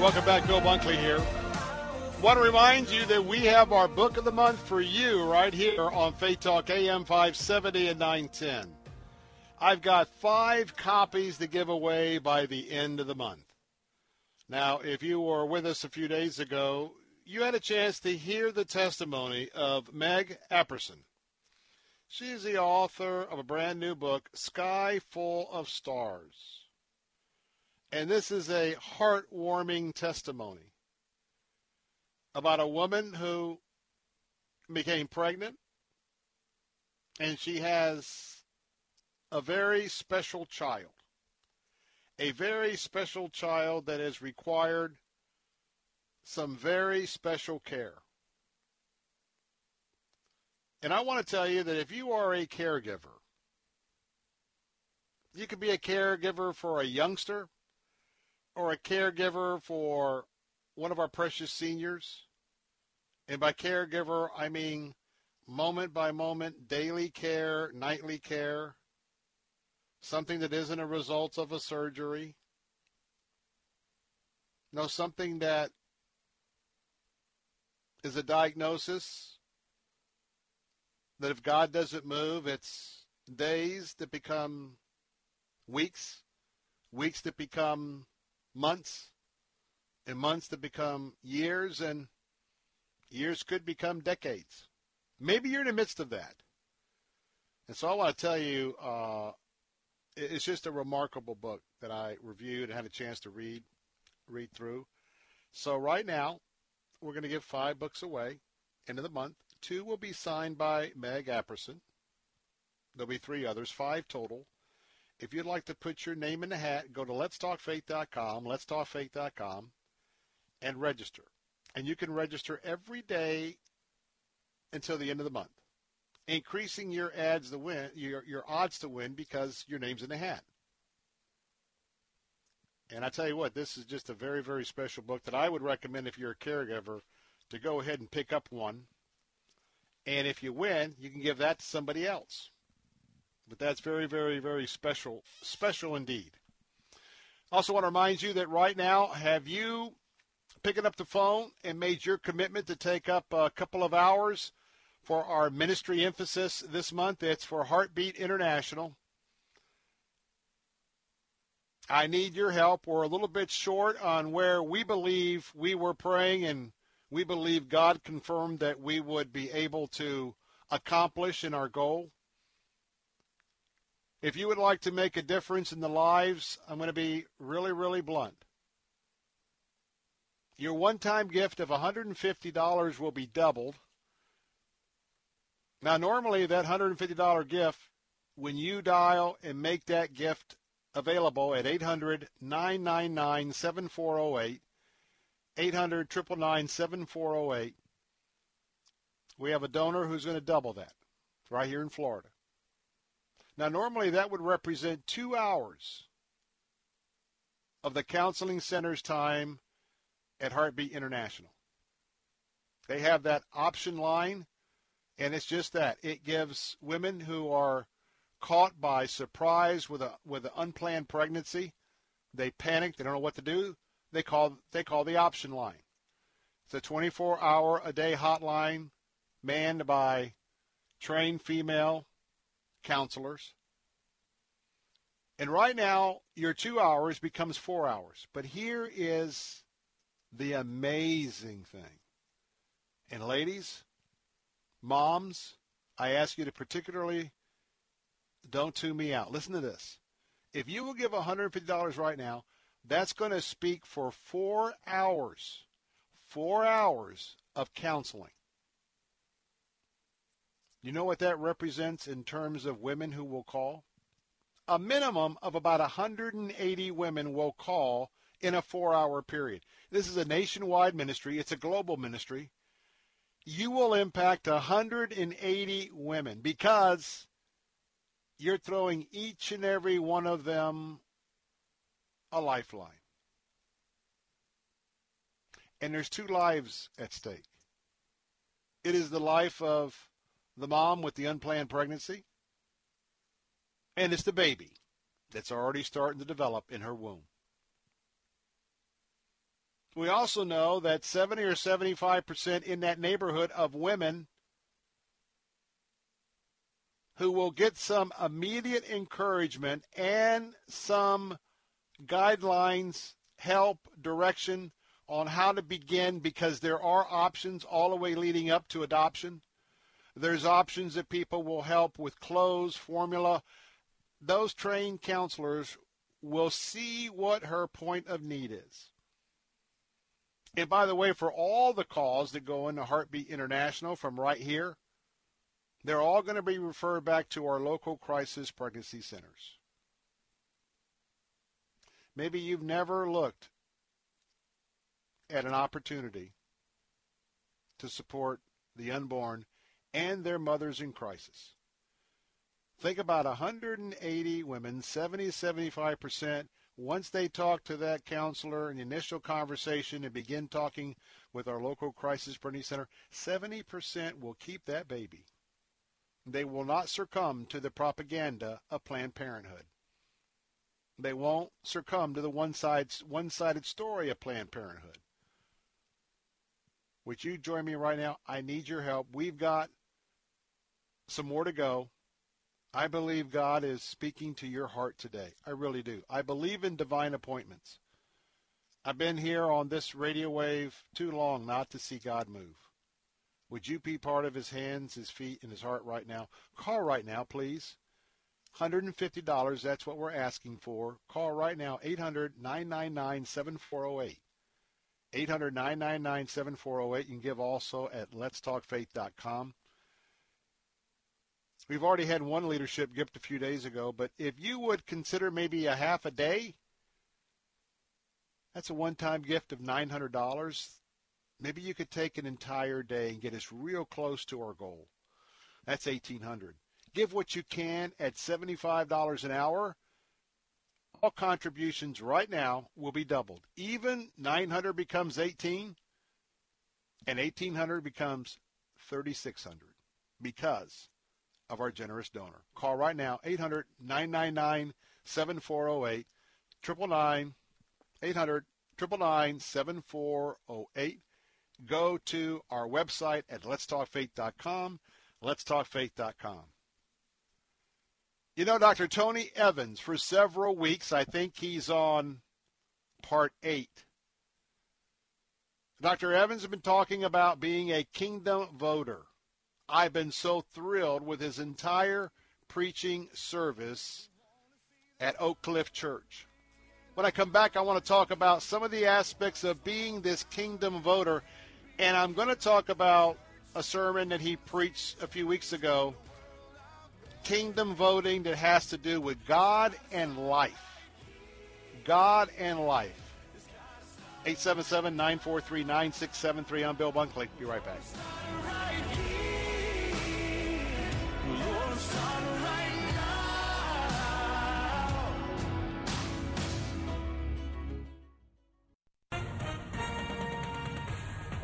welcome back. Bill Bunkley here. Want to remind you that we have our book of the month for you right here on Faith Talk AM 570 and 910. I've got five copies to give away by the end of the month. Now, if you were with us a few days ago, you had a chance to hear the testimony of Meg Apperson. She is the author of a brand new book, Sky Full of Stars. And this is a heartwarming testimony about a woman who became pregnant and she has a very special child. A very special child that has required some very special care. And I want to tell you that if you are a caregiver, you could be a caregiver for a youngster or a caregiver for one of our precious seniors. And by caregiver, I mean moment by moment, daily care, nightly care, something that isn't a result of a surgery. No, something that is a diagnosis that if God doesn't move, it's days that become weeks, weeks that become months, and months that become years, and years could become decades. Maybe you're in the midst of that. And so I want to tell you, uh, it's just a remarkable book that I reviewed and had a chance to read, read through. So right now, we're going to give five books away end of the month. Two will be signed by Meg Apperson. There'll be three others, five total. If you'd like to put your name in the hat, go to letstalkfaith.com, letstalkfaith.com, and register. And you can register every day until the end of the month. increasing your ads to win, your your odds to win because your name's in the hat. And I tell you what, this is just a very very special book that I would recommend if you're a caregiver to go ahead and pick up one. And if you win, you can give that to somebody else. But that's very very very special special indeed. Also want to remind you that right now, have you picking up the phone and made your commitment to take up a couple of hours for our ministry emphasis this month? It's for Heartbeat International. I need your help. We're a little bit short on where we believe we were praying and we believe God confirmed that we would be able to accomplish in our goal. If you would like to make a difference in the lives, I'm going to be really, really blunt. Your one time gift of $150 will be doubled. Now, normally that $150 gift, when you dial and make that gift available at 800 999 7408, 800 999 7408, we have a donor who's going to double that right here in Florida. Now, normally that would represent two hours of the counseling center's time at Heartbeat International. They have that option line, and it's just that it gives women who are caught by surprise with a with an unplanned pregnancy, they panic, they don't know what to do. They call they call the option line. It's a 24-hour a day hotline manned by trained female counselors. And right now, your two hours becomes four hours. But here is the amazing thing. And ladies, moms, I ask you to particularly don't tune me out. Listen to this. If you will give $150 right now, that's going to speak for four hours, four hours of counseling. You know what that represents in terms of women who will call? A minimum of about 180 women will call in a four hour period. This is a nationwide ministry, it's a global ministry. You will impact 180 women because you're throwing each and every one of them a lifeline. And there's two lives at stake. It is the life of the mom with the unplanned pregnancy, and it's the baby that's already starting to develop in her womb. We also know that 70 or 75% in that neighborhood of women who will get some immediate encouragement and some guidelines, help, direction on how to begin because there are options all the way leading up to adoption. There's options that people will help with clothes, formula. Those trained counselors will see what her point of need is. And by the way, for all the calls that go into Heartbeat International from right here, they're all going to be referred back to our local crisis pregnancy centers. Maybe you've never looked at an opportunity to support the unborn and their mothers in crisis. Think about 180 women, 70 75%. Once they talk to that counselor in the initial conversation and begin talking with our local crisis pregnancy center, 70% will keep that baby. They will not succumb to the propaganda of Planned Parenthood. They won't succumb to the one-sided, one-sided story of Planned Parenthood. Would you join me right now? I need your help. We've got some more to go. I believe God is speaking to your heart today. I really do. I believe in divine appointments. I've been here on this radio wave too long not to see God move. Would you be part of his hands, his feet, and his heart right now? Call right now, please. $150, that's what we're asking for. Call right now, 800 999 7408. 800 999 7408. You can give also at letstalkfaith.com. We've already had one leadership gift a few days ago, but if you would consider maybe a half a day, that's a one time gift of $900. Maybe you could take an entire day and get us real close to our goal. That's 1,800. Give what you can at $75 an hour. All contributions right now will be doubled. Even 900 becomes 18 and 1800 becomes 3600 because of our generous donor. Call right now 800 999 7408 999 800 999 7408. Go to our website at letstalkfaith.com. Letstalkfaith.com. You know, Dr. Tony Evans, for several weeks, I think he's on part eight. Dr. Evans has been talking about being a kingdom voter. I've been so thrilled with his entire preaching service at Oak Cliff Church. When I come back, I want to talk about some of the aspects of being this kingdom voter, and I'm going to talk about a sermon that he preached a few weeks ago kingdom voting that has to do with God and life. God and life. 877 943 9673. I'm Bill Bunkley. Be right back.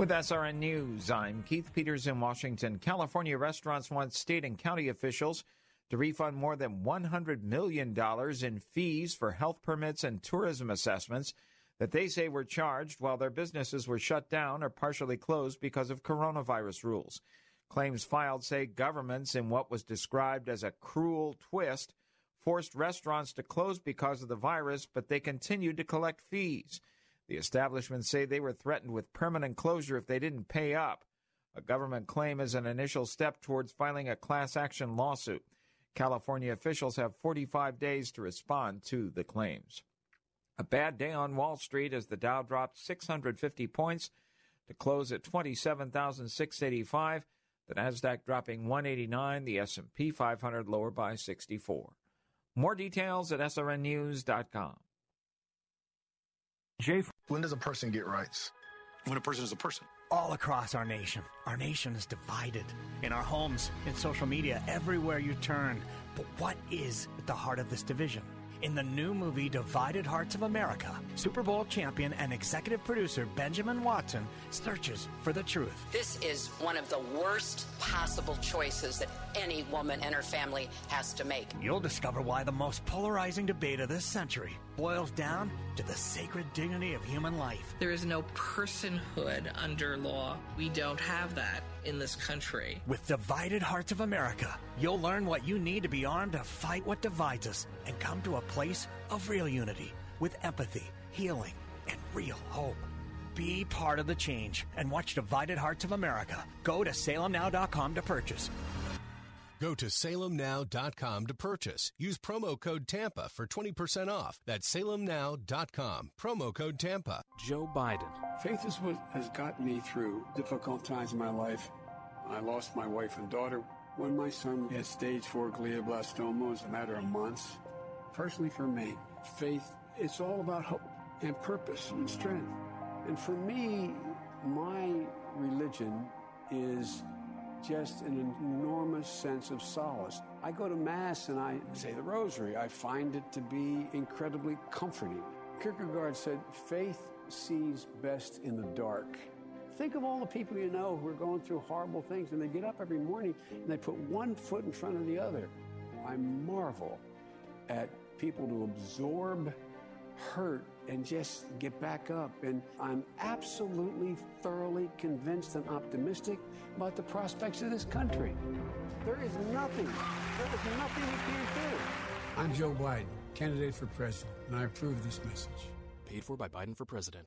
With SRN News, I'm Keith Peters in Washington. California restaurants want state and county officials to refund more than $100 million in fees for health permits and tourism assessments that they say were charged while their businesses were shut down or partially closed because of coronavirus rules. Claims filed say governments, in what was described as a cruel twist, forced restaurants to close because of the virus, but they continued to collect fees. The establishments say they were threatened with permanent closure if they didn't pay up. A government claim is an initial step towards filing a class action lawsuit. California officials have 45 days to respond to the claims. A bad day on Wall Street as the Dow dropped 650 points to close at 27,685. The Nasdaq dropping 189, the S&P 500 lower by 64. More details at srnnews.com. Jay, when does a person get rights? When a person is a person. All across our nation, our nation is divided. In our homes, in social media, everywhere you turn. But what is at the heart of this division? In the new movie Divided Hearts of America, Super Bowl champion and executive producer Benjamin Watson searches for the truth. This is one of the worst possible choices that any woman and her family has to make. You'll discover why the most polarizing debate of this century boils down to the sacred dignity of human life. There is no personhood under law. We don't have that in this country. With Divided Hearts of America, you'll learn what you need to be armed to fight what divides us and come to a place of real unity with empathy, healing, and real hope. Be part of the change and watch Divided Hearts of America. Go to salemnow.com to purchase. Go to salemnow.com to purchase. Use promo code TAMPA for 20% off. That's salemnow.com. Promo code TAMPA. Joe Biden. Faith is what has gotten me through difficult times in my life. I lost my wife and daughter when my son had stage 4 glioblastoma. It was a matter of months. Personally, for me, faith, it's all about hope and purpose and strength. And for me, my religion is just an enormous sense of solace. I go to Mass and I say the Rosary. I find it to be incredibly comforting. Kierkegaard said, faith sees best in the dark. Think of all the people you know who are going through horrible things and they get up every morning and they put one foot in front of the other. I marvel at people to absorb hurt and just get back up. And I'm absolutely, thoroughly convinced and optimistic about the prospects of this country. There is nothing, there is nothing we can't do. I'm Joe Biden, candidate for president, and I approve this message. Paid for by Biden for president.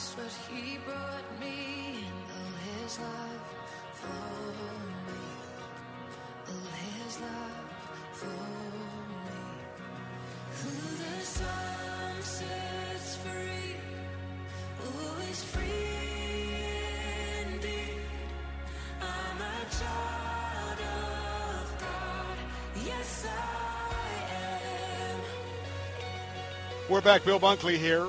Lost, but he brought me in. Oh, his love for me. Oh, his love for me. Who the sun sets free, who is free. I'm a child of God. Yes, I am. We're back. Bill Bunkley here.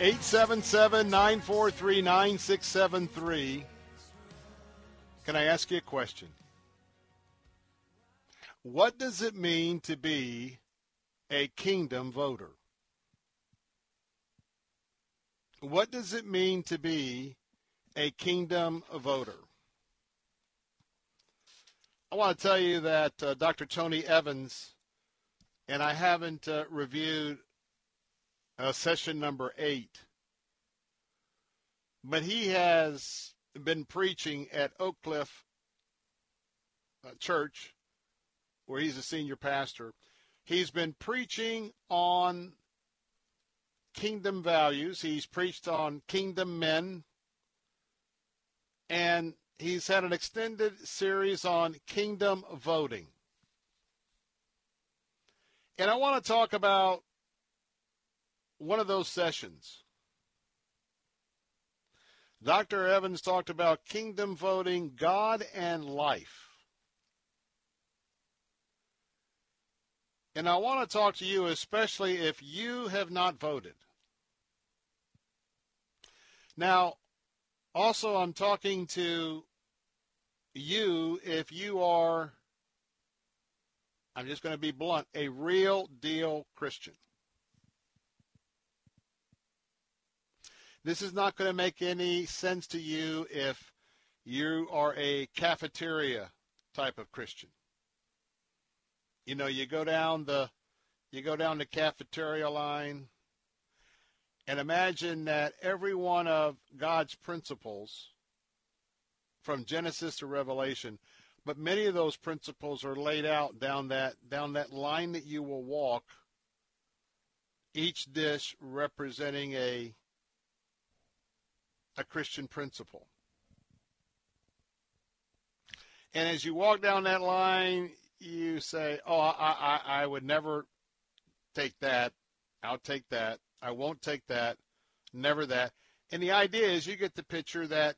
877 943 9673. Can I ask you a question? What does it mean to be a kingdom voter? What does it mean to be a kingdom voter? I want to tell you that uh, Dr. Tony Evans, and I haven't uh, reviewed uh, session number eight, but he has been preaching at Oak Cliff uh, Church, where he's a senior pastor. He's been preaching on kingdom values. He's preached on kingdom men, and he's had an extended series on kingdom voting. And I want to talk about one of those sessions. Dr. Evans talked about kingdom voting, God and life. And I want to talk to you, especially if you have not voted. Now, also, I'm talking to you if you are, I'm just going to be blunt, a real deal Christian. This is not going to make any sense to you if you are a cafeteria type of Christian. You know, you go down the you go down the cafeteria line and imagine that every one of God's principles from Genesis to Revelation, but many of those principles are laid out down that down that line that you will walk each dish representing a a Christian principle. And as you walk down that line, you say, "Oh, I, I, I would never take that. I'll take that. I won't take that. Never that." And the idea is, you get the picture that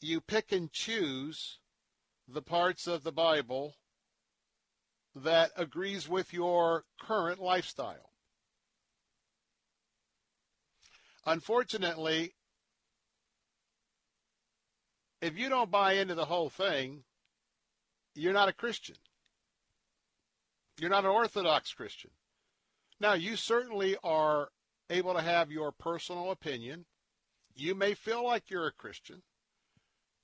you pick and choose the parts of the Bible that agrees with your current lifestyle. Unfortunately, if you don't buy into the whole thing, you're not a Christian. You're not an Orthodox Christian. Now, you certainly are able to have your personal opinion. You may feel like you're a Christian.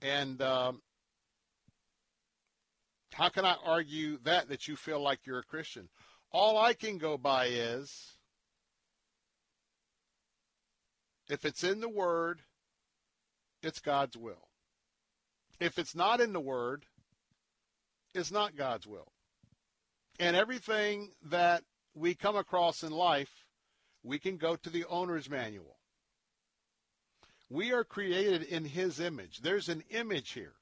And um, how can I argue that, that you feel like you're a Christian? All I can go by is if it's in the Word, it's God's will. If it's not in the Word, it's not God's will. And everything that we come across in life, we can go to the owner's manual. We are created in His image. There's an image here.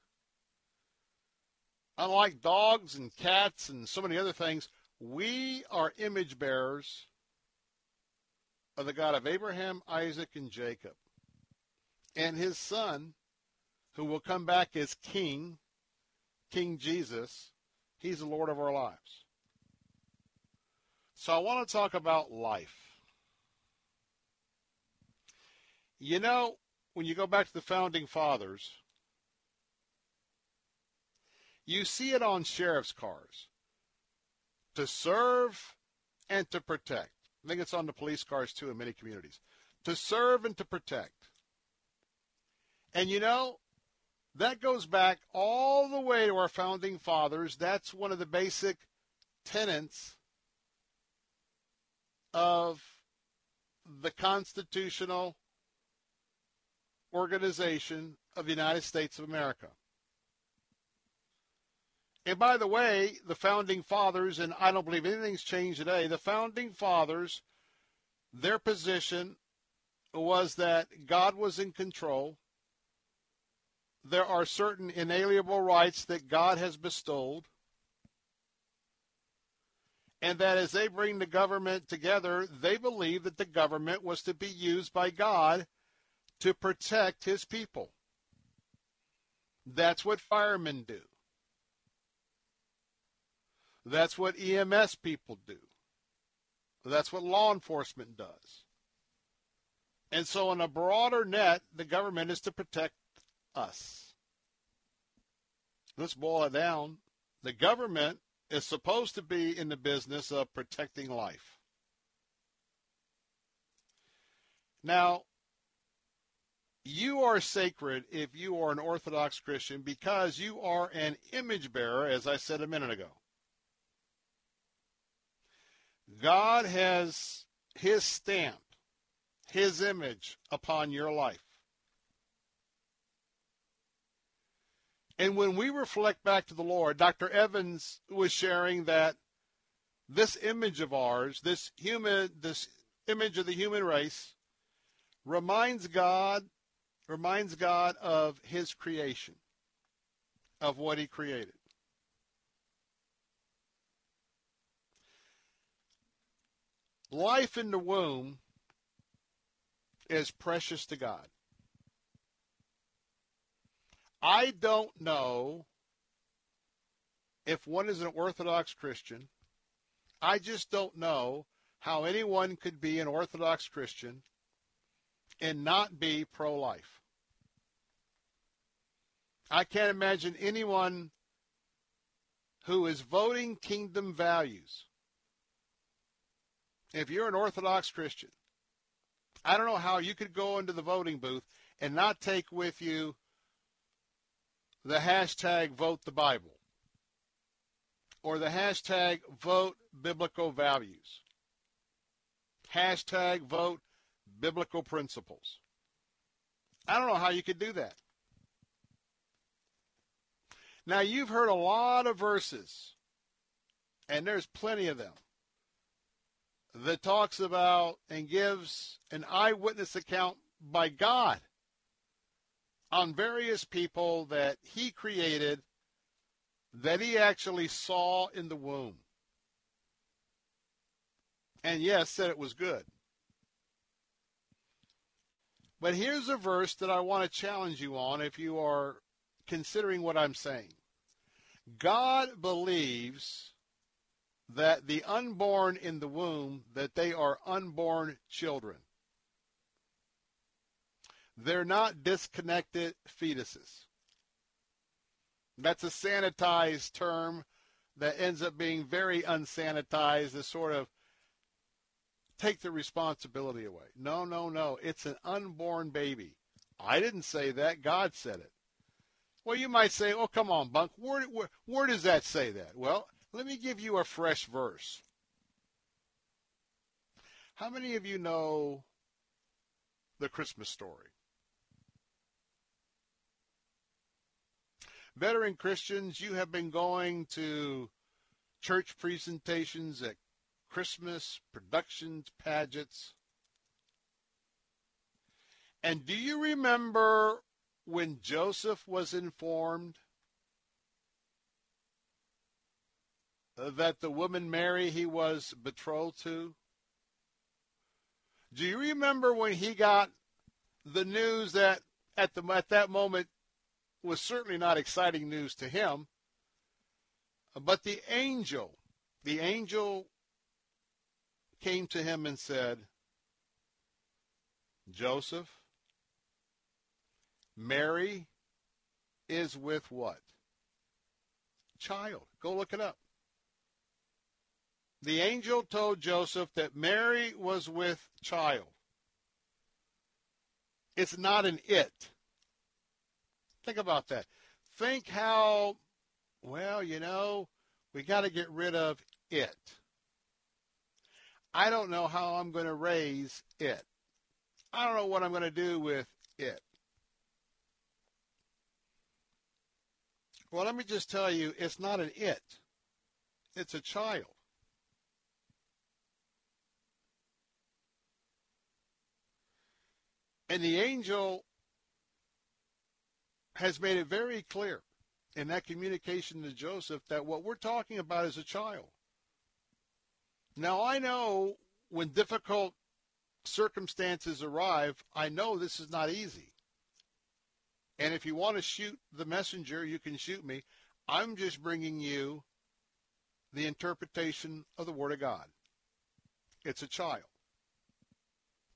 Unlike dogs and cats and so many other things, we are image bearers of the God of Abraham, Isaac, and Jacob. And his son, who will come back as king, King Jesus, he's the Lord of our lives. So I want to talk about life. You know, when you go back to the founding fathers, you see it on sheriff's cars to serve and to protect. I think it's on the police cars too in many communities. To serve and to protect. And you know, that goes back all the way to our founding fathers. That's one of the basic tenets of the constitutional organization of the United States of America. And by the way, the founding fathers, and I don't believe anything's changed today, the founding fathers, their position was that God was in control. There are certain inalienable rights that God has bestowed. And that as they bring the government together, they believe that the government was to be used by God to protect his people. That's what firemen do. That's what EMS people do. That's what law enforcement does. And so, in a broader net, the government is to protect us. Let's boil it down. The government is supposed to be in the business of protecting life. Now, you are sacred if you are an Orthodox Christian because you are an image bearer, as I said a minute ago. God has his stamp, his image upon your life. And when we reflect back to the Lord, Dr. Evans was sharing that this image of ours, this human, this image of the human race, reminds God, reminds God of His creation, of what He created. Life in the womb is precious to God. I don't know if one is an Orthodox Christian. I just don't know how anyone could be an Orthodox Christian and not be pro life. I can't imagine anyone who is voting kingdom values. If you're an Orthodox Christian, I don't know how you could go into the voting booth and not take with you the hashtag vote the Bible or the hashtag vote biblical values, hashtag vote biblical principles. I don't know how you could do that. Now, you've heard a lot of verses, and there's plenty of them, that talks about and gives an eyewitness account by God on various people that he created that he actually saw in the womb. And yes, said it was good. But here's a verse that I want to challenge you on if you are considering what I'm saying. God believes that the unborn in the womb that they are unborn children. They're not disconnected fetuses. That's a sanitized term that ends up being very unsanitized to sort of take the responsibility away. No, no, no. It's an unborn baby. I didn't say that. God said it. Well, you might say, oh, come on, Bunk. Where, where, where does that say that? Well, let me give you a fresh verse. How many of you know the Christmas story? Veteran Christians, you have been going to church presentations at Christmas productions, pageants. And do you remember when Joseph was informed that the woman Mary he was betrothed to? Do you remember when he got the news that at the at that moment was certainly not exciting news to him, uh, but the angel, the angel came to him and said, Joseph, Mary is with what? Child. Go look it up. The angel told Joseph that Mary was with child. It's not an it. Think about that. Think how, well, you know, we got to get rid of it. I don't know how I'm going to raise it. I don't know what I'm going to do with it. Well, let me just tell you, it's not an it. It's a child. And the angel has made it very clear in that communication to Joseph that what we're talking about is a child. Now, I know when difficult circumstances arrive, I know this is not easy. And if you want to shoot the messenger, you can shoot me. I'm just bringing you the interpretation of the Word of God. It's a child.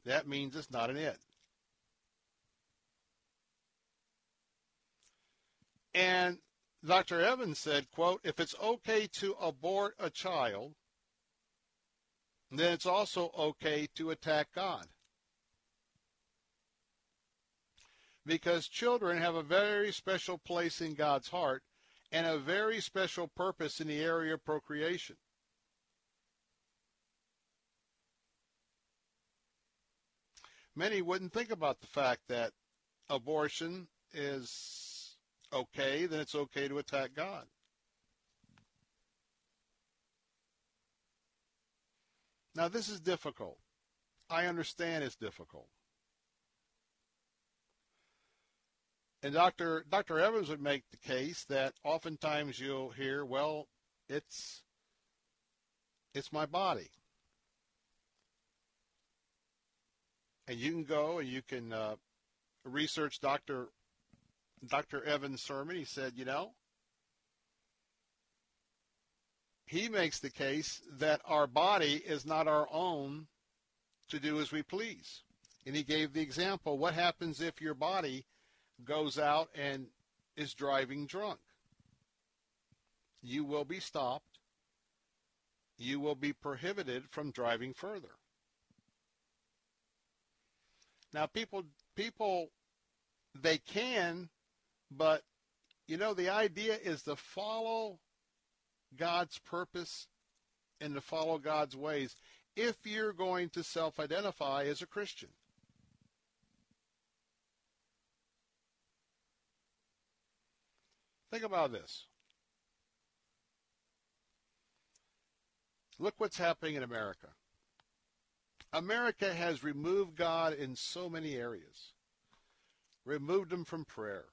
That means it's not an it. And Dr. Evans said, quote, if it's okay to abort a child, then it's also okay to attack God. Because children have a very special place in God's heart and a very special purpose in the area of procreation. Many wouldn't think about the fact that abortion is okay, then it's okay to attack God. Now, this is difficult. I understand it's difficult. And Dr. Dr. Evans would make the case that oftentimes you'll hear, well, it's it's my body. And you can go and you can uh, research Dr. Dr. Evans' sermon. He said, you know, he makes the case that our body is not our own to do as we please. And he gave the example what happens if your body goes out and is driving drunk? You will be stopped. You will be prohibited from driving further. Now people people they can but you know the idea is to follow God's purpose and to follow God's ways if you're going to self identify as a Christian. Think about this. Look what's happening in America. America has removed God in so many areas. Removed him from prayer.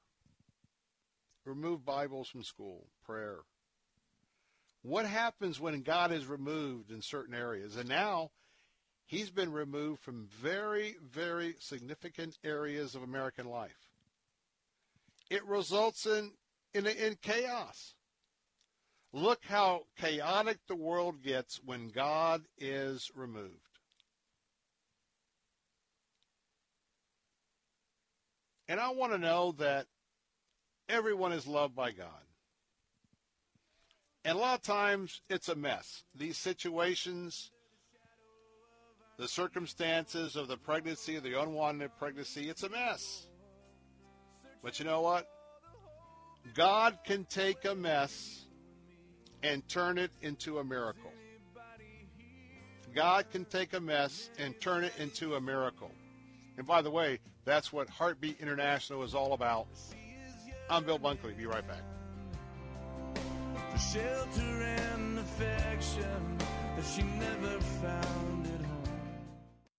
Removed Bibles from school, prayer. What happens when God is removed in certain areas? And now he's been removed from very, very significant areas of American life. It results in, in, in chaos. Look how chaotic the world gets when God is removed. And I want to know that everyone is loved by God. And a lot of times it's a mess. These situations, the circumstances of the pregnancy, the unwanted pregnancy, it's a mess. But you know what? God can take a mess and turn it into a miracle. God can take a mess and turn it into a miracle. And by the way, that's what Heartbeat International is all about. I'm Bill Bunkley. Be right back. The shelter and affection that she never found.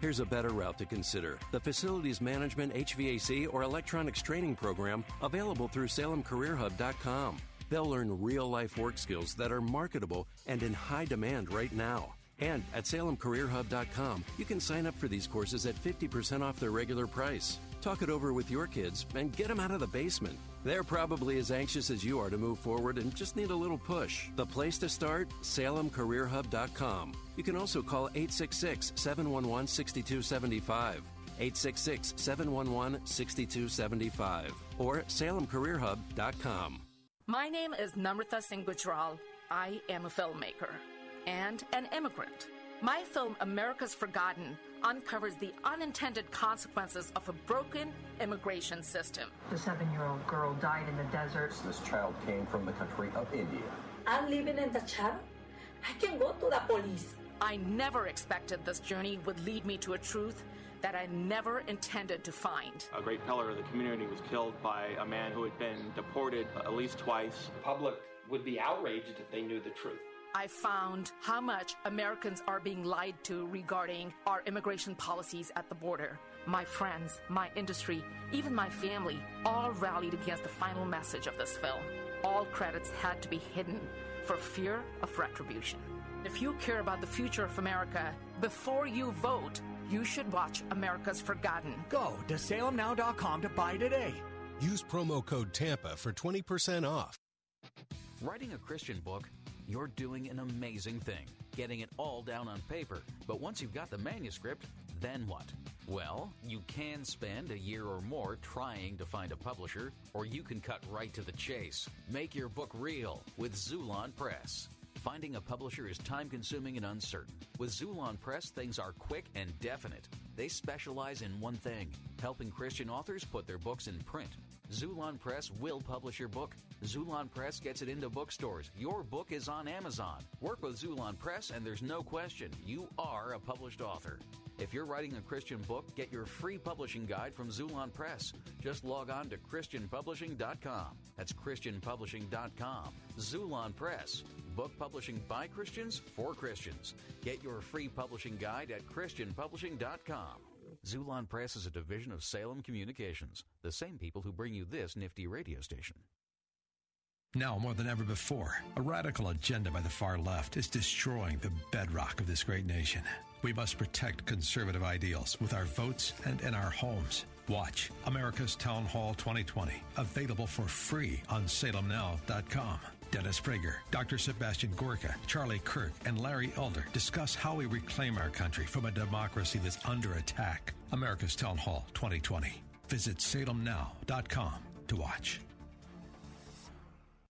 Here's a better route to consider the Facilities Management, HVAC, or Electronics Training Program available through SalemCareerHub.com. They'll learn real life work skills that are marketable and in high demand right now. And at SalemCareerHub.com, you can sign up for these courses at 50% off their regular price. Talk it over with your kids and get them out of the basement. They're probably as anxious as you are to move forward and just need a little push. The place to start? SalemCareerHub.com. You can also call 866 711 6275. 866 711 6275 or SalemCareerHub.com. My name is Namrata Singh Gujral. I am a filmmaker and an immigrant. My film, America's Forgotten, uncovers the unintended consequences of a broken immigration system. The seven year old girl died in the desert. This child came from the country of India. I'm living in the chat. I can go to the police. I never expected this journey would lead me to a truth that I never intended to find. A great pillar of the community was killed by a man who had been deported at least twice. The public would be outraged if they knew the truth. I found how much Americans are being lied to regarding our immigration policies at the border. My friends, my industry, even my family all rallied against the final message of this film. All credits had to be hidden for fear of retribution. If you care about the future of America, before you vote, you should watch America's Forgotten. Go to salemnow.com to buy today. Use promo code TAMPA for 20% off. Writing a Christian book, you're doing an amazing thing, getting it all down on paper. But once you've got the manuscript, then what? Well, you can spend a year or more trying to find a publisher, or you can cut right to the chase. Make your book real with Xulon Press. Finding a publisher is time consuming and uncertain. With Xulon Press, things are quick and definite. They specialize in one thing helping Christian authors put their books in print. Xulon Press will publish your book. Xulon Press gets it into bookstores. Your book is on Amazon. Work with Xulon Press, and there's no question you are a published author. If you're writing a Christian book, get your free publishing guide from Xulon Press. Just log on to ChristianPublishing.com. That's ChristianPublishing.com. Xulon Press. Book publishing by Christians for Christians. Get your free publishing guide at ChristianPublishing.com. Xulon Press is a division of Salem Communications, the same people who bring you this nifty radio station. Now more than ever before, a radical agenda by the far left is destroying the bedrock of this great nation. We must protect conservative ideals with our votes and in our homes. Watch America's Town Hall 2020, available for free on salemnow.com. Dennis Prager, Dr. Sebastian Gorka, Charlie Kirk, and Larry Elder discuss how we reclaim our country from a democracy that's under attack. America's Town Hall 2020. Visit salemnow.com to watch.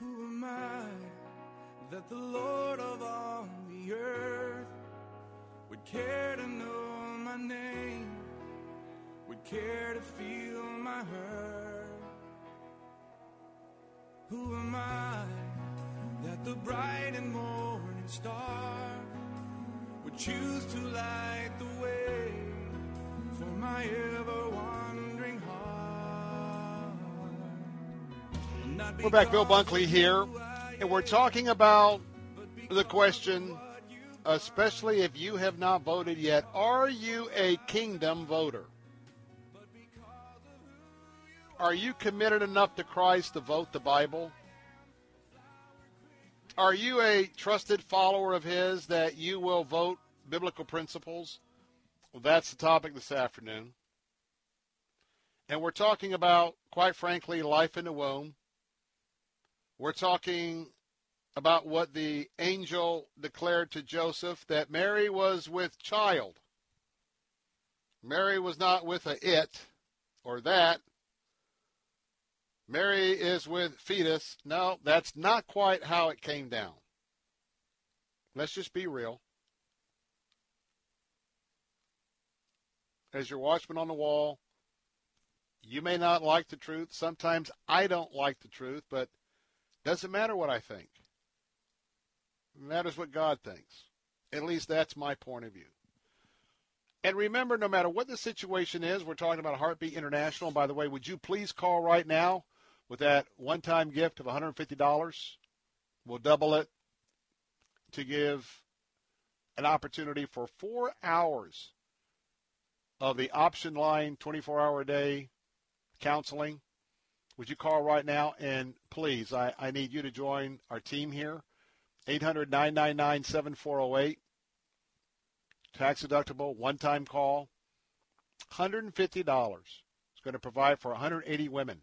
Who am I that the Lord of all the earth would care to know my name, would care to feel my hurt? Who am I that the bright and morning star would choose to light the way for my ever wandering We're back, Bill Bunkley here, and we're talking about the question, especially if you have not voted yet, are you a kingdom voter? Are you committed enough to Christ to vote the Bible? Are you a trusted follower of His that you will vote biblical principles? Well, that's the topic this afternoon. And we're talking about, quite frankly, life in the womb. We're talking about what the angel declared to Joseph that Mary was with child. Mary was not with a it or that. Mary is with fetus. No, that's not quite how it came down. Let's just be real. as your watchman on the wall. You may not like the truth. Sometimes I don't like the truth, but doesn't matter what I think. It matters what God thinks. At least that's my point of view. And remember, no matter what the situation is, we're talking about Heartbeat International. And By the way, would you please call right now with that one-time gift of $150? We'll double it to give an opportunity for four hours of the option line 24 hour a day counseling. Would you call right now? And please, I, I need you to join our team here. 800 999 7408. Tax deductible, one time call. $150 It's going to provide for 180 women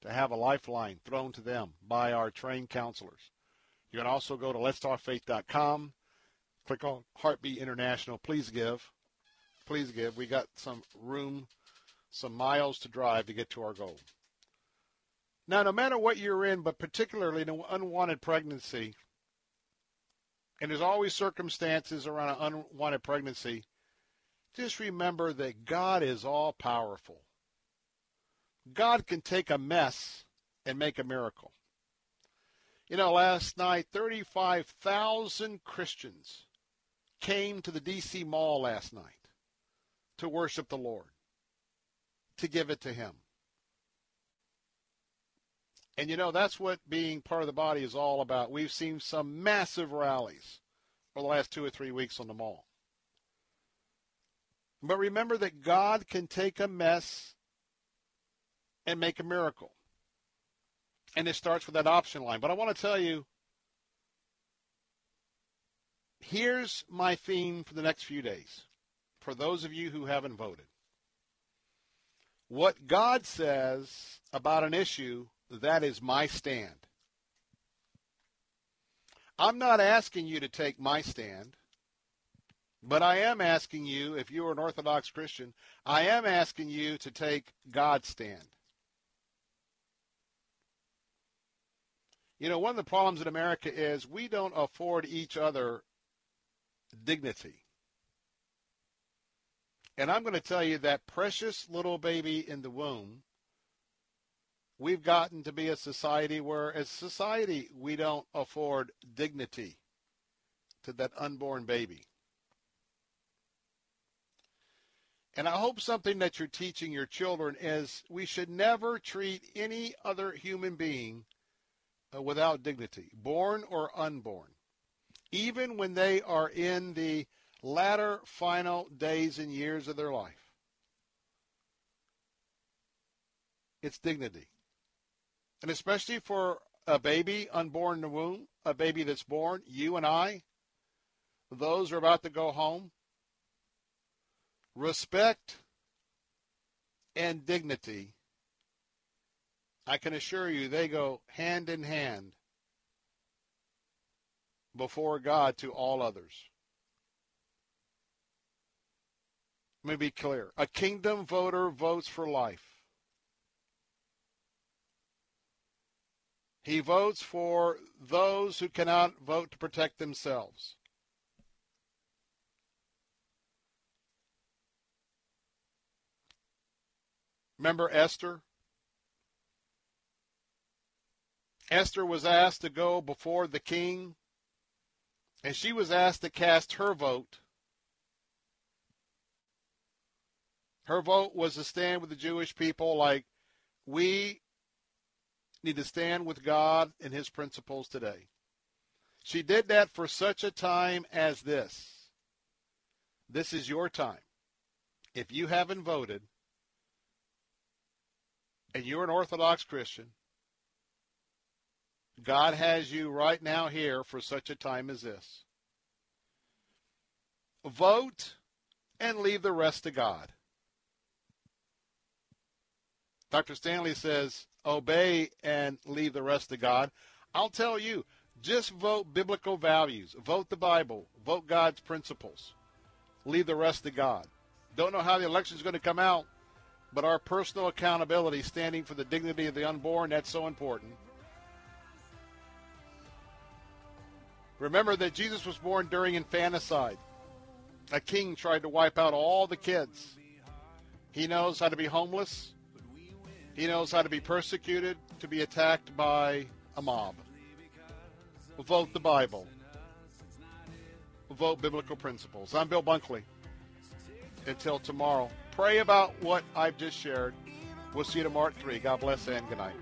to have a lifeline thrown to them by our trained counselors. You can also go to letstalkfaith.com, click on Heartbeat International. Please give. Please give. We got some room, some miles to drive to get to our goal. Now, no matter what you're in, but particularly an unwanted pregnancy, and there's always circumstances around an unwanted pregnancy, just remember that God is all powerful. God can take a mess and make a miracle. You know, last night, 35,000 Christians came to the D.C. Mall last night to worship the Lord, to give it to Him. And you know, that's what being part of the body is all about. We've seen some massive rallies for the last two or three weeks on the mall. But remember that God can take a mess and make a miracle. And it starts with that option line. But I want to tell you here's my theme for the next few days for those of you who haven't voted. What God says about an issue, that is my stand. I'm not asking you to take my stand, but I am asking you, if you are an Orthodox Christian, I am asking you to take God's stand. You know, one of the problems in America is we don't afford each other dignity. And I'm going to tell you that precious little baby in the womb, we've gotten to be a society where, as society, we don't afford dignity to that unborn baby. And I hope something that you're teaching your children is we should never treat any other human being uh, without dignity, born or unborn, even when they are in the latter final days and years of their life. It's dignity. And especially for a baby unborn in the womb, a baby that's born, you and I, those who are about to go home, respect and dignity I can assure you they go hand in hand before God to all others. Let me be clear. A kingdom voter votes for life. He votes for those who cannot vote to protect themselves. Remember Esther? Esther was asked to go before the king, and she was asked to cast her vote. Her vote was to stand with the Jewish people like we need to stand with God and his principles today. She did that for such a time as this. This is your time. If you haven't voted and you're an Orthodox Christian, God has you right now here for such a time as this. Vote and leave the rest to God. Dr. Stanley says, obey and leave the rest to God. I'll tell you, just vote biblical values. Vote the Bible. Vote God's principles. Leave the rest to God. Don't know how the election is going to come out, but our personal accountability, standing for the dignity of the unborn, that's so important. Remember that Jesus was born during infanticide. A king tried to wipe out all the kids. He knows how to be homeless. He knows how to be persecuted, to be attacked by a mob. Vote the Bible. Vote biblical principles. I'm Bill Bunkley. Until tomorrow, pray about what I've just shared. We'll see you tomorrow at 3. God bless and good night.